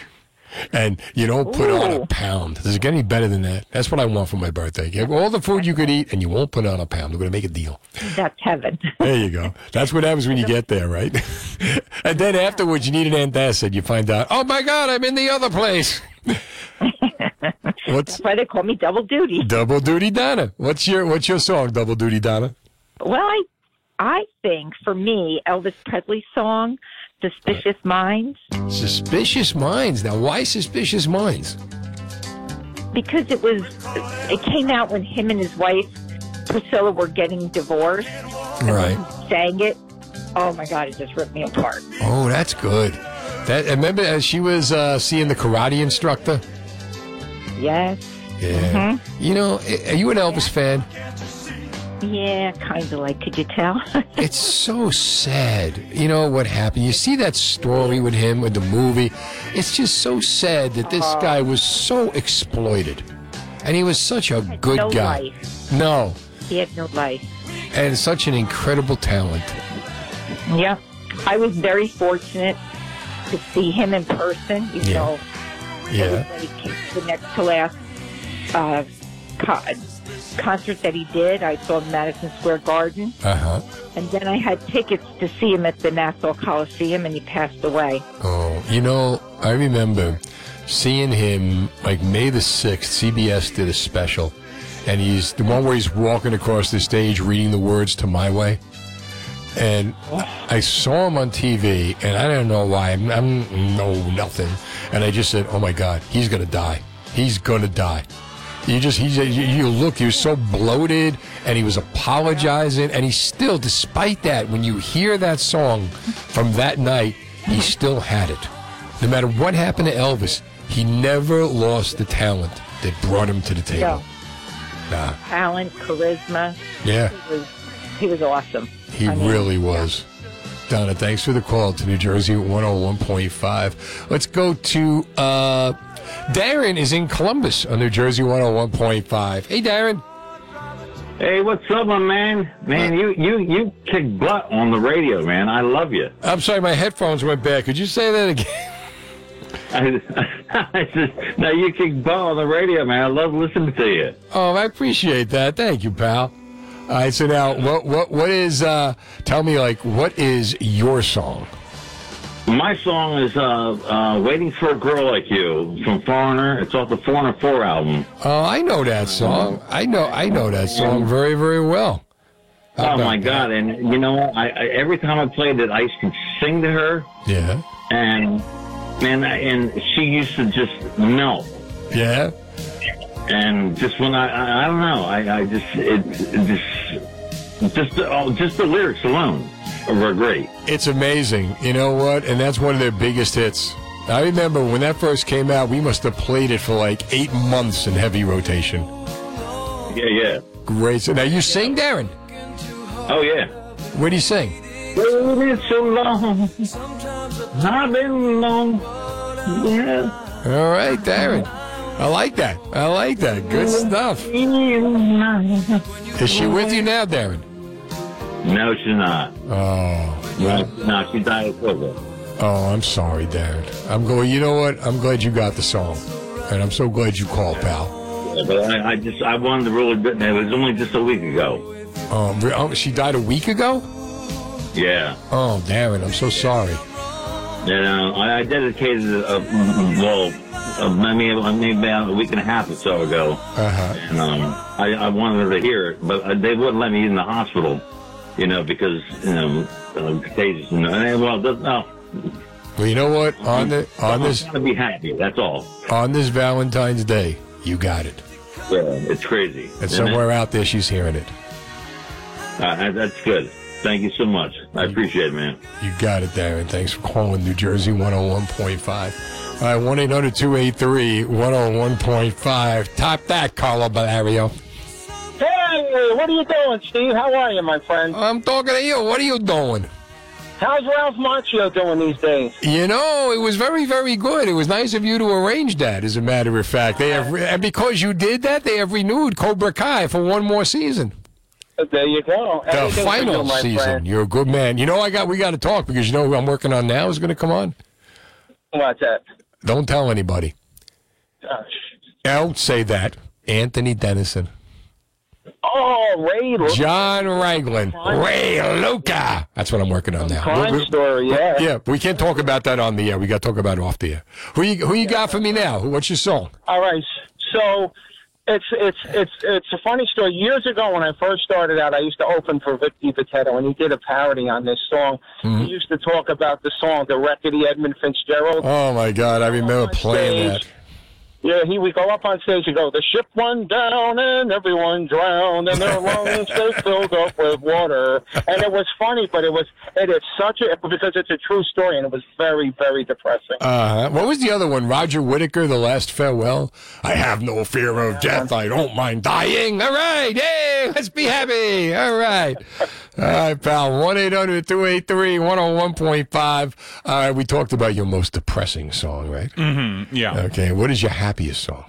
And you don't put on a pound. Does it get any better than that? That's what I want for my birthday. You have all the food you could eat, and you won't put on a pound. We're going to make a deal. That's heaven. There you go. That's what happens when you get there, right? and then afterwards, you need an antacid. You find out, oh my God, I'm in the other place. What's That's why they call me double duty. Double Duty Donna? What's your What's your song, Double Duty Donna? Well, I, I think for me, Elvis Presley's song, "Suspicious Minds," Suspicious Minds. Now, why Suspicious Minds? because it was, it came out when him and his wife Priscilla were getting divorced. Right. Sang it. Oh my God! It just ripped me apart. Oh, that's good. That remember as she was uh, seeing the karate instructor. Yes. Yeah. Mm-hmm. You know, are you an Elvis fan? Yeah, kind of like. Could you tell? It's so sad. You know what happened? You see that story with him with the movie. It's just so sad that this guy was so exploited, and he was such a good no guy. life. No, he had no life. and such an incredible talent. Yeah, I was very fortunate to see him in person. You Yeah. know, Yeah. when he came to the next to last uh, co- concert that he did. I saw him in Madison Square Garden, Uh huh. and then I had tickets to see him at the Nassau Coliseum, and he passed away. Oh, you know, I remember seeing him like May the 6th, CBS did a special, and he's the one where he's walking across the stage reading the words to My Way. And I saw him on TV, and I don't know why. I'm, I'm no nothing. And I just said, "Oh my God, he's gonna die. He's gonna die." You just he you, look, he was so bloated, and he was apologizing, and he still, despite that, when you hear that song from that night, he still had it. No matter what happened to Elvis, he never lost the talent that brought him to the table. Nah, Talent, charisma. yeah. He was, he was awesome. He I mean, really was. Donna, thanks for the call to New Jersey 101.5. Let's go to uh, Darren is in Columbus on New Jersey 101.5. Hey, Darren. Hey, what's up, my man? Man, you you you kick butt on the radio, man. I love you. I'm sorry, my headphones went bad. Could you say that again? I, I just, no, you kick butt on the radio, man. I love listening to you. Oh, I appreciate that. Thank you, pal. All right, so now what what what is uh tell me like what is your song? My song is uh, uh, "Waiting for a Girl Like You" from Foreigner. It's off the Foreigner Four album. Oh, I know that song. I know I know that song very very well. Oh my that? God! And you know. I, I every time I played it, I used to sing to her, Yeah. and man, I- and she used to just melt. Yeah. And just when I, I, I don't know, I, I just, it, it just, just, oh, just the lyrics alone were great. It's amazing. You know what? And that's one of their biggest hits. I remember when that first came out, we must have played it for like eight months in heavy rotation. Yeah, yeah. Great. So now you sing, Darren. Oh yeah. What do you sing? Waited so long, I've been long. Yeah. All right, Darren. I like that. I like that. Good stuff. Is she with you now, Darren? No, she's not. Oh. No, no, she died of COVID. Oh, I'm sorry, Darren. I'm going. You know what? I'm glad you got the song, and I'm so glad you called, pal. Yeah, but I, I just, I wanted to really. It was only just a week ago. Um, oh, she died a week ago. Yeah. Oh, Darren, I'm so sorry. You know, I, I dedicated a, well, uh, maybe maybe about a week and a half or so ago, Uh-huh. and um, I, I wanted her to hear it, but uh, they wouldn't let me in the hospital, you know, because you know, uh, contagious. And, well, no, Well, you know what? On the on I this to be happy. That's all. on this Valentine's Day, you got it. Yeah, it's crazy. And somewhere out there, she's hearing it. Uh, that's good. Thank you so much. I appreciate it, man. You got it, Darren. Thanks for calling New Jersey 101.5. All right, 1 800 283 101.5. Top that, Carlo Valerio. Hey, what are you doing, Steve? How are you, my friend? I'm talking to you. What are you doing? How's Ralph Macchio doing these days? You know, it was very, very good. It was nice of you to arrange that, as a matter of fact. They have, and because you did that, they have renewed Cobra Kai for one more season. There you go. The Everything final you, season. friend. You're a good man. You know, I got we got to talk because you know who I'm working on now is going to come on. What's that? Don't tell anybody. Uh, Don't say that. Anthony Denison. Oh, Ray. Lu- John Raglan. Ray Luca. That's what I'm working on now. Crime We- we- story, yeah. Yeah, we can't talk about that on the air. We got to talk about it off the air. Who you, who you got for me now? What's your song? All right. So it's it's it's it's a funny story. Years ago, when I first started out, I used to open for Vic Dibitetto, and he did a parody on this song. Mm-hmm. He used to talk about the song, the Reckety Edmund Fitzgerald. Oh my God, I remember playing that. Yeah, he would go up on stage and go, "The ship went down and everyone drowned, and their lungs they filled up with water." And it was funny, but it was it is such a because it's a true story, and it was very very depressing. Uh, what was the other one? Roger Whittaker, The Last Farewell. I have no fear of death. I don't mind dying. All right. Hey, let's be happy. All right. All right, pal. 1 800 283 101.5. All right. We talked about your most depressing song, right? Mm-hmm. Yeah. Okay. What is your happiest song?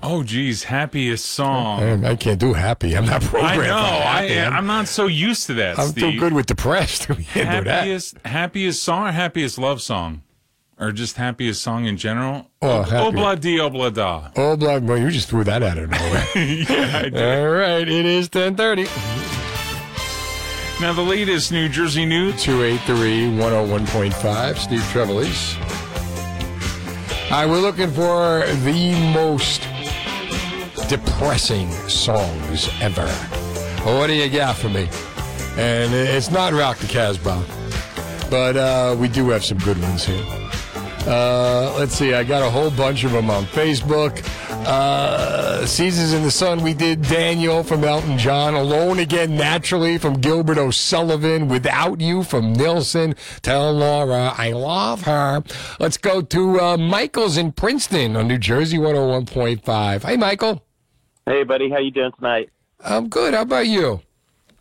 Oh, geez, happiest song. I, I can't do happy. I'm not programmed. know. I, happy. I'm, I'm not so used to that. I'm Steve. too good with depressed. We can't do that. happiest happiest song or happiest love song, or just happiest song in general. Oh, oh happy. Obla di obla da. Oh, blood. Well, you just threw that out of nowhere. yeah, I did. All right. It is 1030. Now the latest New Jersey news. 283 101.5. Steve Trevelise. Right, we're looking for the most depressing songs ever. Well, what do you got for me? And it's not Rock the Casbah, but uh, we do have some good ones here. Uh, let's see, I got a whole bunch of them on Facebook. Uh, Seasons in the Sun, we did Daniel from Elton John. Alone Again, Naturally from Gilbert O'Sullivan. Without You from Nilsson. Tell Laura I love her. Let's go to uh, Michael's in Princeton on New Jersey 101.5. Hey, Michael. Hey, buddy, how you doing tonight? I'm good. How about you?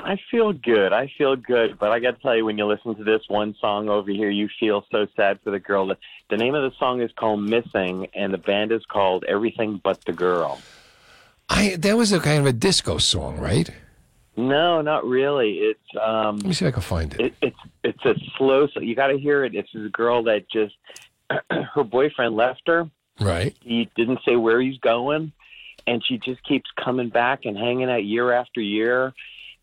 I feel good. I feel good, but I got to tell you, when you listen to this one song over here, you feel so sad for the girl. The, the name of the song is called "Missing," and the band is called Everything But the Girl. I That was a kind of a disco song, right? No, not really. It's um, Let me see if I can find it. it it's it's a slow. So you got to hear it. It's this girl that just her boyfriend left her. Right. He didn't say where he's going, and she just keeps coming back and hanging out year after year.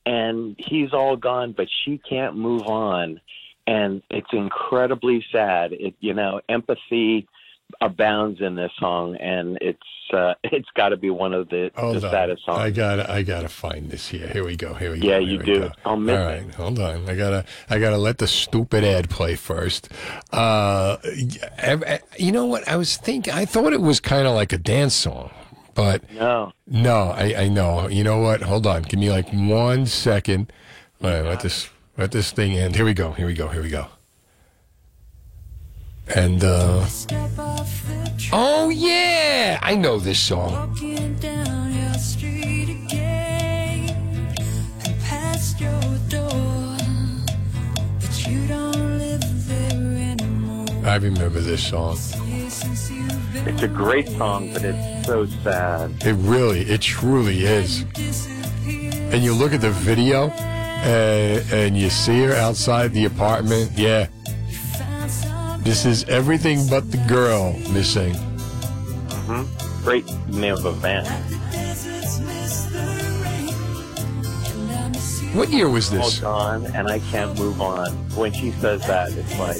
And he's all gone, but she can't move on, and it's incredibly sad. It you know empathy abounds in this song, and it's uh, it's got to be one of the, Hold the on. saddest songs. I gotta, I gotta find this here. Here we go. Here we go. Yeah, you do. All right, hold on. I gotta, I gotta let the stupid ad play first. Uh, you know what? I was thinking. I thought it was kind of like a dance song, but no, no. I, I know. You know what? Hold on. Give me like one second. All right, let this, let this thing end. Here we go. Here we go. Here we go. And uh, oh yeah, I know this song. Walking down your street again and past your door, but you don't live there anymore. I remember this song. Since you've been It's a great song, but it's so sad. It really, it truly is. And you look at the video, uh, and you see her outside the apartment. Yeah, this is everything but the girl missing. hmm Great name of. What year was this? All gone, and I can't move on. When she says that, it's like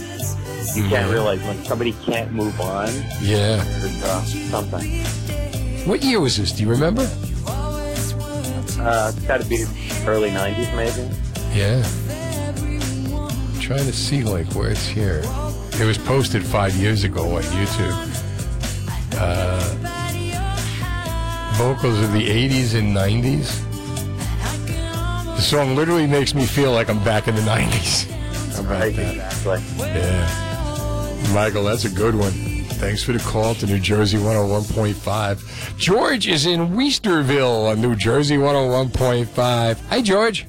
you can't realize when somebody can't move on. Yeah. Uh, something. What year was this? Do you remember? Uh, it's got to be early '90s, maybe. Yeah. I'm trying to see like where it's here. It was posted five years ago on YouTube. Uh, vocals of the 80s and 90s. The song literally makes me feel like I'm back in the 90s. How about Right, that? exactly. Yeah. Michael, that's a good one. Thanks for the call to New Jersey 101.5. George is in Westerville on New Jersey 101.5. Hi, George.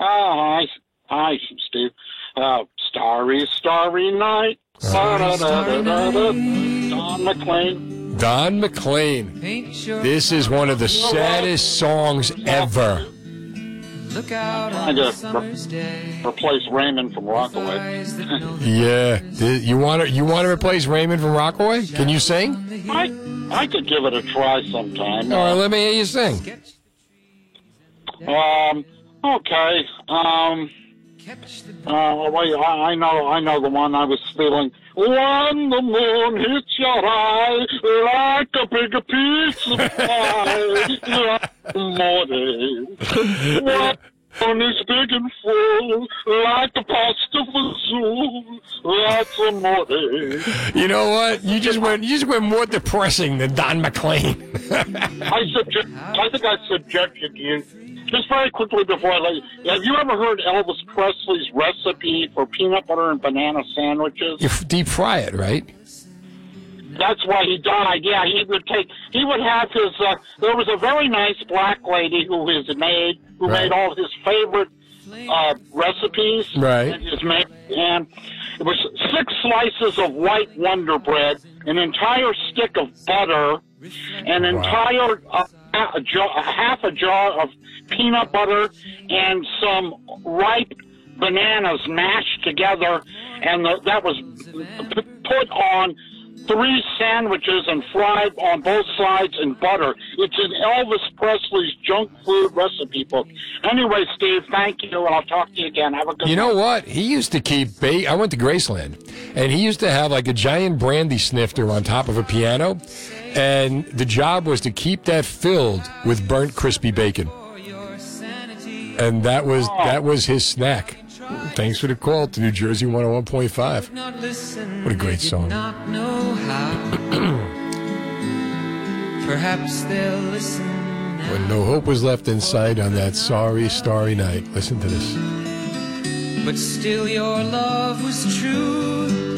Oh, hi, hi, Steve. Uh, starry, starry night. Da-da-da-da-da-da. Don McLean. Don McLean. This is one of the saddest songs ever. Look out Trying on to a summer's day. replace Raymond from Rockaway. Yeah. You want to you want to replace Raymond from Rockaway? Can you sing? I, I could give it a try sometime. All right, let me hear you sing. Um. Okay. Um. Uh, wait, I, I know, I know the one I was feeling. When the moon hits your eye like a big piece of pie, morning. When the moon is big and full, like a pasta fazool, that's a morning. You know what? You just went you just went more depressing than Don McLean. I subject, I think I subjected you. Just very quickly before I let you, have you ever heard Elvis Presley's recipe for peanut butter and banana sandwiches? you deep fry it, right? That's why he died. Yeah, he would take. He would have his. Uh, there was a very nice black lady who was maid who Right. made all his favorite uh, recipes. Right. And his maid, and it was six slices of white Wonder Bread, an entire stick of butter, an entire uh, a jar, a half a jar of peanut butter, and some ripe bananas mashed together, and the, that was put on three sandwiches and fried on both sides in butter. It's in Elvis Presley's junk food recipe book. Anyway, Steve, thank you, and I'll talk to you again. Have a good You know what? He used to keep. Ba- I went to Graceland, and he used to have like a giant brandy snifter on top of a piano, and the job was to keep that filled with burnt crispy bacon, and that was that was his snack. Thanks for the call to New Jersey 101.5. Not What a great song. Not know how. Perhaps they'll listen. When no hope was left in sight on that sorry, starry night. Listen to this. But still, your love was true.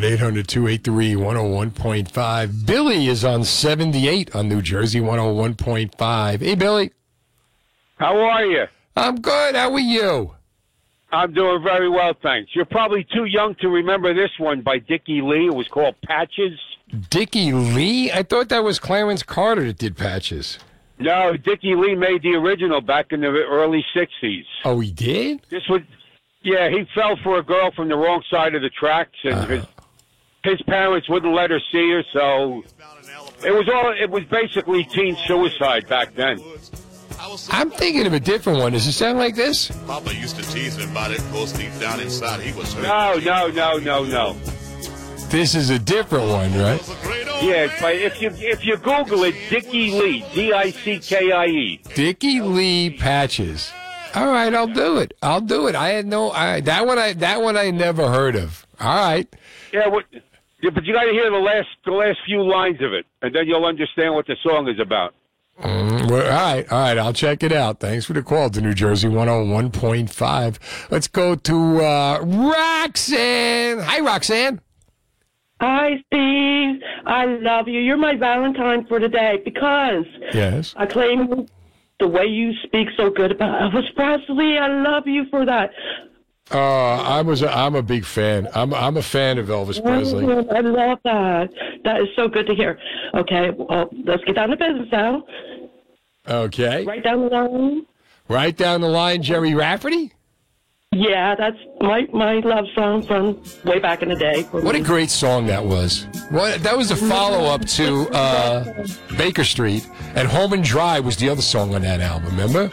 1 800 283 101.5. Billy is on 78 on New Jersey 101.5. Hey, Billy. How are you? I'm good. How are you? I'm doing very well, thanks. You're probably too young to remember this one by Dickie Lee. It was called Patches. Dickie Lee? I thought that was Clarence Carter that did patches. No, Dickie Lee made the original back in the early '60s. Oh, he did. This was, yeah, he fell for a girl from the wrong side of the tracks, and Uh-huh. his his parents wouldn't let her see her, so it was all. It was basically teen suicide back then. I'm thinking of a different one. Does it sound like this? Papa used to tease him about it. Of course, deep down inside, he was hurt. No, no, no, no, no. This is a different one, right? Yeah, but if you if you Google it, Dickie Lee, D I C K I E. Dickie Lee patches. All right, I'll do it. I'll do it. I had no I, that one. I that one I never heard of. All right. Yeah, what? Yeah, but you got to hear the last the last few lines of it, and then you'll understand what the song is about. Mm, well, all right, all right. I'll check it out. Thanks for the call to New Jersey 101.5. Let's go to uh, Roxanne. Hi, Roxanne. Hi, Steve. I love you. You're my Valentine for today because Yes. I claim the way you speak so good about Elvis Presley. I love you for that. Uh, I was. A, I'm a big fan. I'm. I'm a fan of Elvis Presley. Oh, I love that. That is so good to hear. Okay, well, let's get down to business now. Okay. Right down the line. Right down the line, Gerry Rafferty. Yeah, that's my my love song from way back in the day. What a great song that was. What that was a follow up to uh, Baker Street, and Home and Dry was the other song on that album. Remember?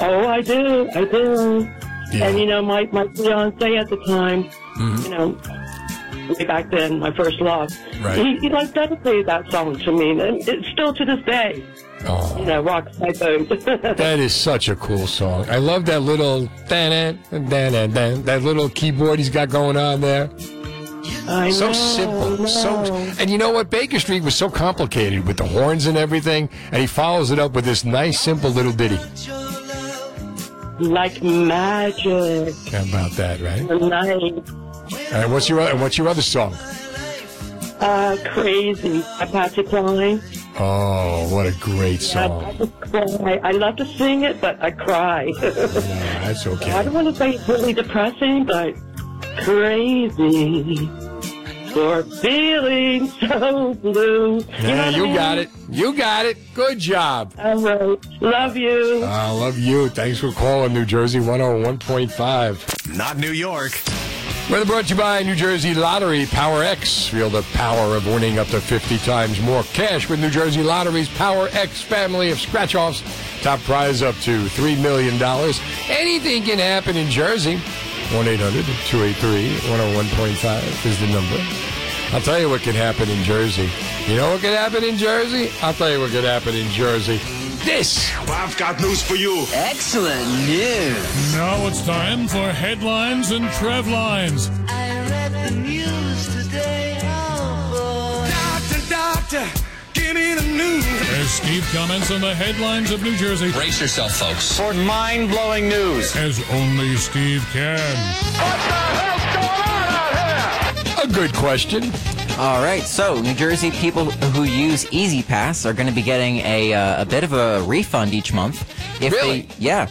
Oh, I do. I do. Yeah. And you know, my my fiance at the time, Mhm. you know, way back then, my first love, Right. he, he like dedicated that song to me, and it's still to this day. Oh. You know, rocks my boat. That is such a cool song. I love that little dan dan dan that little keyboard he's got going on there. I so know, simple, I so and you know what? Baker Street was so complicated with the horns and everything, and he follows it up with this nice, simple little ditty. Like magic. How about that, right? The night, All right, what's your and what's your other song? uh, crazy. By Patsy Cline. Oh, what a great song! I. I love to sing it, but I cry. That's okay. I don't want to say it's really depressing, but crazy for feeling so blue. You know Yeah, what I you mean? got it. You got it. Good job. All right. Love you. I love you. Thanks for calling New Jersey 101.5. Not New York. Weather brought to you by New Jersey Lottery Power X. Feel the power of winning up to 50 times more cash with New Jersey Lottery's Power X family of scratch offs. Top prize up to $3 million. Anything can happen in Jersey. 1 800 283 101.5 is the number. I'll tell you what can happen in Jersey. You know what can happen in Jersey? I'll tell you what can happen in Jersey. This. I've got news for you. Excellent news. Now it's time for headlines and Trev lines. I read the news today. Oh boy. Doctor, doctor, As Steve comments on the headlines of New Jersey. Brace yourself, folks. For mind blowing news. As only Steve can. A good question. All right, so New Jersey people who use E-ZPass are going to be getting a, uh, a bit of a refund each month. If Really? They, yeah.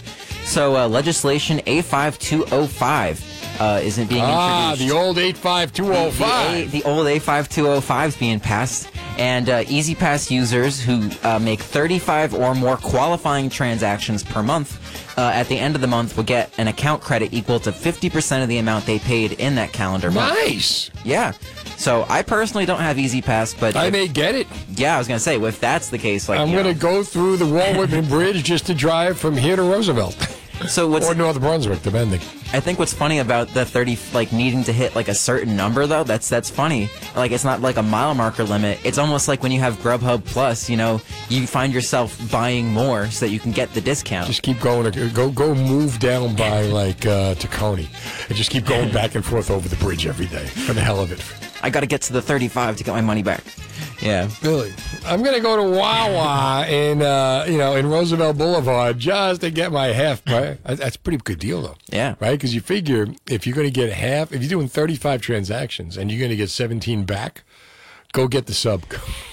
So uh, legislation A5205 uh, isn't being Ah, introduced. Ah, the old 85205. The, the, the old A5205 is being passed, and uh, E-ZPass users who uh, make 35 or more qualifying transactions per month uh, at the end of the month will get an account credit equal to 50% of the amount they paid in that calendar month. Nice. Yeah. So I personally don't have E-ZPass, but I if- may get it. Yeah, I was gonna say if that's the case, like I'm going to know. go through the Walt Whitman Bridge just to drive from here to Roosevelt. So what's or North Brunswick, depending. I think what's funny about the 30 like needing to hit like a certain number though, that's that's funny. Like it's not like a mile marker limit. It's almost like when you have Grubhub Plus, you know, you find yourself buying more so that you can get the discount. Just keep going. Go go move down by like uh, Tacony, and just keep going back and forth over the bridge every day for the hell of it. I got to get to the 35 to get my money back. Yeah. Really, I'm gonna go to Wawa in uh, you know in Roosevelt Boulevard just to get my half. Right? That's a pretty good deal though. Yeah. Right? Because you figure if you're gonna get half, if you're doing 35 transactions and you're gonna get 17 back, go get the sub.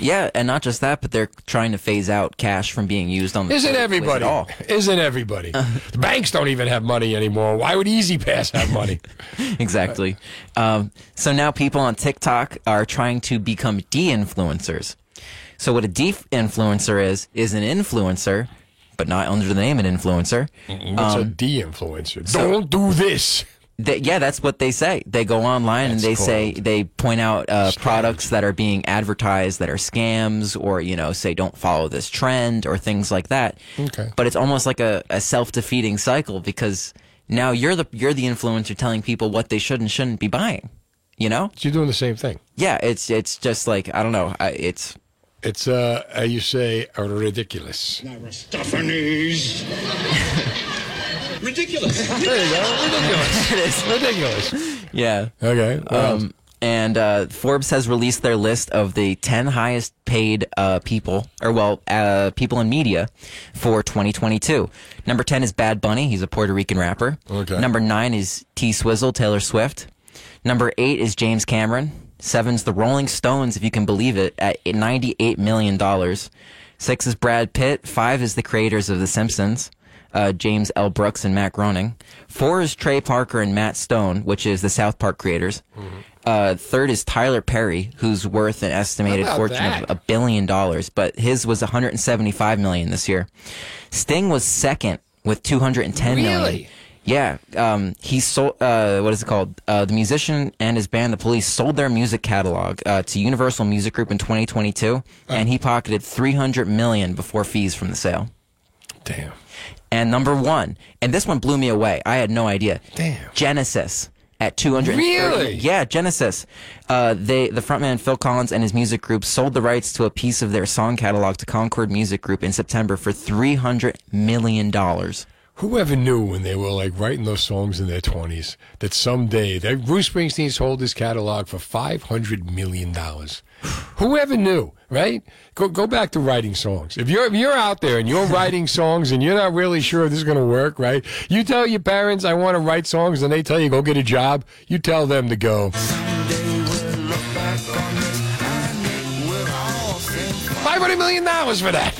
Yeah, and not just that, but they're trying to phase out cash from being used on the Isn't everybody? at all. Isn't everybody? the banks don't even have money anymore. Why would E-ZPass have money? exactly. Um, so now people on TikTok are trying to become de-influencers. So what a de-influencer is is an influencer, but not under the name an influencer. What's a Um, de-influencer? so- Don't do this. They, yeah, that's what they say. They go online and That's they say they point out uh, products that are being advertised that are scams, or you know, say don't follow this trend or things like that. Okay. But it's almost like a, a self defeating cycle because now you're the you're the influencer telling people what they should and shouldn't be buying. You know, you're doing the same thing. Yeah, it's it's just like I don't know. I, it's It's uh, you say, uh, ridiculous. Aristophanes. Ridiculous. There you go. Ridiculous. it is ridiculous. Yeah. Okay. Um, and uh, Forbes has released their list of the 10 highest paid uh, people, or well, uh, people in media for 2022. Number 10 is Bad Bunny. He's a Puerto Rican rapper. Okay. Number 9 is T Swizzle, Taylor Swift. Number 8 is James Cameron. Seven's the Rolling Stones, if you can believe it, at $98 million. Six is Brad Pitt. Five is the creators of The Simpsons, uh, James L. Brooks and Matt Groening. Four is Trey Parker and Matt Stone, which is the South Park creators. Uh, third is Tyler Perry, who's worth an estimated fortune that? of a billion dollars, but his was 175 million this year. Sting was second with 210 million. Really? Yeah, um, he sold. Uh, what is it called? Uh, the musician and his band, the Police, sold their music catalog uh, to Universal Music Group in 2022, and he pocketed 300 million before fees from the sale. Damn. And number one, and this one blew me away. I had no idea. Damn. Genesis at 200. Really? Yeah, Genesis. Uh, they, the frontman Phil Collins and his music group sold the rights to a piece of their song catalog to Concord Music Group in September for 300 million dollars. Whoever knew when they were like writing those songs in their twenties that someday that Bruce Springsteen sold his catalog for five hundred million dollars. Whoever knew, right? Go go back to writing songs. If you're if you're out there and you're writing songs and you're not really sure if this is going to work, right? You tell your parents I want to write songs and they tell you go get a job. You tell them to go. Five hundred million dollars for that.